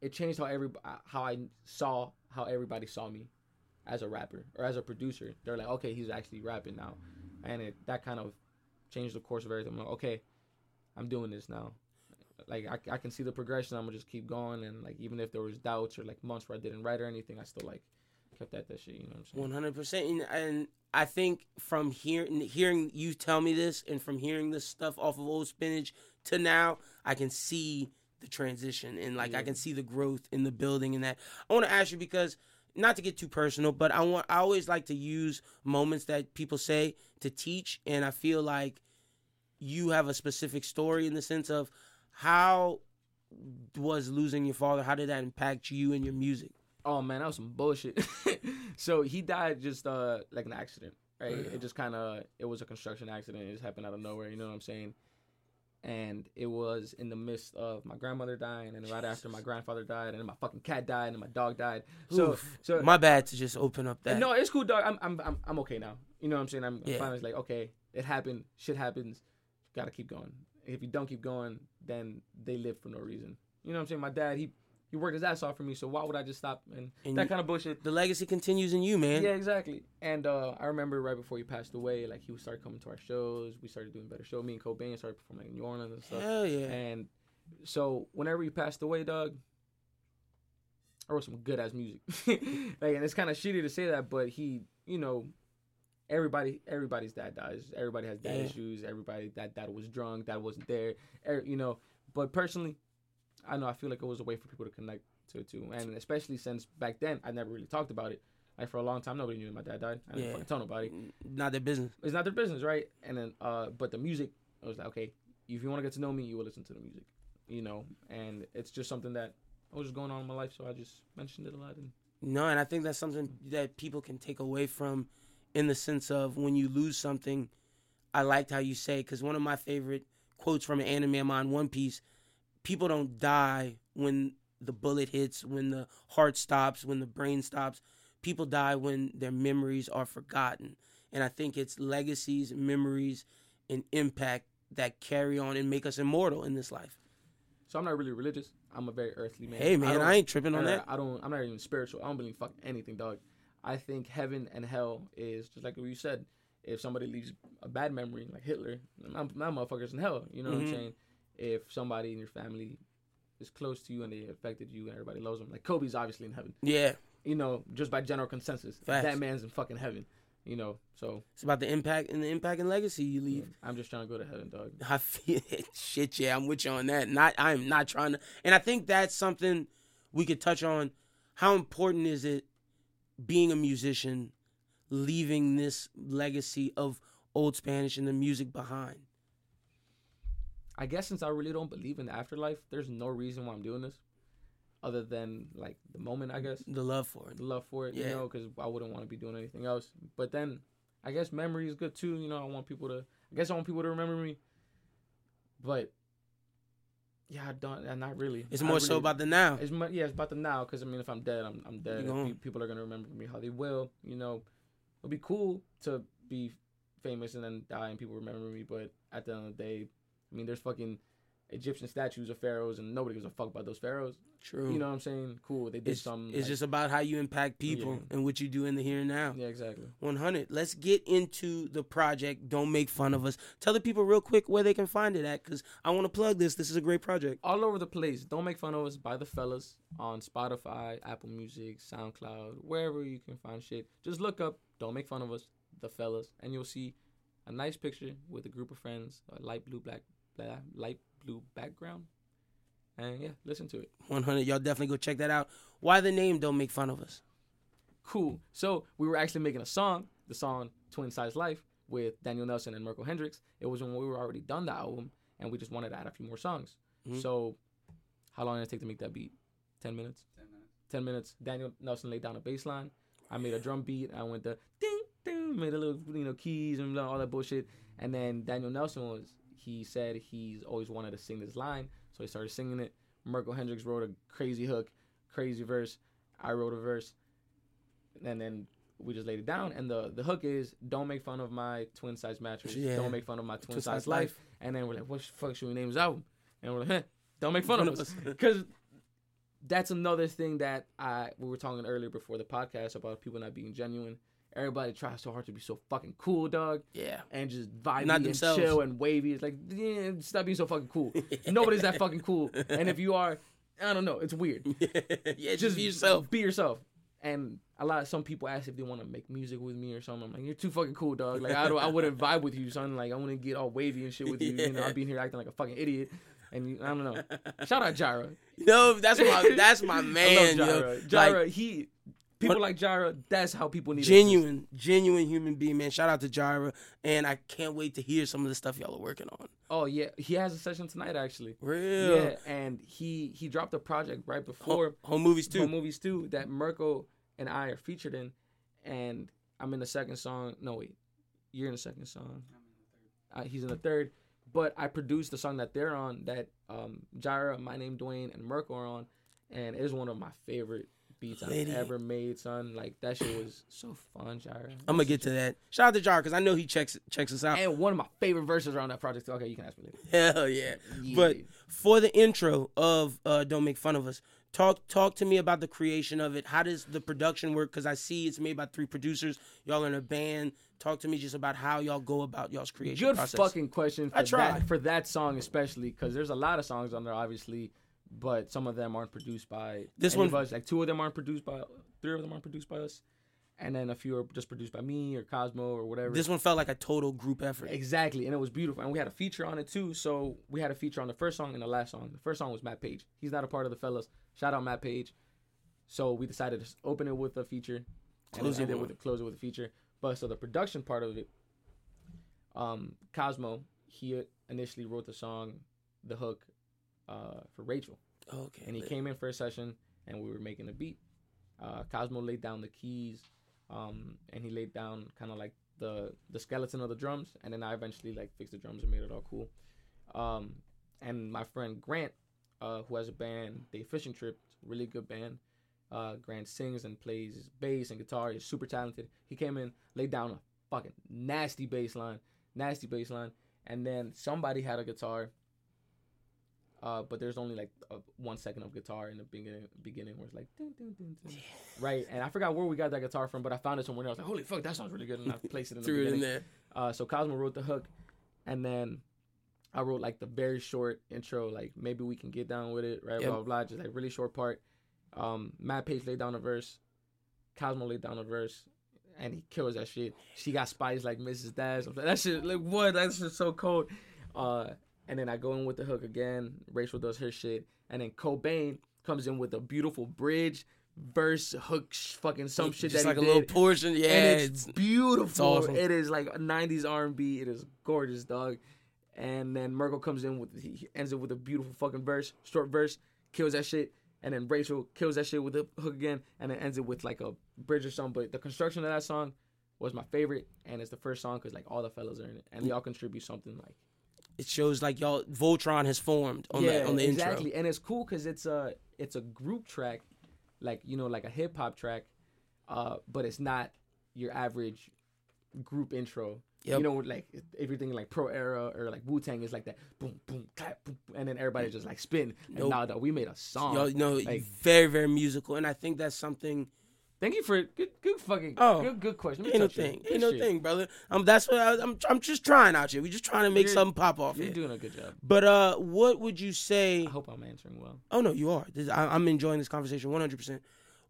it changed how every how I saw how everybody saw me as a rapper or as a producer. They're like, okay, he's actually rapping now, and it that kind of changed the course of everything. I'm like, okay, I'm doing this now. Like I, I can see the progression. I'm gonna just keep going, and like even if there was doubts or like months where I didn't write or anything, I still like kept at that shit. You know what I'm saying? One hundred percent, and and I think from hearing hearing you tell me this, and from hearing this stuff off of Old Spinach to now, I can see the transition, and like I can see the growth in the building, and that I want to ask you because not to get too personal, but I want I always like to use moments that people say to teach, and I feel like you have a specific story in the sense of how was losing your father how did that impact you and your music Oh man, that was some bullshit. so he died just uh like an accident, right? It just kind of it was a construction accident. It just happened out of nowhere. You know what I'm saying? And it was in the midst of my grandmother dying, and right after my grandfather died, and then my fucking cat died, and my dog died. So, Oof. so my bad to just open up that no, it's cool, dog. I'm, I'm, I'm, I'm okay now. You know what I'm saying? I'm, Yeah. I'm finally like, okay, it happened. Shit happens. Gotta keep going. If you don't keep going, then they live for no reason. You know what I'm saying? My dad, he, he worked his ass off for me. So why would I just stop? And, And that you- kind of bullshit. the legacy continues in you, man. Yeah, exactly. And uh, I remember right before he passed away, like he started coming to our shows. We started doing better show. Me and Cobain started performing in New Orleans and stuff. Hell yeah. And so whenever he passed away, Doug, I wrote some good ass music. like, and it's kind of shitty to say that, but he, you know, everybody, everybody's dad dies. Everybody has dad Yeah. issues. Everybody that dad was drunk, that wasn't there. er- You know, but personally, I know I feel like it was a way for people to connect to it too, and especially since back then I never really talked about it. Like for a long time, nobody knew that my dad died. I didn't Yeah. fucking tell nobody Not their business. it's not their business, right? And then, uh, but the music, I was like, okay, if you want to get to know me, you will listen to the music, you know. And it's just something that I was just going on in my life, so I just mentioned it a lot. And No, and I think that's something that people can take away from in the sense of when you lose something. I liked how you say, because one of my favorite quotes from an anime I'm on One Piece people don't die when the bullet hits, when the heart stops, when the brain stops. People die when their memories are forgotten. And I think it's legacies, memories, and impact that carry on and make us immortal in this life. so I'm not really religious. I'm a very earthly man. Hey, man, don't- I ain't tripping on I, that. I don't. I'm not even spiritual. I don't believe fucking anything, dog. I think heaven and hell is just like what you said. If somebody leaves a bad memory, like Hitler, my, my motherfuckers in hell. You know what Mhm. I'm saying? If somebody in your family is close to you and they affected you and everybody loves them. Like Kobe's obviously in heaven. Yeah, You know, just by general consensus, Facts. that man's in fucking heaven. You know, so it's about the impact and the impact and legacy you leave. I'm just trying to go to heaven, dog. I feel shit. Yeah, I'm with you on that. Not, I'm not trying to. And I think that's something we could touch on. How important is it being a musician, leaving this legacy of old Spanish and the music behind? I guess since I really don't believe in the afterlife, there's no reason why I'm doing this, other than like the moment. I guess The love for it. the love for it, you know, because I wouldn't want to be doing anything else. But then, I guess memory is good too. You know, I want people to. I guess I want people to remember me. But yeah, I don't. Not really. It's I more so about the now. It's mu- yeah, it's about the now. Because I mean, if I'm dead, I'm I'm dead. You and gone. pe- People are gonna remember me how they will. You know, it'll be cool to be famous and then die and people remember me. But at the end of the day, I mean, there's fucking Egyptian statues of pharaohs and nobody gives a fuck about those pharaohs. True. You know what I'm saying? Cool. They did it's, some. it's like- just about how you impact people Yeah. and what you do in the here and now. yeah, exactly. 100. Let's get into the project. Don't make fun of us. Tell the people real quick where they can find it at because I want to plug this. This is a great project. all over the place. Don't make fun of us by the fellas on Spotify, Apple Music, SoundCloud, wherever you can find shit. Just look up Don't Make Fun of Us, the fellas, and you'll see a nice picture with a group of friends, a light blue black, light blue background. And yeah, listen to it. 100. Y'all definitely go check that out. Why the name Don't Make Fun of Us? Cool. So we were actually making a song, the song Twin Size Life, with Daniel Nelson and Merkel Hendricks. It was when we were already done the album, and we just wanted to add a few more songs. Mhm. So, how long did it take to make that beat? Ten minutes. Ten minutes. Ten minutes. Daniel Nelson laid down a bass line. I made a drum beat. I went the ding ding, made a little you know keys and all that bullshit. And then Daniel Nelson was he said he's always wanted to sing this line, so he started singing it. Merkel Hendricks wrote a crazy hook, crazy verse. I wrote a verse, and then we just laid it down. And the the hook is don't make fun of my twin size mattress. Yeah. Don't make fun of my twin, Twin size Size life. Life. And then we're like, what the fuck should we name this album? And we're like, huh, don't make fun of us. Because that's another thing that I we were talking earlier before the podcast about people not being genuine. Everybody tries so hard to be so fucking cool, dog, Yeah. and just vibey Not and themselves. chill and wavy. It's like, yeah, stop being so fucking cool. Nobody's that fucking cool. And if you are, I don't know, it's weird. yeah, just be yourself. Be yourself. And a lot of some people ask if they want to make music with me or something. I'm like, you're too fucking cool, dog. Like I don't, I wouldn't vibe with you, son. Like I wouldn't get all wavy and shit with you. You know, I've been here acting like a fucking idiot. And you, I don't know. Shout out Jara. No, that's my that's my I man, love yo. Like, he people What- like Jara. That's how people need to genuine, genuine human being, man. Shout out to Jara, and I can't wait to hear some of the stuff y'all are working on. Oh yeah, he has a session tonight actually. Real. Yeah, and he he dropped a project right before Home, home movies Two. Home movies Two that Merkel and I are featured in, and I'm in the second song. No wait, you're in the second song. Uh, he's in the third, but I produced the song that they're on that um Jira, my name Dwayne, and Merkel are on, and it's one of my favorite beats. I've ever made, son. Like that shit was so fun, Jira. I'm gonna get to that. Shout out to Jara because I know he checks checks us out. And one of my favorite verses around that project. Okay, you can ask me later. Hell yeah. Yeah. But for the intro of uh, Don't Make Fun of Us, talk talk to me about the creation of it. How does the production work? Because I see it's made by three producers. Y'all are in a band. Talk to me just about how y'all go about y'all's creation Good process. fucking question. For I tried. That, for that song especially, because there's a lot of songs on there, obviously, but some of them aren't produced by This one- of us. Like two of them aren't produced by, three of them aren't produced by us, and then a few are just produced by me or Cosmo or whatever. This one felt like a total group effort. Exactly, and it was beautiful, and we had a feature on it too. So we had a feature on the first song and the last song. The first song was Matt Page. He's not a part of the fellas. Shout out Matt Page. So we decided to open it with a feature, Close it it with- with close it with a feature. But so the production part of it, um, Cosmo he initially wrote the song, the hook, uh, for Rachel Okay. and he lit. came in for a session and we were making a beat. Uh, Cosmo laid down the keys, um, and he laid down kind of like the the skeleton of the drums, and then I eventually like fixed the drums and made it all cool. Um, and my friend Grant, uh, who has a band, The Fishing Trip, really good band. Uh, Grant sings and plays bass and guitar. He's super talented. He came in, laid down a fucking nasty bass line, nasty bass line, and then somebody had a guitar uh, but there's only like uh, one second of guitar in the beginning, beginning where it's like, dun, dun, dun, dun. right? And I forgot where we got that guitar from, but I found it somewhere else. Like, holy fuck, that sounds really good, and I placed it in the Threw it beginning. in there. Uh, so Cosmo wrote the hook, and then I wrote like the very short intro, like maybe we can get down with it, right? Yep. Blah blah blah. Just like really short part. Um, Matt Page laid down a verse, Cosmo laid down a verse, and he kills that shit. She got spies like Mrs. Dash. Like, that shit, like what? That shit's so cold. Uh, and then I go in with the hook again. Rachel does her shit, and then Cobain comes in with a beautiful bridge, verse, hook, sh- fucking some shit Just that like he a little portion. Yeah, and it's, it's, beautiful. awesome. It is like 90s R&B. It is gorgeous, dog. And then Merkel comes in with he he ends it with a beautiful fucking verse, short verse, kills that shit. And then Rachel kills that shit with the hook again, and then ends it with like a bridge or something. But the construction of that song was my favorite, and it's the first song because like all the fellas are in it, and they all contribute something like it shows like y'all Voltron has formed on the on the exactly. intro. And it's cool because it's a it's a group track, like you know, like a hip hop track, uh, but it's not your average group intro. Yep. You know, like everything like Pro Era or like Wu Tang is like that, boom, boom, clap, boom, and then everybody just like spin. And now that we made a song. Y'all know like- very very musical, and I think that's something. Thank you for good, good fucking, Oh. good, good question. Ain't no thing, ain't no thing, brother. Um, that's what I, I'm. I'm just trying out here. We're just trying to make You're- something pop off You're here. doing a good job. But uh, what would you say? I hope I'm answering well. Oh no, you are. This, I, I'm enjoying this conversation 100. percent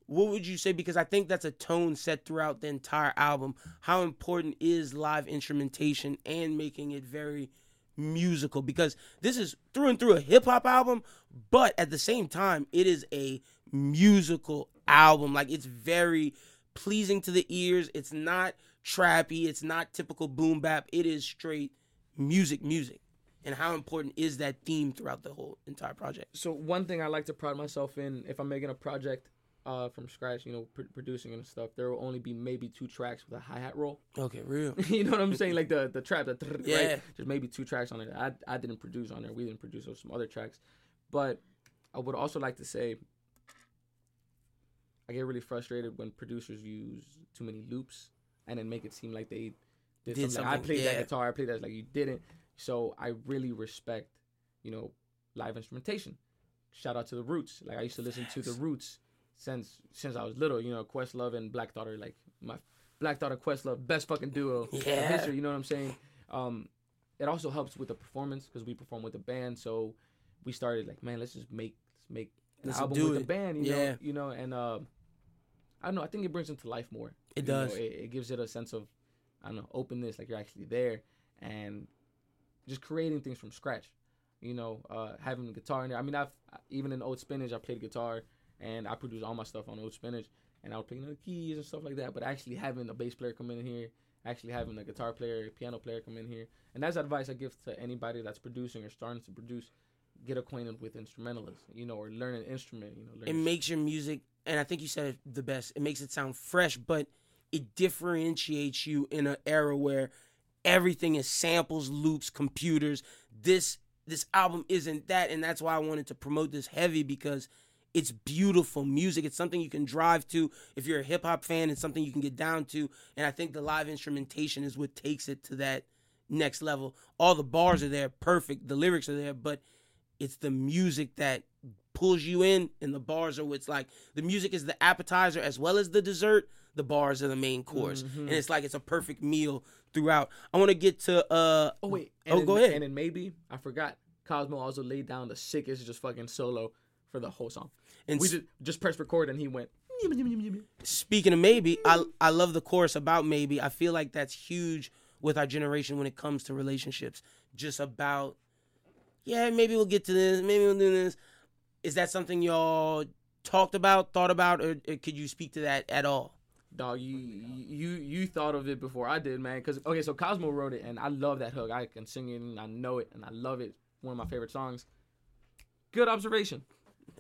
What would you say? Because I think that's a tone set throughout the entire album. How important is live instrumentation and making it very musical? Because this is through and through a hip hop album, but at the same time, it is a musical album. Like it's very pleasing to the ears. It's not trappy. It's not typical boom bap. It is straight music, music. And how important is that theme throughout the whole entire project? so one thing I like to pride myself in, if I'm making a project uh, from scratch, you know, pr- producing and stuff, there will only be maybe two tracks with a hi hat roll. Okay, real. you know what I'm saying? Like the the trap, the trrr, Yeah. right? Just maybe two tracks on it. I I didn't produce on there. We didn't produce on some other tracks, but I would also like to say I get really frustrated when producers use too many loops and then make it seem like they did, Did something. Like, I played yeah. that guitar. I played that like you didn't. So I really respect, you know, live instrumentation. Shout out to the Roots. Like I used to listen to the Roots since since I was little. You know, Questlove and Black Thought, like my Black Thought Questlove, best fucking duo Yeah. history. You know what I'm saying? Um, it also helps with the performance because we perform with the band. So we started like, man, let's just make let's make Let's album with it. the band. You Yeah. know, you know, and uh, I don't know. I think it brings it to life more. It You know, does. it, it gives it a sense of I don't know openness, like you're actually there, and just creating things from scratch. You know, uh, having a guitar in there. I mean, I've even in Old Spinach, I played guitar and I produced all my stuff on Old Spinach, and I would play you the keys and stuff like that. But actually having a bass player come in here, actually having a guitar player, piano player come in here, and that's advice I give to anybody that's producing or starting to produce. Get acquainted with instrumentalists, you know, or learn an instrument. You know, It makes your music, and I think you said it the best. It makes it sound fresh, but it differentiates you in an era where everything is samples, loops, computers. This this album isn't that, and that's why I wanted to promote this heavy because it's beautiful music. It's something you can drive to if you're a hip hop fan. It's something you can get down to, and I think the live instrumentation is what takes it to that next level. All the bars are there, perfect. The lyrics are there, but it's the music that pulls you in, and the bars are what's like the music is the appetizer as well as the dessert. The bars are the main course, Mhm. and it's like it's a perfect meal throughout. I want to get to uh Oh wait. Oh, then- go ahead. And then maybe I forgot. Cosmo also laid down the sickest just fucking solo for the whole song. and we just just pressed record and he went. speaking of maybe, I I love the chorus about maybe. I feel like that's huge with our generation when it comes to relationships. Just about yeah, maybe we'll get to this, maybe we'll do this. Is that something y'all talked about, thought about, or, or could you speak to that at all? Dog, you you you thought of it before I did, man. Cause okay, so Cosmo wrote it, and I love that hook. I can sing it, and I know it, and I love it. One of my favorite songs. Good observation.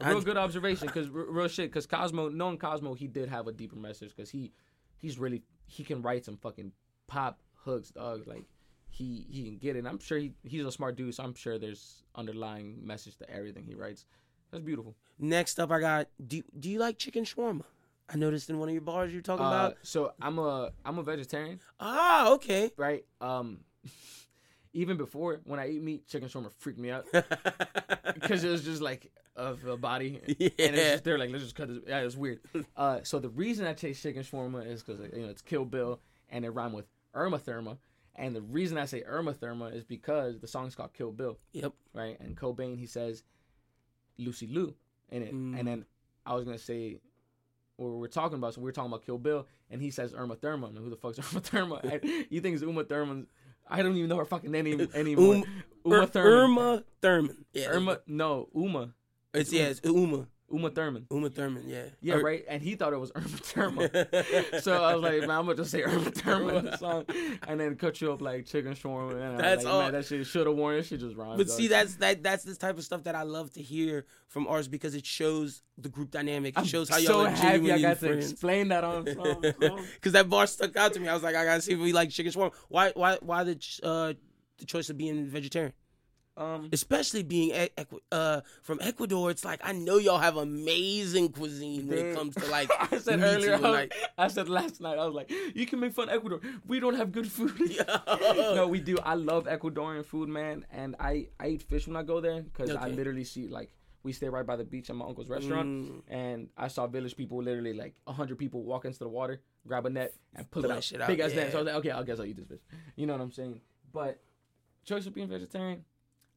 Real good observation, cause r- real shit. Cause Cosmo, knowing Cosmo, he did have a deeper message, cause he he's really he can write some fucking pop hooks, dog. Like he he can get it. And I'm sure he, he's a smart dude, so I'm sure there's underlying message to everything he writes. That's beautiful. Next up, I got do do you like chicken shawarma? I noticed in one of your bars you were talking Uh, about. so I'm a I'm a vegetarian. Ah, okay. right? Um, even before when I eat meat, chicken shawarma freaked me out because it was just like of a body, and it's Yeah. just they're like let's just cut this. Yeah, it's weird. Uh, so the reason I chase chicken shawarma is because you know it's Kill Bill and it rhymed with Irma Therma, And the reason I say Irma Therma is because the song's called Kill Bill, Yep. right? And Cobain he says Lucy Liu in it, Mm. and then I was gonna say what we we're talking about. So we were talking about Kill Bill, and he says Irma Therma. And who the fuck's Irma Therma? And you think it's Uma Thurman? I don't even know her fucking name anymore. Um, Uma Thurman. Irma Thurman. Yeah. Irma, no, Uma. It's yeah, it's Uma. Uma Thurman. Uma Thurman, yeah. Yeah, Ir- right. And he thought it was Irma Thurman. so I was like, man, I'm gonna just say Irma Thurman in the song, and then cut you up like chicken shawarma. And I was That's like, all- Man, that shit should have worn. It shit just rhymes. But dog. see, that's that that's the type of stuff that I love to hear from artists because it shows the group dynamic. It I'm shows how so y'all are happy I got to friends. explain that on song. Because that bar stuck out to me. I was like, I gotta see if we like chicken shawarma. Why why why the uh the choice of being vegetarian? Um, Especially being uh from Ecuador, it's like I know y'all have amazing cuisine when it comes to like I said earlier, I, was- like- I said last night, I was like, you can make fun of Ecuador. We don't have good food. No, we do. I love Ecuadorian food, man, and I, I eat fish when I go there because I literally see like we stay right by the beach at my uncle's restaurant, Mm. and I saw village people literally like hundred people walk into the water, grab a net, and pull, Pull it that out, shit out, big ass yeah. net. So I was like, okay, I guess I'll eat this fish. You know what I'm saying? But choice of being vegetarian,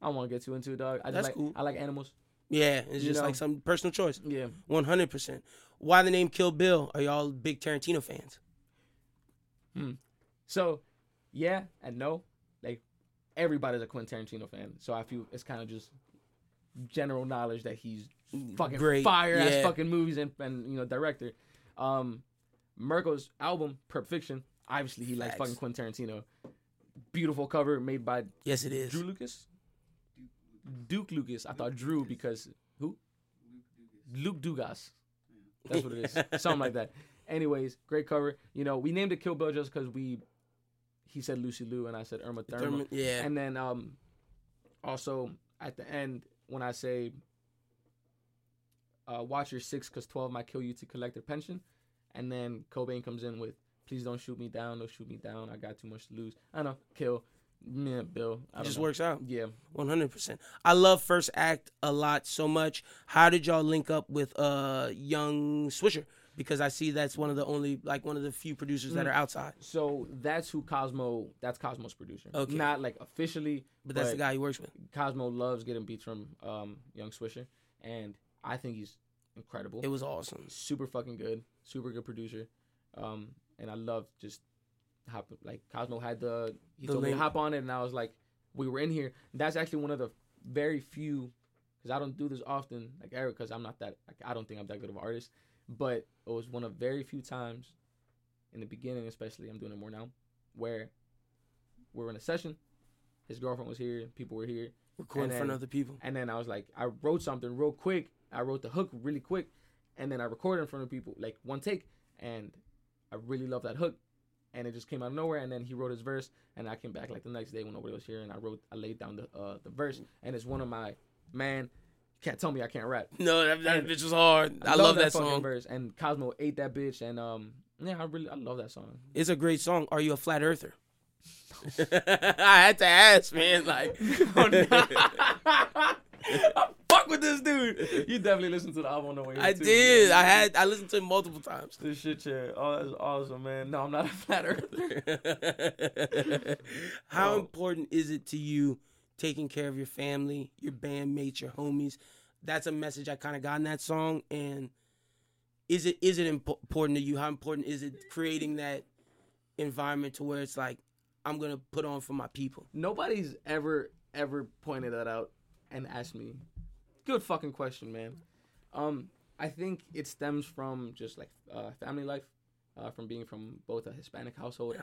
I don't want to get too into it, dog. I That's like cool. I like animals. Yeah, it's You just know? like some personal choice. Yeah. One hundred percent. Why the name Kill Bill? Are y'all big Tarantino fans? Hmm. So, yeah and no. Like everybody's a Quentin Tarantino fan, so I feel it's kind of just general knowledge that he's fucking Great, fire ass yeah. fucking movies and, and you know director. Um, Mirko's album Perp Fiction. Obviously, he likes Facts. fucking Quentin Tarantino. Beautiful cover made by Yes, it is. Drew Lucas. Duke Lucas. I thought Drew because who? Luke Dugas. That's what it is. Something like that. Anyways, great cover. You know, we named it Kill Bill just because we. He said Lucy Liu and I said Irma Thurman. Thurman, yeah. And then um, also at the end when I say, uh, "Watch your six, cause twelve might kill you to collect their pension," and then Cobain comes in with, "Please don't shoot me down. Don't shoot me down. I got too much to lose." I know, kill. Yeah, Bill. I It just know. works out. Yeah. One hundred percent. I love First Act a lot so much. How did y'all link up with uh Young Swisher? Because I see that's one of the only like one of the few producers that Mm. are outside. So that's who Cosmo. That's Cosmo's producer. Okay. Not like officially, But that's the guy he works with. Cosmo loves getting beats from um, Young Swisher, and I think he's incredible. It was awesome. super fucking good, super good producer, um, and I love just hop like Cosmo had the he The told me to hop on it, and I was like, we were in here. That's actually one of the very few, because I don't do this often, like Eric, because I'm not that like I don't think I'm that good of an artist, but it was one of very few times in the beginning, especially I'm doing it more now, where we were in a session, his girlfriend was here, people were here, Recording in front of other people. and then I was like, I wrote something real quick. I wrote the hook really quick, and then I recorded in front of people, like one take. And I really love that hook, and it just came out of nowhere. And then he wrote his verse, and I came back like the next day when nobody was here, and I wrote, I laid down the uh, the verse, and it's one of my man. You can't tell me I can't rap. No, that, that bitch was hard. I, love, that, fucking song. verse, and Cosmo ate that bitch, and um, yeah, I really, I love that song. It's a great song. Are you a flat earther? I had to ask, man. Like, I fuck with this dude. You definitely listened to the album on the way. I too. did. I had. I listened to it multiple times. This shit, yeah. Oh, that's awesome, man. No, I'm not a flat earther. How Oh. important is it to you taking care of your family, your bandmates, your homies? That's a message I kind of got in that song. And is it is it impo- important to you? How important is it creating that environment to where it's like I'm gonna put on for my people? Nobody's ever ever pointed that out and asked me. Good fucking question, man. Um, I think it stems from just like uh, family life, uh, from being from both a Hispanic household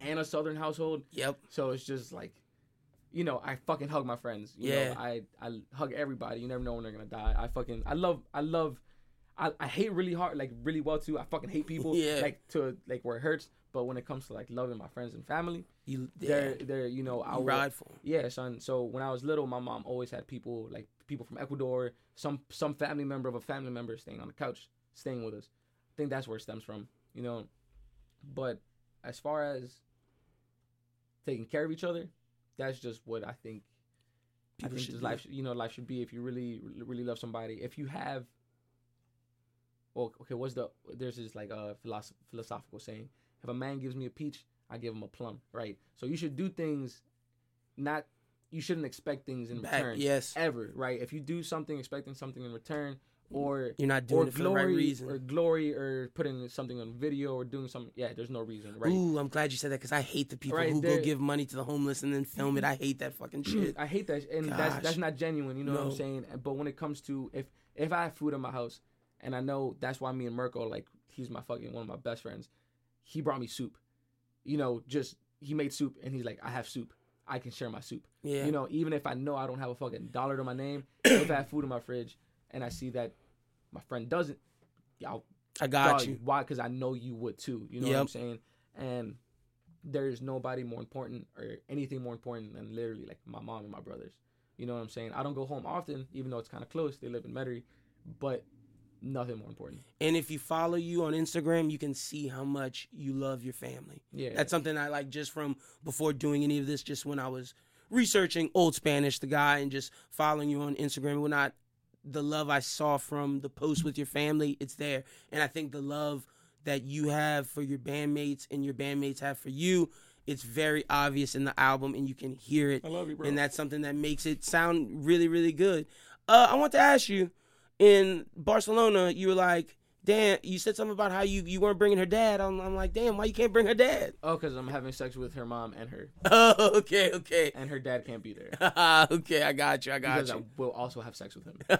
and a Southern household. Yep. So it's just like, you know, I fucking hug my friends. You Yeah. know, I I hug everybody. You never know when they're gonna die. I fucking I love I love. I, I hate really hard, like really well too. I fucking hate people, Yeah. like to like where it hurts. But when it comes to like loving my friends and family, You, they're they're you know I you will- ride for yeah, son. So when I was little, my mom always had people like people from Ecuador, some some family member of a family member staying on the couch, staying with us. I think that's where it stems from, you know. But as far as taking care of each other, that's just what I think. People I think life, you know, life should be if you really, really love somebody. If you have, well, okay, what's the? There's this like uh philosoph- philosophical saying: if a man gives me a peach, I give him a plum, right? So you should do things, not you shouldn't expect things in Back- return yes. ever, right? If you do something expecting something in return, mm. or You're not doing or it for the right glory, reason. or glory, or putting something on video, or doing something, yeah, there's no reason, right? Ooh, I'm glad you said that because I hate the people Right, who go give money to the homeless and then film it. I hate that fucking shit. I hate that, and that's Gosh. that's not genuine. You know what I'm saying? But when it comes to if if I have food in my house, and I know that's why me and Mirko like he's my fucking one of my best friends. He brought me soup. You know, just he made soup, and he's like, I have soup. I can share my soup. Yeah. You know, even if I know I don't have a fucking dollar to my name, if I have food in my fridge, and I see that my friend doesn't, yeah, I'll I got you. Why? Because I know you would too. You know what I'm saying? And there's nobody more important or anything more important than literally like my mom and my brothers. You know what I'm saying? I don't go home often, even though it's kind of close. They live in Metairie, but nothing more important. And if you follow you on Instagram, you can see how much you love your family. Yeah, That's something I like just from before doing any of this, just when I was researching Old Spanish, the guy, and just following you on Instagram. When not the love I saw from the post with your family, it's there. And I think the love that you have for your bandmates and your bandmates have for you, it's very obvious in the album and you can hear it. I love you, bro. And that's something that makes it sound really, really good. Uh, I want to ask you, in Barcelona, you were like, damn, you said something about how you, you weren't bringing her dad. I'm, I'm like, damn, why you can't bring her dad? oh, because I'm having sex with her mom and her, Oh, okay, okay. and her dad can't be there ah, okay, I got you. I got because I will also have sex with him.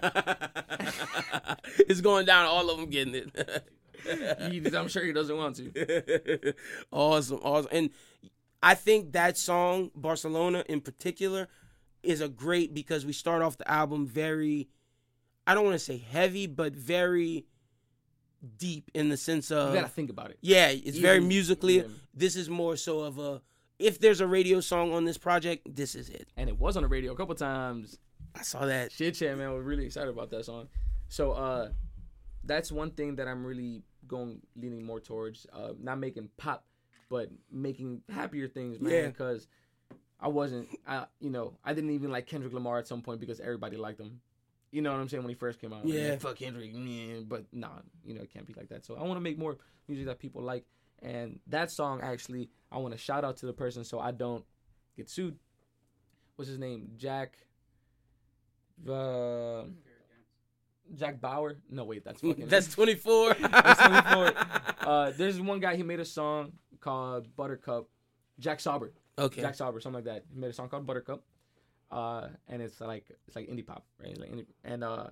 it's going down. All of them getting it. He- I'm sure he doesn't want to. awesome, awesome. And I think that song, Barcelona in particular, is a great because we start off the album very, I don't want to say heavy, but very deep in the sense You of gotta think about it. yeah, it's very musically. yeah. This is more so of a if there's a radio song on this project, this is it. And it was on the radio a couple times. I saw that. Shit chat, man. We're really excited about that song. So uh that's one thing that I'm really going leaning more towards. Uh not making pop, but making happier things, man. Yeah. Because I wasn't I you know, I didn't even like Kendrick Lamar at some point because everybody liked him. You know what I'm saying? When he first came out. Like, Yeah. fuck Kendrick, man. But nah, you know, it can't be like that. So I wanna make more music that people like. And that song actually, I wanna shout out to the person so I don't get sued. What's his name? Jack uh, Jack Bauer. No, wait, that's fucking. That's 24. That's 24. uh, there's one guy. He made a song called Buttercup. Jack Stauber. okay. Jack Stauber, something like that. He made a song called Buttercup. Uh, and it's like it's like indie pop, right? Like indie, and uh,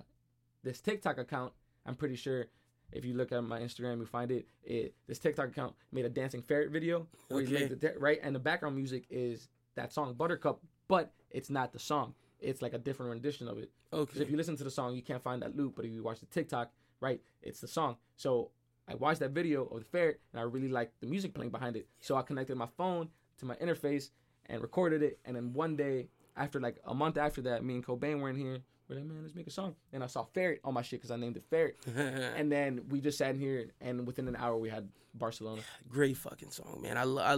this TikTok account, I'm pretty sure. If you look at my Instagram, you find it. It this TikTok account made a dancing ferret video where Okay. the right, and the background music is that song Buttercup, but it's not the song. It's like a different rendition of it. Okay. if you listen to the song, you can't find that loop. But if you watch the TikTok, right, it's the song. So I watched that video of the ferret, and I really liked the music playing behind it. So I connected my phone to my interface and recorded it. And then one day, after like a month after that, me and Cobain were in here. We're like, man, let's make a song. And I saw ferret on my shit because I named it ferret. and then we just sat in here, and within an hour, we had Barcelona. Great fucking song, man. I, I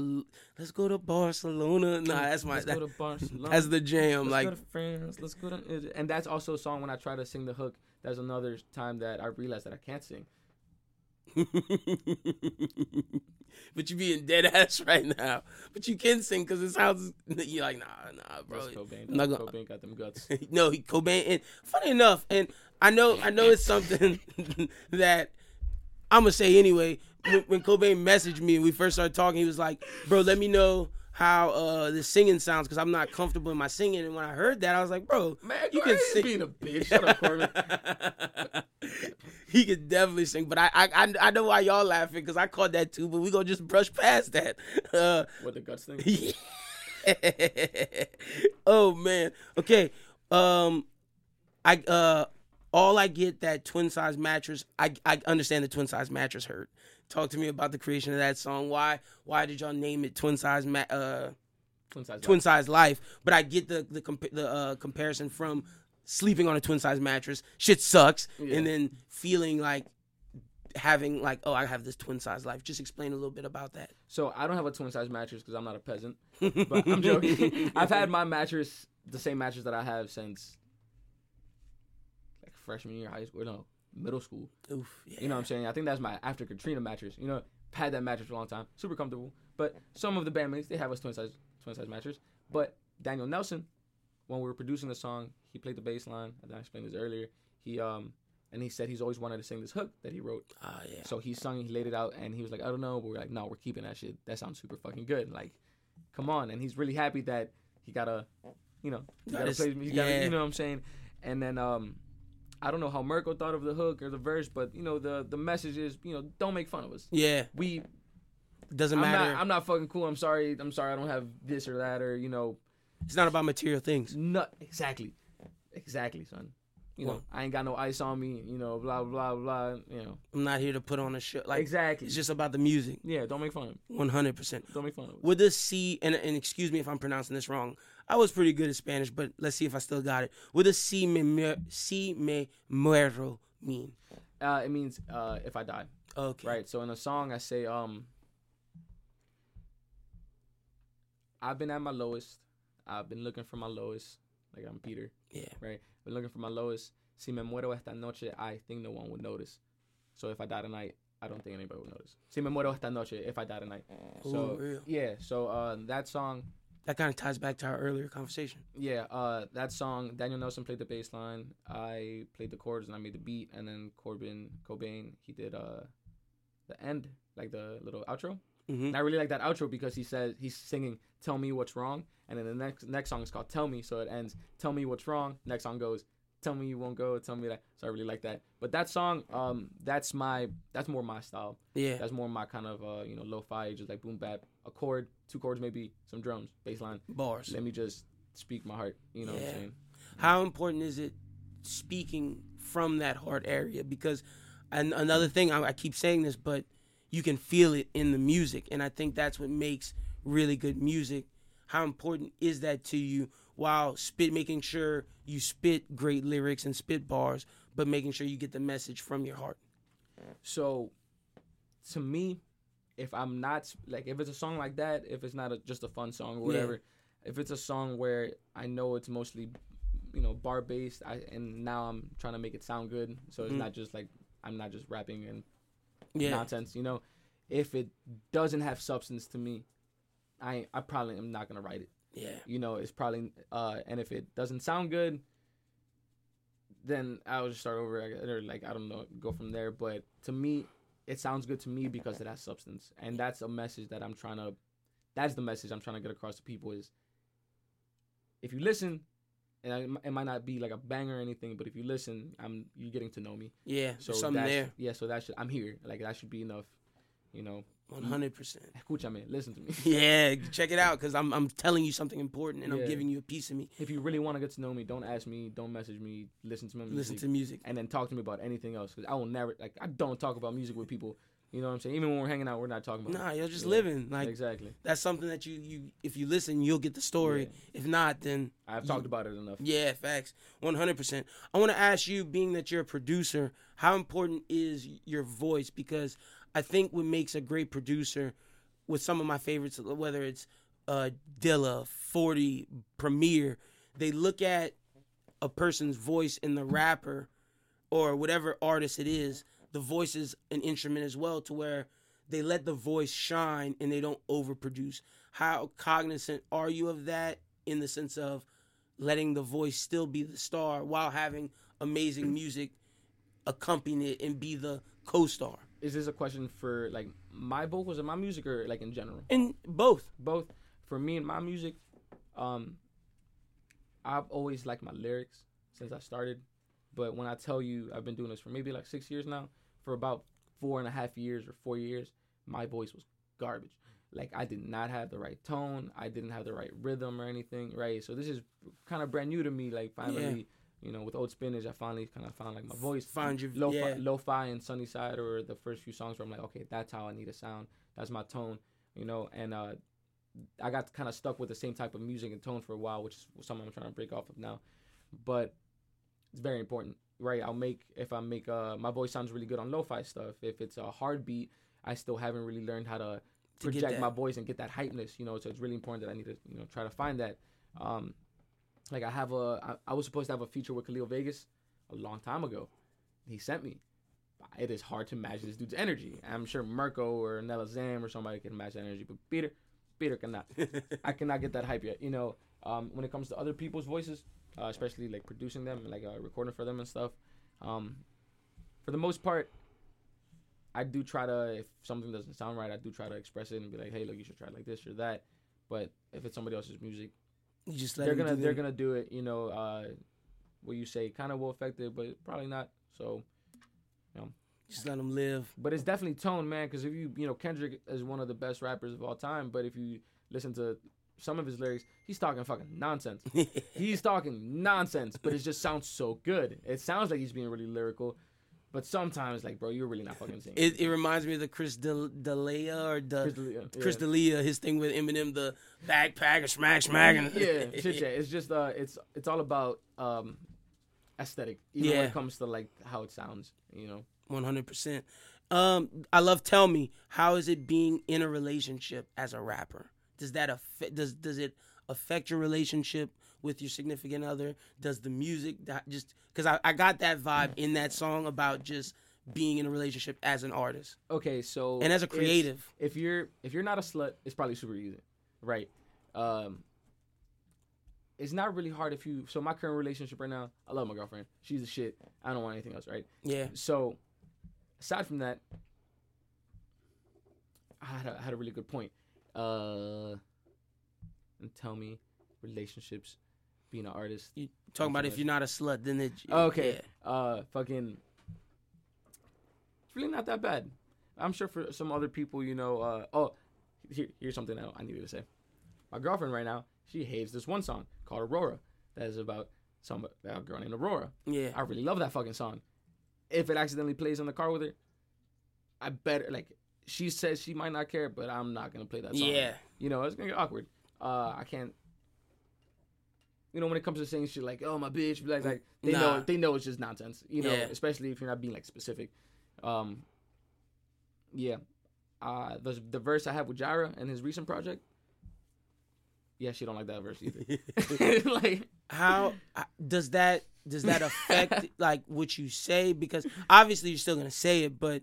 let's go to Barcelona. Nah, that's my Let's that, go to Barcelona. that's the jam. Let's like go to France. Let's go to. And that's also a song when I try to sing the hook. That's another time that I realized that I can't sing. but you being dead ass right now. But you can sing because it sounds. You're like, nah, nah, bro. Cobain. Not gonna- Cobain got them guts. no, he Cobain. And funny enough, and I know, I know it's something that I'm gonna say anyway. When, when Cobain messaged me and we first started talking, he was like, "Bro, let me know how uh the singing sounds because I'm not comfortable in my singing." And when I heard that, I was like, "Bro, Man, you can sing." being a bitch. Shut up, Corbin. he could definitely sing, but I I I- I know why y'all laughing because I caught that too. But we gonna just brush past that. Uh, What the guts thing? oh man. Okay. Um I uh all I get that twin size mattress. I I understand the twin size mattress hurt. Talk to me about the creation of that song. Why why did y'all name it twin size ma- uh Twin size. twin size life? But I get the the compa- the uh, comparison from sleeping on a twin size mattress. Shit sucks. Yeah. And then feeling like having like oh I have this twin size life. Just explain a little bit about that. So I don't have a twin size mattress because I'm not a peasant. But I'm joking. I've had my mattress, the same mattress that I have since like freshman year high school. No, middle school. Oof. Yeah. You know what I'm saying? I think that's my after Katrina mattress. You know, had that mattress for a long time, super comfortable. But some of the bandmates they have us twin size twin size mattress. But Daniel Nelson, when we were producing the song, he played the bass line. I explained this earlier. He um and he said he's always wanted to sing this hook that he wrote. Ah, yeah. So he sung, he laid it out, and he was like, I don't know, but we're like, no, we're keeping that shit. That sounds super fucking good. Like, come on. And he's really happy that he got a, you know, he got is- place, he got yeah. you know what I'm saying? And then um, I don't know how Merkel thought of the hook or the verse, but you know, the the message is, you know, don't make fun of us. Yeah. We, Doesn't I'm matter. not, I'm not fucking cool. I'm sorry. I'm sorry. I don't have this or that or you know, it's not about material things. not exactly, exactly, son. You know, Well- I ain't got no ice on me. You know, blah blah blah. You know, I'm not here to put on a show. Like exactly. it's just about the music. yeah, don't make fun of me. 100. percent Don't make fun of us. Would the C and, and excuse me if I'm pronouncing this wrong. I was pretty good at Spanish, but let's see if I still got it. What does si me mu- si me muero mean? Uh, it means uh, if I die. Okay. Right. So in the song, I say, um, I've been at my lowest. I've been looking for my lowest. Like I'm Peter. Yeah. Right. Been looking for my lowest. Si me muero esta noche, I think no one would notice. So if I die tonight, I don't think anybody would notice. Si me muero esta noche, if I die tonight. Ooh, So real. yeah. So uh, that song, That kind of ties back to our earlier conversation. yeah. Uh, that song, Daniel Nelson played the bass line. I played the chords and I made the beat. And then Corbin Cobain, he did uh, the end, like the little outro. hmm And I really like that outro because he says he's singing "Tell Me What's Wrong," and then the next next song is called "Tell Me," so it ends "Tell Me What's Wrong." Next song goes "Tell Me You Won't Go," "Tell Me That." So I really like that. But that song, um, that's my that's more my style. Yeah. That's more my kind of uh, you know lo-fi, just like boom bap, a chord, two chords maybe, some drums, bass line. Bars. Let me just speak my heart. You know what Yeah. I'm saying? How important is it speaking from that heart area? Because and another thing, I, I keep saying this, but you can feel it in the music, and I think that's what makes really good music. How important is that to you? While spit, making sure you spit great lyrics and spit bars, but making sure you get the message from your heart. So, to me, if I'm not like if it's a song like that, if it's not a, just a fun song or whatever, if it's a song where I know it's mostly, you know, bar based, I and now I'm trying to make it sound good, so it's Mhm. not just like I'm not just rapping and Yeah, nonsense, you know. If it doesn't have substance to me, I I probably am not gonna write it. yeah, You know, it's probably uh, and if it doesn't sound good, then I'll just start over or like I don't know, go from there. But to me, it sounds good to me because it has substance, and that's a message that I'm trying to. That's the message I'm trying to get across to people is. If you listen, and I, it might not be like a banger or anything, but if you listen, I'm you're getting to know me. yeah. So something that's- there, Yeah, so that should I'm here. Like that should be enough. You know, Mm-hmm. one hundred percent. escúchame, listen to me. Yeah, check it out because I'm I'm telling you something important and Yeah. I'm giving you a piece of me. if you really want to get to know me, don't ask me, don't message me, listen to my music, Listen to music. and then talk to me about anything else. Because I will never, like, I don't talk about music with people. You know what I'm saying? Even when we're hanging out, we're not talking about. Nah, you're just Yeah. living. Like exactly. that's something that you you if you listen, you'll get the story. Yeah. If not, then I've You- talked about it enough. yeah, facts. One hundred percent. I want to ask you, being that you're a producer, how important is your voice? Because I think what makes a great producer, with some of my favorites, whether it's uh, Dilla, Forty, Premier, they look at a person's voice in the rapper or whatever artist it is. The voice is an instrument as well, to where they let the voice shine and they don't overproduce. How cognizant are you of that in the sense of letting the voice still be the star while having amazing music accompany it and be the co-star? Is this a question for like my vocals and my music, or like in general? And both. Both. For me and my music, um, I've always liked my lyrics since I started. But when I tell you I've been doing this for maybe like six years now, for about four and a half years or four years, my voice was garbage. Like I did not have the right tone. I didn't have the right rhythm or anything. Right. So this is kind of brand new to me. Like finally, you know, with old spinach, I finally kind of found like my voice. Find your lo-fi, yeah. lo-fi and Sunnyside or the first few songs where I'm like, okay, that's how I need to sound. That's my tone, you know. And uh, I got kind of stuck with the same type of music and tone for a while, which is something I'm trying to break off of now. But it's very important, right? I'll make if I make uh my voice sounds really good on lo-fi stuff. If it's a hard beat, I still haven't really learned how to To project my voice and get that hypeness, you know. So it's really important that I need to, you know, try to find that. Um, like I have a, I, I was supposed to have a feature with Khalil Vegas a long time ago. He sent me, it is hard to match this dude's energy. I'm sure Mirko or Nella Zam or somebody can match that energy, but Peter, Peter cannot. I cannot get that hype yet. You know, um, when it comes to other people's voices, uh, especially like producing them, like uh, recording for them and stuff. Um, for the most part, I do try to if something doesn't sound right, I do try to express it and be like, hey, look, you should try it like this or that. But if it's somebody else's music, You just they're gonna do they're gonna do it. You know, uh, what you say kind of will affect it, but probably not. So, you know. just let them live. but it's definitely tone, man. Because if you you know Kendrick is one of the best rappers of all time, but if you listen to some of his lyrics, he's talking fucking nonsense. he's talking nonsense, but it just sounds so good. It sounds like he's being really lyrical, but sometimes like, bro, you're really not fucking singing. It, it reminds me of the Chris De- D'Elia or the Chris D'Elia, Chris yeah. D'Elia, his thing with Eminem, the backpack or smack smack. and- yeah, shit, yeah. It's just uh, it's it's all about um, aesthetic. Even when it comes to like how it sounds, you know. One hundred percent. Um, I love. Tell me, how is it being in a relationship as a rapper? Does that affect? Does does it affect your relationship with your significant other? Does the music that just because I, I got that vibe in that song about just being in a relationship as an artist Okay, so and as a creative. if you're if you're not a slut, it's probably super easy, right? Um, it's not really hard if you. So my current relationship right now, I love my girlfriend. She's a shit. I don't want anything else, right? Yeah, So, aside from that, I had a, I had a really good point. Uh, and tell me, relationships, being an artist. you talking about if you're not a slut, then it. Okay. yeah. Uh, fucking. It's really not that bad. I'm sure for some other people, you know. Uh, oh, here, here's something I, I needed to say. My girlfriend right now, she hates this one song called Aurora. That is about some a girl named Aurora. Yeah. I really love that fucking song. If it accidentally plays in the car with her, I better like. She says she might not care, but I'm not gonna play that song. Yeah. You know, it's gonna get awkward. Uh, I can't. You know, when it comes to saying shit like "oh my bitch," like like they Nah. know they know it's just nonsense. You know, Yeah. especially if you're not being like specific. Um. Yeah, uh, the the verse I have with Jara and his recent project. Yeah, she don't like that verse either. like, how uh, does that does that affect like what you say because obviously you're still gonna say it but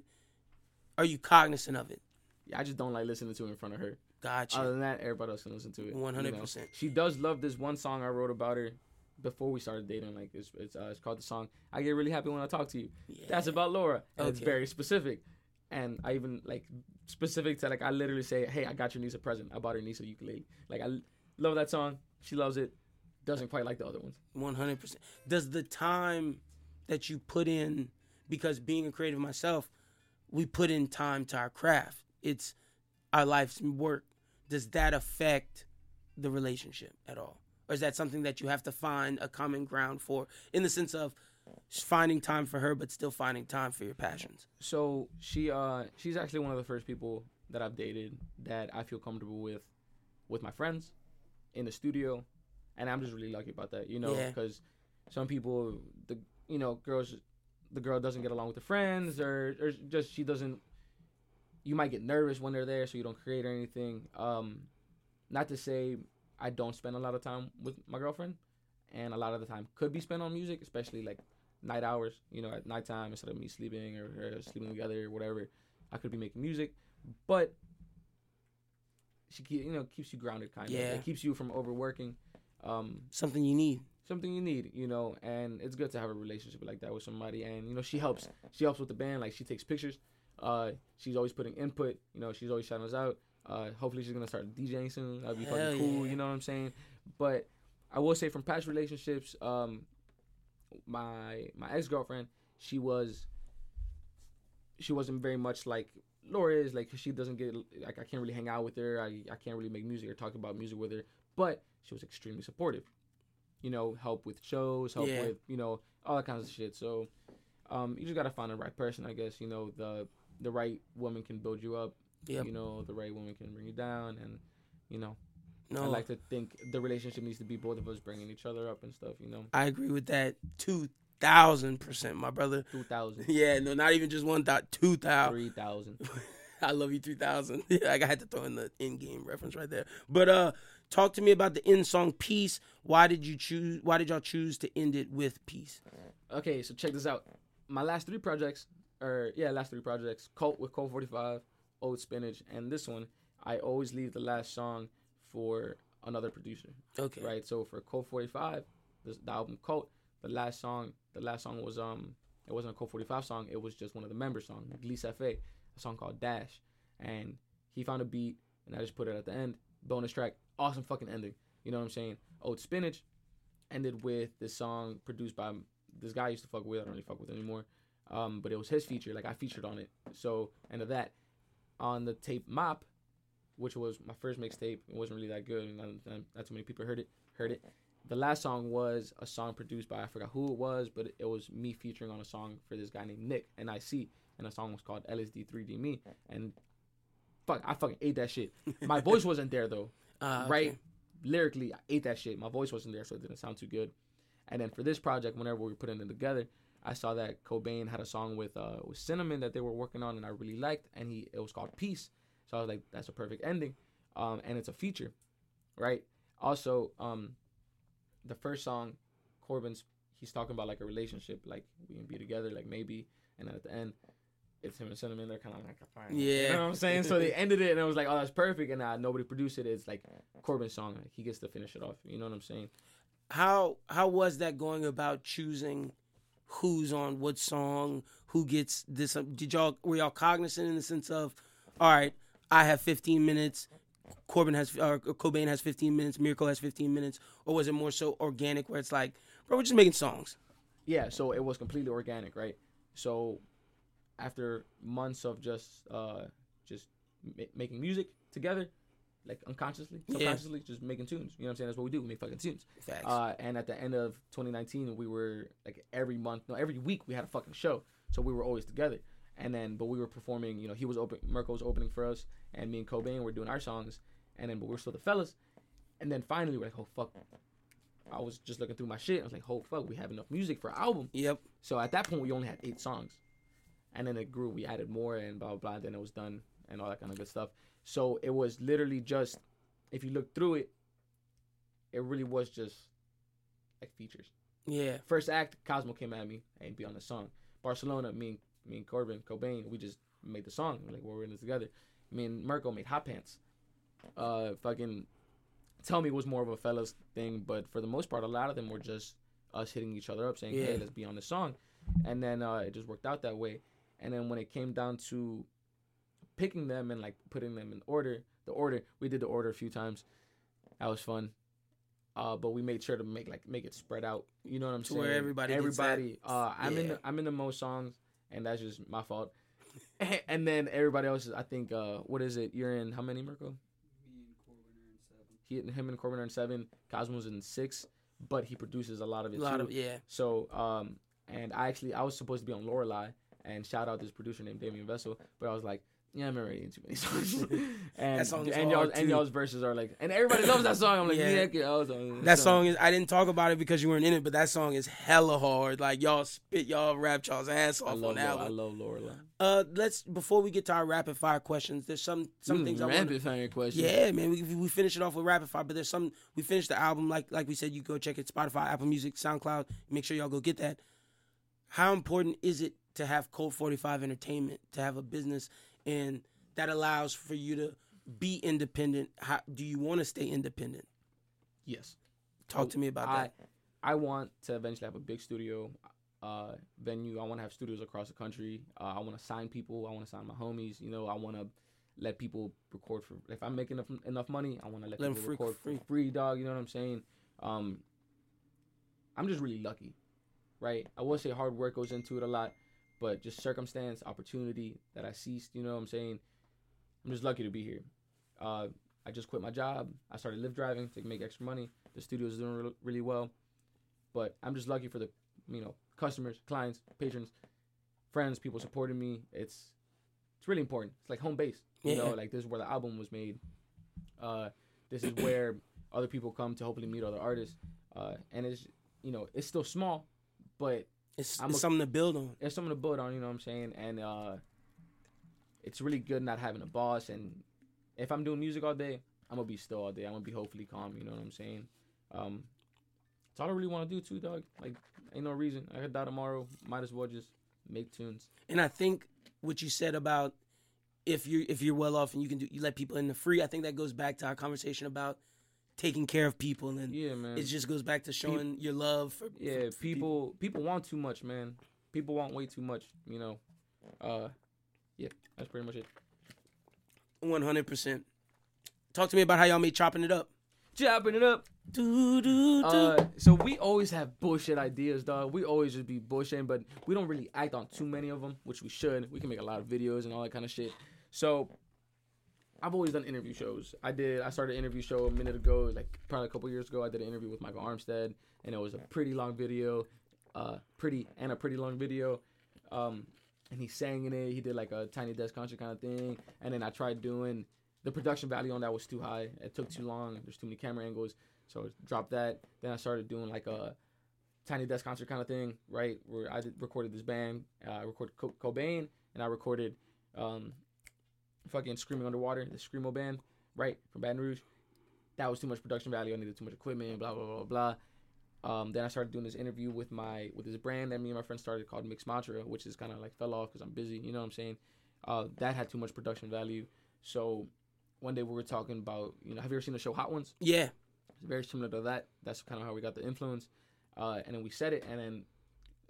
are you cognizant of it yeah, I just don't like listening to it in front of her. Gotcha Other than that, everybody else can listen to it. 100%. She does love this one song I wrote about her before we started dating. Like it's it's, uh, it's called the song "I Get Really Happy When I Talk to You." That's about Laura. And It's very specific, and I even like specific to like I literally say, "Hey, I got your niece a present. I bought her niece a ukulele." Like I l- love that song. She loves it. Doesn't quite like the other ones. 100% does the time that you put in because being a creative myself we put in time to our craft it's our life's work does that affect the relationship at all or is that something that you have to find a common ground for in the sense of finding time for her but still finding time for your passions So she uh she's actually one of the first people that I've dated that I feel comfortable with, with my friends, in the studio, and I'm just really lucky about that. You know, Yeah. because some people the you know girls the girl doesn't get along with the friends or or just she doesn't. You might get nervous when they're there, so you don't create or anything. Um, not to say I don't spend a lot of time with my girlfriend, and a lot of the time could be spent on music, especially like night hours, you know, at nighttime instead of me sleeping or, sleeping together or whatever. I could be making music, but she keep, you know keeps you grounded kind of. Yeah. It keeps you from overworking. Um, something you need something you need, you know, and it's good to have a relationship like that with somebody. And you know, she helps. She helps with the band. Like she takes pictures. Uh, she's always putting input. You know, she's always shouting us out. Uh, hopefully she's gonna start DJing soon. That'd be Hell fucking cool. yeah. You know what I'm saying? But I will say from past relationships, um, my my ex girlfriend, she was. She wasn't very much like Laura is. Like she doesn't get like I can't really hang out with her. I I can't really make music or talk about music with her. But she was extremely supportive. You know, help with shows, help Yeah. with you know all that kinds of shit. So, um, you just gotta find the right person, I guess. You know, the the right woman can build you up. Yep. You know, the right woman can bring you down, and you know, no I like to think the relationship needs to be both of us bringing each other up and stuff. You know, I agree with that two thousand percent, my brother. two thousand, Yeah, no, not even just one thou- two thousand. three thousand. I love you three thousand. like I had to throw in the in game reference right there. But uh, talk to me about the end song "Peace." Why did you choose? Why did y'all choose to end it with peace? Okay, so check this out. My last three projects, or yeah, last three projects. Cult with Cult 45, Old Spinach, and this one. I always leave the last song for another producer. Okay. Right. So for Cult 45, this, the album Cult, the last song, the last song was um, it wasn't a Cult 45 song. It was just one of the member songs, Gliss Fa, a song called Dash, and he found a beat, and I just put it at the end. Bonus track, awesome fucking ending. You know what I'm saying? Old Spinach ended with this song produced by this guy I used to fuck with. I don't really fuck with anymore. Um, but it was his feature. Like I featured on it. So end of that. On the tape Mop, which was my first mixtape, it wasn't really that good. and Not, not, too many people heard it. Heard it. The last song was a song produced by I forgot who it was, but it was me featuring on a song for this guy named Nick and I see, and the song was called LSD 3D Me. And fuck, I fucking ate that shit. My voice wasn't there though Uh, okay. right lyrically i ate that shit my voice wasn't there so it didn't sound too good and then for this project whenever we were putting it together i saw that cobain had a song with uh with cinnamon that they were working on and i really liked and he it was called peace so i was like that's a perfect ending um and it's a feature right also um the first song corbin's he's talking about like a relationship like we can be together like maybe and then at the end it's him and cinnamon they're kind of like fine. you Yeah. know what i'm saying so they ended it and i was like oh that's perfect and uh, nobody produced it it's like Corbin's song. Like, he gets to finish it off. You know what I'm saying? how how was that going about choosing who's on what song, who gets this? Did y'all were y'all cognizant in the sense of, all right, I have 15 minutes, Corbin has or Cobain has 15 minutes, Mirko has 15 minutes, or was it more so organic where it's like, bro, we're just making songs? Yeah. So it was completely organic, right? So after months of just uh just ma- making music together, like unconsciously, Yeah. just making tunes. You know what I'm saying? That's what we do. We make fucking tunes. Facts. Uh, and at the end of 2019, we were like every month, no, every week we had a fucking show. So we were always together. And then, but we were performing. You know, he was open, Mirko was opening for us, and me and Cobain were doing our songs. And then, but we're still the fellas. And then finally, we're like, oh fuck. I was just looking through my shit. I was like, oh fuck, we have enough music for an album. yep. So at that point, we only had eight songs, and then it grew. We added more and blah blah blah. Then it was done and all that kind of good stuff. So it was literally just, if you look through it, it really was just like features. Yeah. First act, Cosmo came at me and be on the song. Barcelona, me and me and Corbin Cobain, we just made the song. We're like, we're in this together. Me and Mirko made Hot Pants. Uh, fucking, tell me was more of a fellas thing, but for the most part, a lot of them were just us hitting each other up, saying, Yeah. hey, let's be on the song, and then uh, it just worked out that way. And then when it came down to picking them and like putting them in order, the order we did the order a few times. That was fun. Uh, but we made sure to make like make it spread out. You know what I'm To saying? where everybody everybody. Uh, I'm in the, I'm in the most songs, and that's just my fault. and then everybody else is. I think. Uh, what is it? You're in how many, Mirko? He, him and Corbin are in seven. Cosmo's in six, but he produces a lot of A it lot too. of yeah. So, um, and I actually I was supposed to be on Lorelai, and shout out this producer named Damien Vessel, but I was like, yeah, I'm already in too many songs. and That song and y'all and y'all's verses are like, and everybody loves that song. I'm like, Yeah. yeah, I on That song is. I didn't talk about it because you weren't in it, but that song is hella hard. Like y'all spit, y'all rap y'all's ass I off love on that Lor- I love Lorelai. Uh, let's before we get to our rapid fire questions. There's some some things I want. To Rapid fire question. Yeah, man, we we finish it off with rapid fire, but there's some we finished the album like like we said. You go check it Spotify, Apple Music, SoundCloud. Make sure y'all go get that. How important is it to have Cult 45 Entertainment to have a business and that allows for you to be independent? How do you want to stay independent? Yes. Talk to me about I, that. I want to eventually have a big studio uh, venue. I want to have studios across the country. Uh, I want to sign people. I want to sign my homies. You know, I want to let people record for. If I'm making enough, enough money, I want to let, Let people freak record free. for free, dog. You know what I'm saying? Um, I'm just really lucky, right? I will say hard work goes into it a lot, but just circumstance, opportunity that I seized. You know what I'm saying? I'm just lucky to be here. Uh, I just quit my job. I started live driving to make extra money. The studio's doing re- really well, but I'm just lucky for the, you know, customers, clients, patrons, friends, people supporting me. It's it's really important. It's like home base. You know, like this is where the album was made. Uh, this is where other people come to hopefully meet other artists. Uh, and it's you know it's still small, but It's, I'm it's a- something to build on. It's something to build on. You know what I'm saying? And uh, it's really good not having a boss. And if I'm doing music all day, I'm gonna be still all day. I'm gonna be hopefully calm. You know what I'm saying? Um, it's all I really want to do too, dog. Like, ain't no reason. I could die tomorrow. Might as well just make tunes. And I think what you said about if you if you're well off and you can do you let people in the free, I think that goes back to our conversation about taking care of people and Yeah, man. it just goes back to showing your love for yeah, for- for people, people want too much, man. People want way too much. You know. Uh, yeah, that's pretty much it. One hundred percent. Talk to me about how y'all made chopping it up. Chopping it up. Do do do. Uh, so we always have bullshit ideas, dog. We always just be bullshitting, but we don't really act on too many of them, which we should. We can make a lot of videos and all that kind of shit. So I've always done interview shows. I did. I started an interview show a minute ago, like probably a couple years ago. I did an interview with Michael Armstead, and it was a pretty long video, uh, pretty and a pretty long video. Um, and he sang in it. He did like a tiny desk concert kind of thing. And then I tried doing the production value on that was too high. It took too long. There's too many camera angles. So I dropped that. Then I started doing like a tiny desk concert kind of thing, right? Where I did, recorded this band. Uh, I recorded Co- Cobain, and I recorded um, fucking Screaming Underwater, the Screamo band, right from Baton Rouge. That was too much production value. I needed too much equipment. Blah blah blah blah. Um, then I started doing this interview with my with this brand that me and my friend started called Mix Mantra, which is kind of like fell off because I'm busy. You know what I'm saying? Uh, that had too much production value. So one day we were talking about, you know, have you ever seen the show Hot Ones? yeah. It's very similar to that. That's kind of how we got the influence. Uh, and then we said it, and then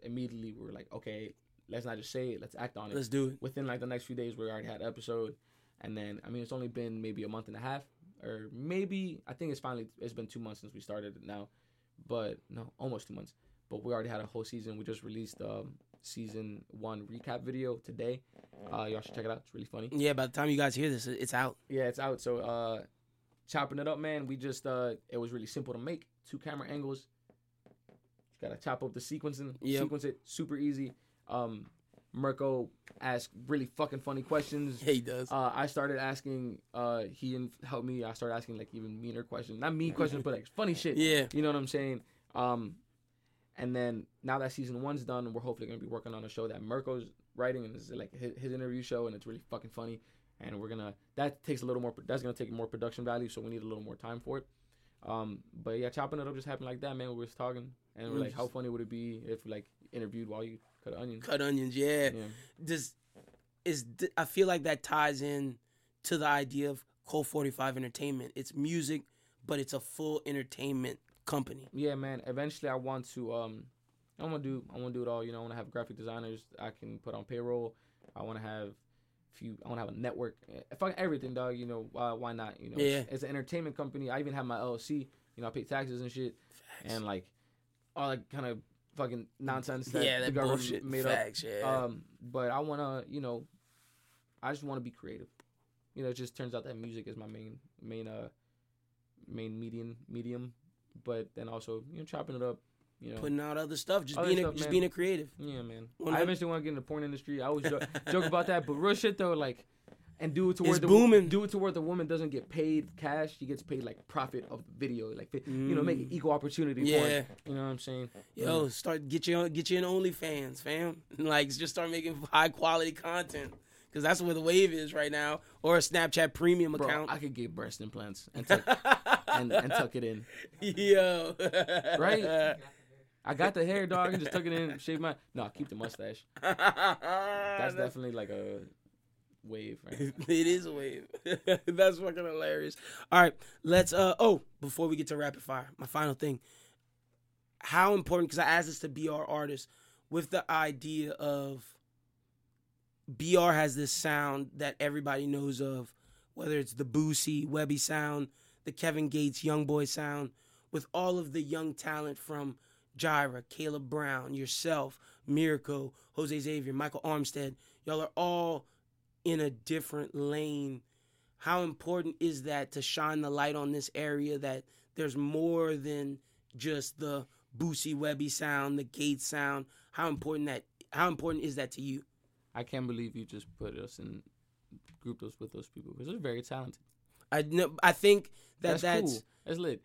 immediately we were like, okay, let's not just say it, let's act on it. Let's do it. Within like the next few days, we already had an episode, and then I mean, it's only been maybe a month and a half, or maybe I think it's finally it's been two months since we started it now, but no, almost two months. But we already had a whole season. We just released um, season one recap video today. Uh, y'all should check it out. It's really funny. Yeah, by the time you guys hear this, it's out. Yeah, it's out. So uh chopping it up, man. We just uh it was really simple to make. Two camera angles. Just gotta chop up the sequencing. Yep. Sequence it super easy. Um Mirko asked really fucking funny questions. Yeah, he does. Uh, I started asking. Uh, he didn't help me. I started asking like even meaner questions, not mean questions, but like funny shit. Yeah. you know what I'm saying. Um, and then now that season one's done, we're hopefully gonna be working on a show that Mirko's writing, and it's like his, his interview show, and it's really fucking funny. And we're gonna that takes a little more. That's gonna take more production value, so we need a little more time for it. Um, but yeah, chopping it up just happened like that, man. We was talking, and we're like, how funny would it be if like interviewed while you cut onions? Cut onions. Yeah. Yeah. Does is I feel like that ties in to the idea of Cult Forty Five Entertainment. It's music, but it's a full entertainment company. yeah, man. Eventually, I want to. Um, I want to do. I want to do it all. You know, I want to have graphic designers I can put on payroll. I want to have few. I want to have a network. If I everything, dog. You know, why? Why not? You know, Yeah. It's, it's an entertainment company. I even have my LLC. You know, I pay taxes and shit, and like all that kind of fucking nonsense that yeah, the that government bullshit. made Facts. up. Yeah. Um, but I want to. You know, I just want to be creative. You know, it just turns out that music is my main main uh main medium medium, but then also you know chopping it up. You know, Putting out other stuff, just Other being a, just man. being a creative. Yeah, man. When I eventually want to get in the porn industry. I always joke, joke about that, but real shit though, like, and do it to where the booming. do it to where the woman doesn't get paid cash. She gets paid like profit of the video, like you know, make it equal opportunity. Mm. Yeah. you know what I'm saying. Yo, start get you on, get you in OnlyFans, fam. Like just start making high quality content because that's where the wave is right now, or a Snapchat Premium Bro, account. I could get breast implants and tuck, and, and tuck it in. Yo, Right? I got the hair, dog, and just tuck it in, shave my. No, I keep the mustache. That's definitely like a wave, right? it is a wave. That's fucking hilarious. All right, let's. Uh oh, before we get to rapid fire, my final thing. How important? Because I asked this to BR artists with the idea of BR has this sound that everybody knows of, whether it's the Boosie, Webbie sound, the Kevin Gates Young Boy sound, with all of the young talent from Gyra, Caleb Brown, yourself, Mirko, Jose Xavier, Michael Armstead. Y'all are all in a different lane. How important is that to shine the light on this area that there's more than just the Boosie Webbie sound, the Gates sound? How important that how important is that to you? I can't believe you just put us in grouped us with those people because they're very talented. I know, I think that That's, that's, cool. That's lit.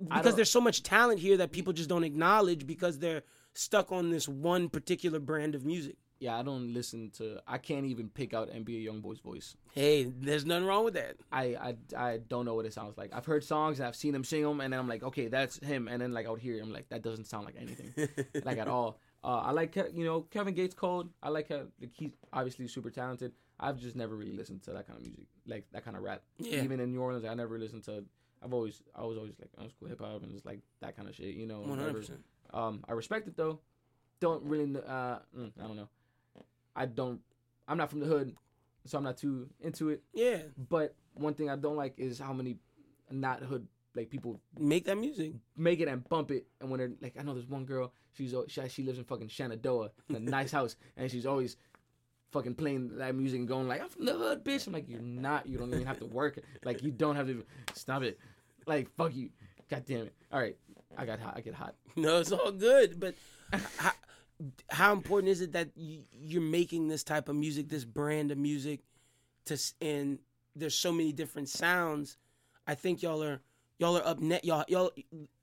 Because there's so much talent here that people just don't acknowledge because they're stuck on this one particular brand of music. Yeah, I don't listen to. I can't even pick out NBA YoungBoy's voice. Hey, there's nothing wrong with that. I, I I don't know what it sounds like. I've heard songs and I've seen him sing them, and then I'm like, okay, that's him. And then like I would hear him like that doesn't sound like anything, like at all. Uh, I like you know Kevin Gates cold. I like how like, he's obviously super talented. I've just never really listened to that kind of music, like that kind of rap. Yeah. Even in New Orleans, I never listened to. I've always I was always like old school hip hop and just like that kind of shit. You know. One hundred percent. Um, I respect it though. Don't really. Uh, mm, I don't know. I don't. I'm not from the hood, so I'm not too into it. Yeah, But one thing I don't like is how many not hood like people make that music. make it and bump it. And when they're like, I know there's one girl, she's she, she lives in fucking Shenandoah, in a nice house, and she's always fucking playing that music and going like, I'm from the hood, bitch. I'm like, you're not. You don't even have to work. Like, you don't have to. Stop it. Like, fuck you. God damn it. All right, I got hot. I get hot. No, it's all good. But how, how important is it that you, you're making this type of music, this brand of music, to and there's so many different sounds. I think y'all are y'all are up net y'all y'all.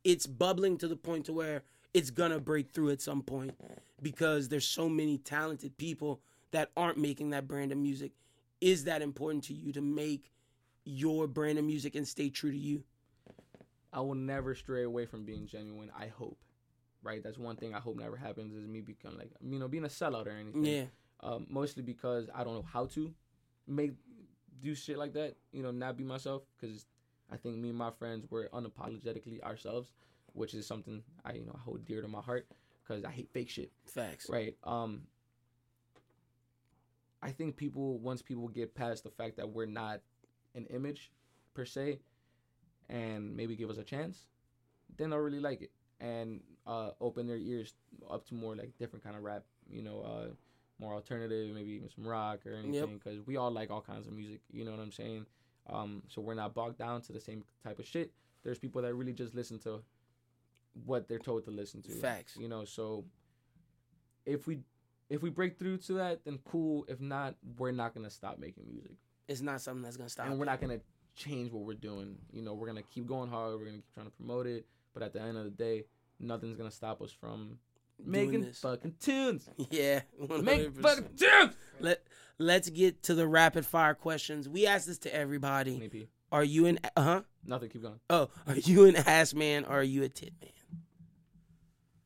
It's bubbling to the point to where it's gonna break through at some point because there's so many talented people that aren't making that brand of music. Is that important to you to make your brand of music and stay true to you? I will never stray away from being genuine. I hope. Right? That's one thing I hope never happens is me become like, you know, being a sellout or anything. Yeah. um, mostly because I don't know how to make do shit like that. You know, not be myself because I think me and my friends were unapologetically ourselves, which is something I you know hold dear to my heart because I hate fake shit. Facts. Right. Um. I think people once people get past the fact that we're not an image per se, and maybe give us a chance, then they'll really like it and uh, open their ears up to more like different kind of rap. You know, uh, more alternative, maybe even some rock or anything. Because we all like all kinds of music. You know what I'm saying? Um, so we're not bogged down to the same type of shit. There's people that really just listen to what they're told to listen to. Facts. You know, so if we if we break through to that, then cool. If not, we're not gonna stop making music, It's not something that's gonna stop. and we're not gonna change what we're doing. You know, we're gonna keep going hard. We're gonna keep trying to promote it. But at the end of the day, nothing's gonna stop us from making fucking tunes. Yeah, Make 100%. fucking tunes. Let Let's get to the rapid fire questions. We ask this to everybody. Maybe Are you an uh huh? nothing. Keep going. Oh, are you an ass man or are you a tit man?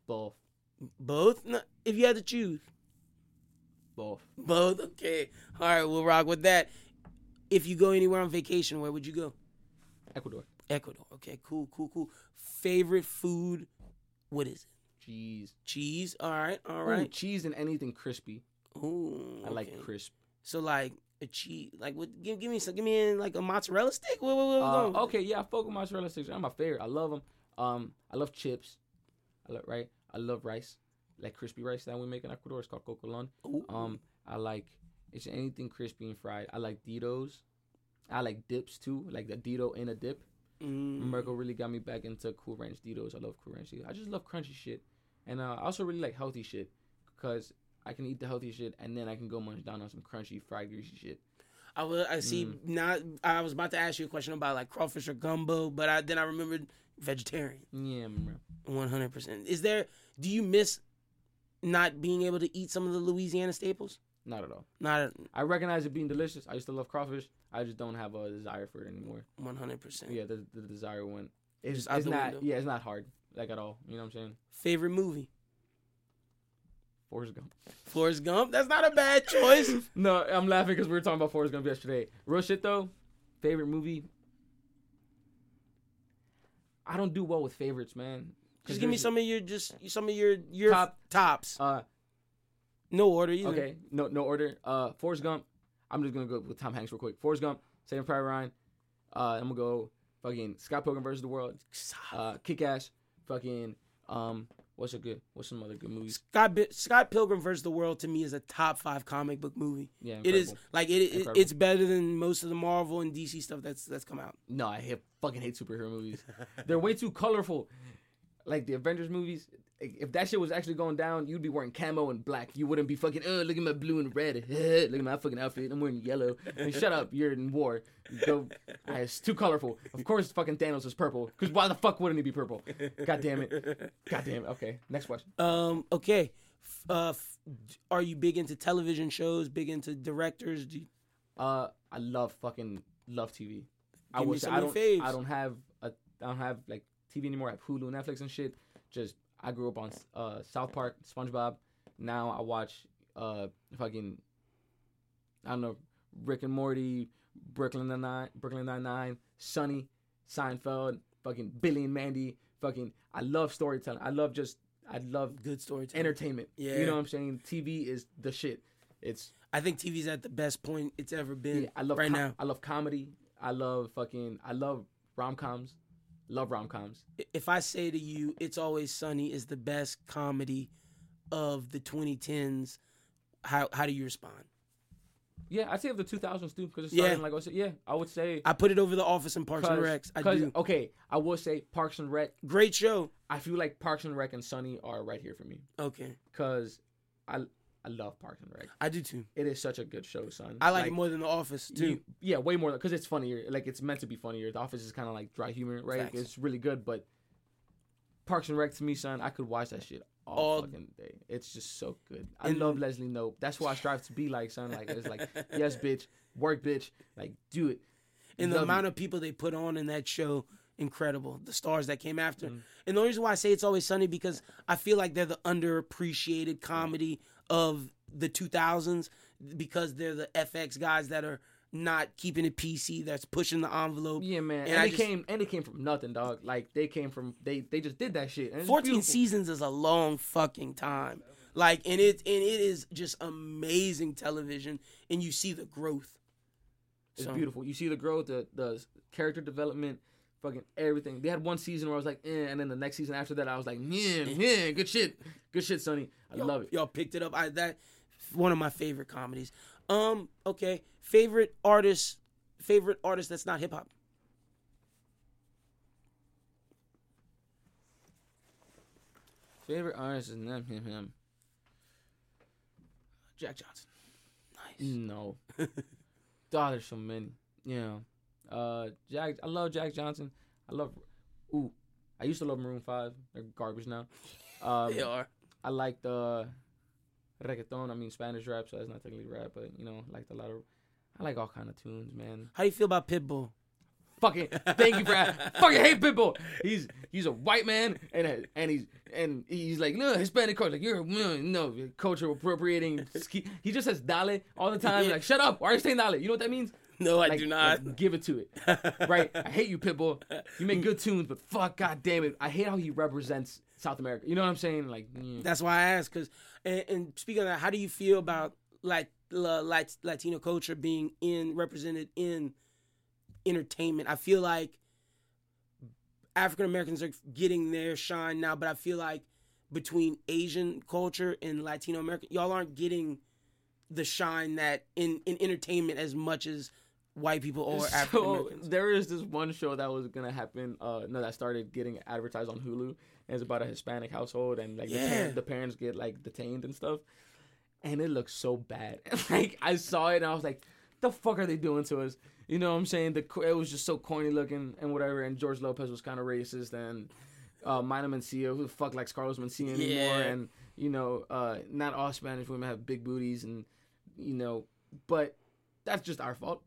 Both. Both. No, if you had to choose, Both. both. Okay. All right, we'll rock with that. If you go anywhere on vacation, where would you go? Ecuador. Ecuador. Okay. Cool. Cool. Cool. Favorite food? What is it? Cheese. Cheese. All right. All right. Ooh, cheese and anything crispy. Ooh. I like crisp. So like a cheese. Like what? Give, give me some. Give me in like a mozzarella stick. What? What? what Uh, okay, yeah, I fuck with mozzarella sticks. I'm my favorite. I love them. Um, I love chips. I love right. I love rice, like crispy rice that we make in Ecuador. It's called cocolon. Ooh. Um, I like it's anything crispy and fried. I like Ditos. I like dips too, like the Dito in a dip. Mm. Mirko really got me back into Cool Ranch Ditos. I love Cool Ranch Ditos. I just love crunchy shit, and uh, I also really like healthy shit because I can eat the healthy shit and then I can go munch down on some crunchy fried greasy shit. I will. I see. Mm. Now I was about to ask you a question about like crawfish or gumbo, but I then I remembered vegetarian. Yeah. One hundred percent. Is there? Do you miss not being able to eat some of the Louisiana staples? not at all. Not At, I recognize it being delicious. I used to love crawfish. I just don't have a desire for it anymore. one hundred percent. Yeah, the, the desire went. It's, Just it's not. window. Yeah, it's not hard like at all. You know what I'm saying? Favorite movie? Forrest Gump. Forrest Gump. That's not a bad choice. No, I'm laughing because we were talking about Forrest Gump yesterday. Real shit though. Favorite movie. I don't do well with favorites, man. Just give me some of your just some of your your Top- tops. Uh, No order either. okay, no, no order. Uh, Forrest Gump. I'm just gonna go with Tom Hanks real quick. Forrest Gump, Saving Private Ryan. Uh, I'm gonna go fucking Scott Pilgrim versus the World. Uh, Kick Ass. Fucking um, what's a good? What's some other good movies? Scott Scott Pilgrim versus the World to me is a top five comic book movie. Yeah, It is like it, it it's better than most of the Marvel and DC stuff that's that's come out. No, I hate, fucking hate superhero movies. They're way too colorful. Like the Avengers movies, if that shit was actually going down, you'd be wearing camo and black. You wouldn't be fucking, oh, look at my blue and red. look at my fucking outfit. I'm wearing yellow. And shut up, you're in war. Go. Ah, it's too colorful. Of course, fucking Thanos is purple. Because why the fuck wouldn't he be purple? God damn it. God damn it. Okay, next question. Um. Okay. Uh, f- are you big into television shows? Big into directors? Do you, Uh, I love fucking love TV. I Give me wish I don't. faves. I don't have a. I don't have like TV anymore. I have Hulu, Netflix, and shit. Just I grew up on uh, South Park, SpongeBob. Now I watch uh, fucking I don't know Rick and Morty, Brooklyn Nine Nine, Brooklyn Nine Nine, Sunny, Seinfeld, fucking Billy and Mandy. Fucking I love storytelling. I love just I love Good storytelling. entertainment. Yeah. you know what I'm saying. TV is the shit. It's I think TV's at the best point it's ever been yeah, I love right com- now. I love comedy. I love fucking. I love rom coms. Love rom coms. If I say to you, "It's Always Sunny" is the best comedy of the 2010s, how how do you respond? Yeah, I'd say of the 2000s too, because it's Yeah. starting like I said. Yeah, I would say. I put it over The Office and Parks and Cause, Recs. I 'cause- do. okay, I will say Parks and Rec. Great show. I feel like Parks and Rec and Sunny are right here for me Okay, because I I love Parks and Rec. I do too. It is such a good show, son. I like, it more than The Office too. you- yeah, way more because it's funnier. Like it's meant to be funnier. The Office is kind of like dry humor, right? Facts. It's really good, but Parks and Rec to me, son, I could watch that shit all, All- fucking day. It's just so good. I love Leslie Knope. That's who I strive to be like, son. Like it's like yes, bitch, work, bitch, like do it. and the amount of people they put on in that show incredible the stars that came after Mm. and the only reason why i say it's always sunny because i feel like they're the underappreciated comedy of the 2000s because they're the fx guys that are not keeping it pc that's pushing the envelope Yeah, man. And And, they just- came and they came from nothing, dog. Like they came from they they just did that shit. And 14 beautiful. seasons is a long fucking time like and it and it is just amazing television and you see the growth It's So- beautiful. You see the growth, the the character development, fucking everything. They had one season where I was like, eh, and then the next season after that, I was like, yeah, yeah, good shit, good shit, Sonny. I Y'all- love it. Y'all picked it up. I that one of my favorite comedies. Um, okay. Favorite artist favorite artist that's not hip hop. Favorite artist is not him. him. Jack Johnson. Nice. No, God, there's so many. Yeah, uh, Jack. I love Jack Johnson. I love. Ooh, I used to love Maroon Five. They're garbage now. Um, They are. I liked uh, reggaeton. I mean Spanish rap, so that's not technically rap, but you know, liked a lot of. I like all kind of tunes, man. How you feel about Pitbull? Fucking thank you for that. fucking hate Pitbull. He's he's a white man and and he's and he's like no Hispanic culture. Like you're no, culture appropriating. He, just says dale all the time. Like shut up. Why are you saying dale? You know what that means? No, I Like, do not. like, give it to it. right? I hate you, Pitbull. You make good tunes, but fuck, god damn it, I hate how he represents South America. You know what I'm saying? Like. That's why I asked. Cause and, and speaking of that, how do you feel about like la- lat- Latino culture being in represented in entertainment? I feel like African Americans are getting their shine now, but I feel like between Asian culture and Latino American, y'all aren't getting the shine that in in entertainment as much as white people or African So Americans. there is this one show that was gonna happen. Uh, no, that started getting advertised on Hulu, and it's about a Hispanic household, and like the, parents, the parents get like detained and stuff, and it looks so bad. like I saw it, and I was like, "The fuck are they doing to us?" You know what I'm saying? The it was just so corny looking and whatever. And George Lopez was kind of racist, and uh, Mina Mencia, who the fuck likes Carlos Mencia anymore, Yeah. and you know, uh, not all Spanish women have big booties, and you know, but that's just our fault.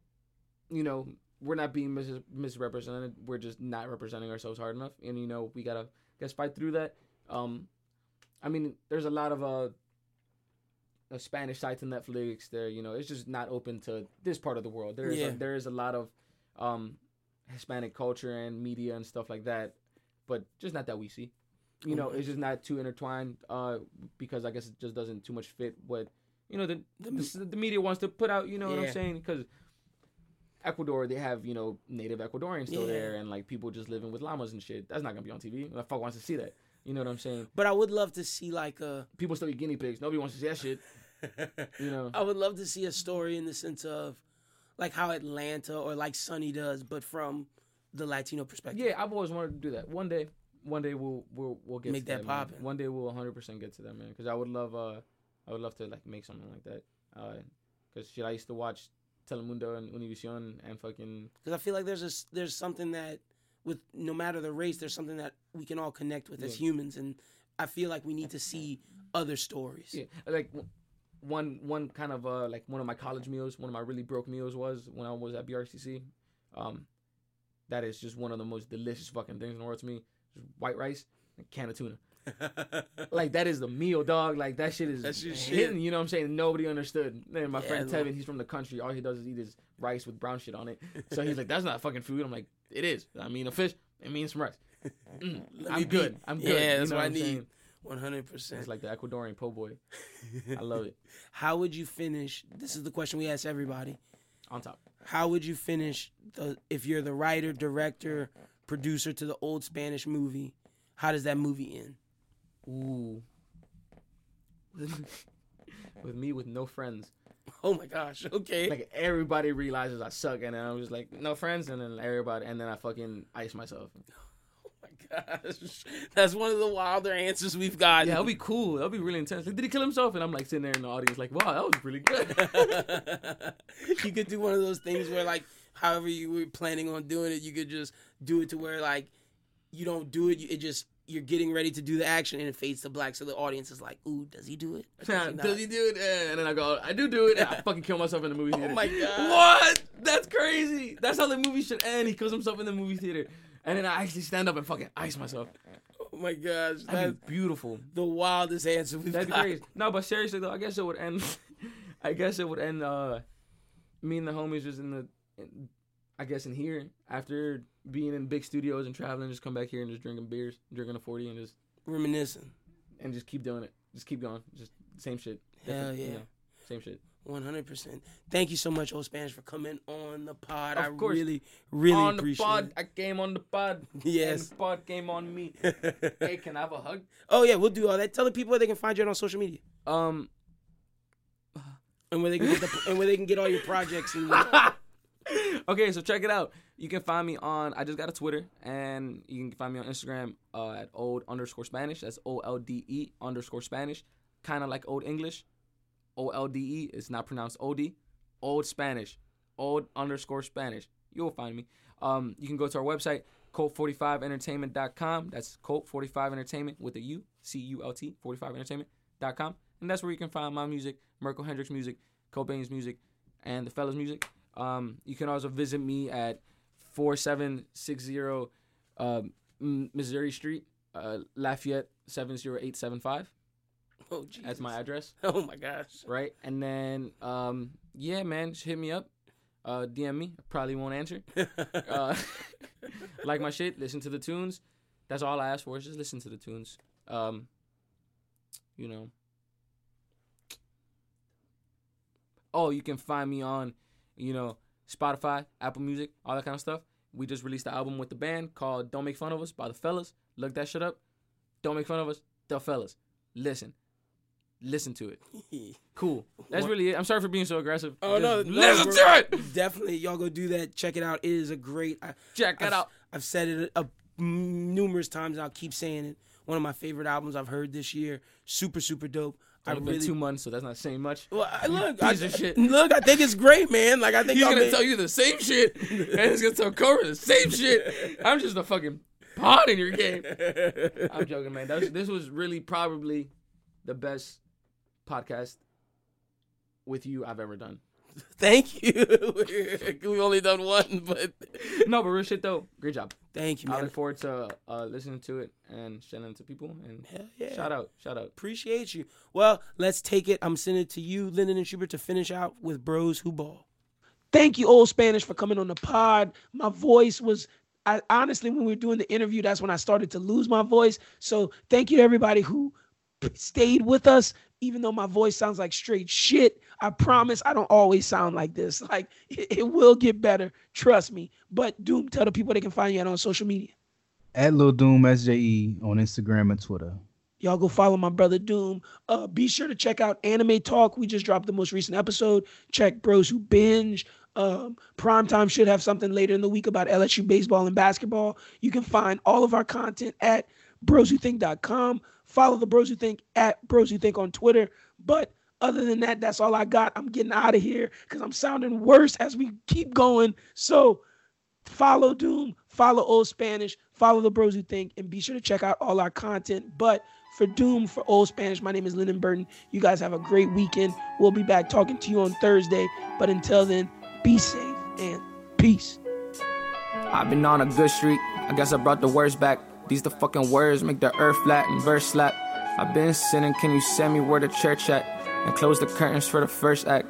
You know, we're not being mis- misrepresented. We're just not representing ourselves hard enough, and you know, we gotta guess fight through that. Um, I mean, there's a lot of uh, uh Spanish sites on Netflix. There, you know, it's just not open to this part of the world. There is Yeah. a, there is a lot of um Hispanic culture and media and stuff like that, but just not that we see. You know, Okay. it's just not too intertwined. Uh, because I guess it just doesn't too much fit what you know the the, the media wants to put out. You know what I'm saying? Because Ecuador, they have you know native Ecuadorians still Yeah. there, and like people just living with llamas and shit. That's not gonna be on TV. Who the fuck wants to see that? You know what I'm saying? But I would love to see like a People still eat guinea pigs. Nobody wants to see that shit. You know? I would love to see a story in the sense of like how Atlanta or like Sunny does, but from the Latino perspective. Yeah, I've always wanted to do that. One day, one day we'll we'll we'll get Make to that man. poppin'. One day we'll 100 percent get to that man. Because I would love uh I would love to like make something like that. Uh, because shit, I used to watch Telemundo and Univision and fucking because I feel like there's a, there's something that with no matter the race, there's something that we can all connect with as humans, and I feel like we need to see other stories. Yeah, like one one kind of uh like one of my college meals, one of my really broke meals was when I was at BRCC. Um, that is just one of the most delicious fucking things in the world to me. Just white rice and can of tuna. Like that is the meal, dog. Like that shit is That's your hitting. shit. You know what I'm saying? Nobody understood. Then my Yeah, friend. Tevin, he's from the country. All he does is eat his rice with brown shit on it. So he's like, "That's not fucking food." I'm like, "It is. I mean, a fish. It means some rice. Mm, I'm good. be- I'm good. Yeah, You that's know what I I'm need. saying? One hundred percent. It's like the Ecuadorian po' boy. I love it. How would you finish? This is the question we ask everybody. On top. How would you finish the if you're the writer, director, producer to the old Spanish movie? How does that movie end? Ooh. with me with no friends. Oh my gosh. Okay. Like everybody realizes I suck, and then I'm just like no friends, and then everybody, and then I fucking ice myself. oh my gosh. That's one of the wilder answers we've got. Yeah, that'll be cool. That'll be really intense. Like, did he kill himself? And I'm like sitting there in the audience, like, wow, that was really good. you could do one of those things where like however you were planning on doing it, you could just do it to where like you don't do it, you- it just you're getting ready to do the action and it fades to black, so the audience is like, "Ooh, does he do it? Does he? Does he do it? Eh, And then I go, I do do it. And I fucking kill myself in the movie theater. Oh my God. What? That's crazy. That's how the movie should end. He kills himself in the movie theater. And then I actually stand up and fucking ice myself. Oh my gosh, That'd that's be beautiful. the wildest answer we've That'd be got. crazy. No, but seriously though, I guess it would end. I guess it would end. Uh, me and the homies just in the, in, I guess in here after being in big studios and traveling, just come back here and just drinking beers, drinking a forty, and just Reminiscing. and just keep doing it. Just keep going. Just same shit. Hell Different, you yeah. know, same shit. One hundred percent. Thank you so much, Old Spanish, for coming on the pod. Of I course. really, really on the appreciate pod, it. I came on the pod. Yes. And the pod came on me. hey, can I have a hug? oh yeah, we'll do all that. Tell the people where they can find you on social media Um. and where they can get the, and where they can get all your projects. And okay, so check it out. You can find me on. I just got a Twitter, and you can find me on Instagram uh, at old underscore Spanish. That's O L D E underscore Spanish. Kind of like old English. O L D E. It's not pronounced O D. Old Spanish. Old underscore Spanish. You'll find me. Um, you can go to our website, cult45entertainment.com. That's cult45entertainment with a U, C U L T, 45entertainment.com. And that's where you can find my music, Merkel Hendricks music, Cobain's music, and the fellas music. Um, you can also visit me at 4760 um, M- Missouri Street, uh, Lafayette 70875. oh, Jesus. That's my address, Oh my gosh. right? And then, um, yeah, man, just hit me up. Uh, DM me. I probably won't answer. Uh, like my shit, listen to the tunes. That's all I ask for is just listen to the tunes. Um, you know. Oh, you can find me on, you know, Spotify, Apple Music, all that kind of stuff. We just released the album with the band called Don't Make Fun of Us by the Fellas. Look that shit up. Don't Make Fun of Us, the Fellas. Listen. Listen to it. Cool. That's really it. I'm sorry for being so aggressive. Oh Just no, no, listen bro. to it. Definitely, y'all go do that. Check it out. It is a great. I, Check it I've, out. I've said it uh, numerous times. and I'll keep saying it. One of my favorite albums I've heard this year. Super, super dope. I I've been really two months, so that's not saying much. Well, I, look, I, shit. look, I think it's great, man. Like I think He's gonna made- tell you the same shit, and he's gonna tell Cobra the same shit. I'm just a fucking pawn in your game. I'm joking, man. Was, this was really probably the best podcast with you I've ever done. Thank you. We've only done one, but No, but real shit though, great job. thank you, I look forward to uh, listening to it and sharing it to people. And Hell yeah. shout out, shout out. Appreciate you. Well, let's take it. I'm sending it to you, Lyndon and Schubert, to finish out with Bros Who Ball. Thank you, Old Spanish, for coming on the pod. My voice was, I honestly, when we were doing the interview, that's when I started to lose my voice. So thank you to everybody who stayed with us, even though my voice sounds like straight shit. I promise I don't always sound like this. Like it, it will get better, trust me. But Doom, tell the people they can find you at on social media. At Lil Doom SJE on Instagram and Twitter. Y'all go follow my brother Doom. Uh, be sure to check out Anime Talk. We just dropped the most recent episode. Check Bros Who Binge. Um, Primetime should have something later in the week about LSU baseball and basketball. You can find all of our content at broswhothink.com. Follow the Bros Who Think at Bros Who Think on Twitter. But other than that, that's all I got. I'm getting out of here because I'm sounding worse as we keep going. So follow Doom, follow Old Spanish, follow the Bros Who Think, and be sure to check out all our content. But for Doom, for Old Spanish, my name is Lyndon Burton. You guys have a great weekend. We'll be back talking to you on Thursday. But until then, be safe and peace. I've been on a good streak. I guess I brought the worst back. These the fucking words make the earth flat and verse slap. I've been sinning, can you send me where the church at? And close the curtains for the first act.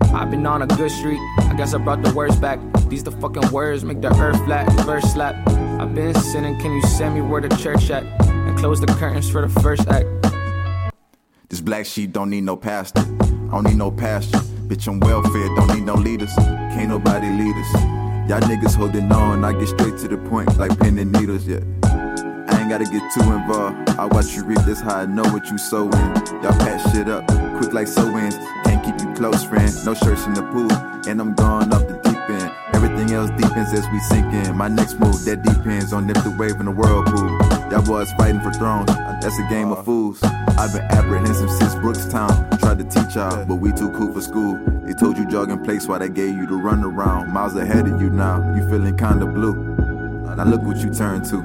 I've been on a good streak, I guess I brought the words back. These the fucking words make the earth flat and verse slap. I've been sinning, can you send me where the church at? And close the curtains for the first act. This black sheep don't need no pastor, I don't need no pasture. Bitch, I'm welfare, don't need no leaders, can't nobody lead us. Y'all niggas holding on, I get straight to the point like and needles, yeah. I ain't gotta get too involved. I watch you reap this how I know what you sowin'. Y'all patch shit up, quick like sew-ins. Can't keep you close, friend. No shirts in the pool, and I'm going up the deep end. Everything else deepens as we sink in. My next move, that depends on if the wave in the whirlpool. Y'all boys fighting for thrones, that's a game of uh. fools. I've been apprehensive since Brookstown. Tried to teach y'all, but we too cool for school. They told you jog in place while they gave you the run around. Miles ahead of you now, you feeling kinda blue. Now look what you turned to.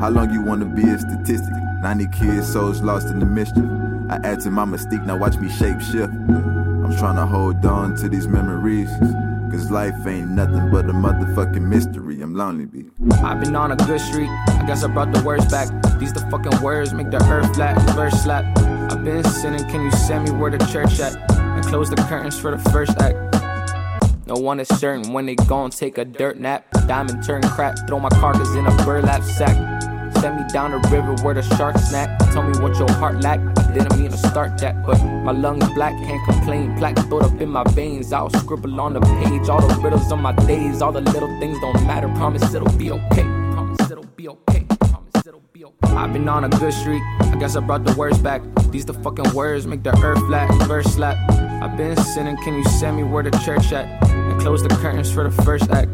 How long you wanna be a statistic? 90 kids, souls lost in the mischief. I add to my mystique, now watch me shape shift. I'm trying to hold on to these memories. Cause life ain't nothing but a motherfucking mystery. I'm lonely, B. I've been on a good streak, I guess I brought the words back. These the fucking words make the earth flat verse slap. I've been sinning, can you send me where the church at? And close the curtains for the first act. No one is certain when they gon' take a dirt nap. Diamond turn crap, throw my carcass in a burlap sack. Send me down the river where the sharks snack. Tell me what your heart lack. I didn't mean to start that, but my lungs black, can't complain. Plaque throat up in my veins. I'll scribble on the page all the riddles on my days. All the little things don't matter. Promise it'll be okay. Promise it'll be okay. Promise it'll be okay. I've been on a good streak. I guess I brought the words back. These the fucking words make the earth flat verse slap. I've been sinning. Can you send me where the church at? And close the curtains for the first act.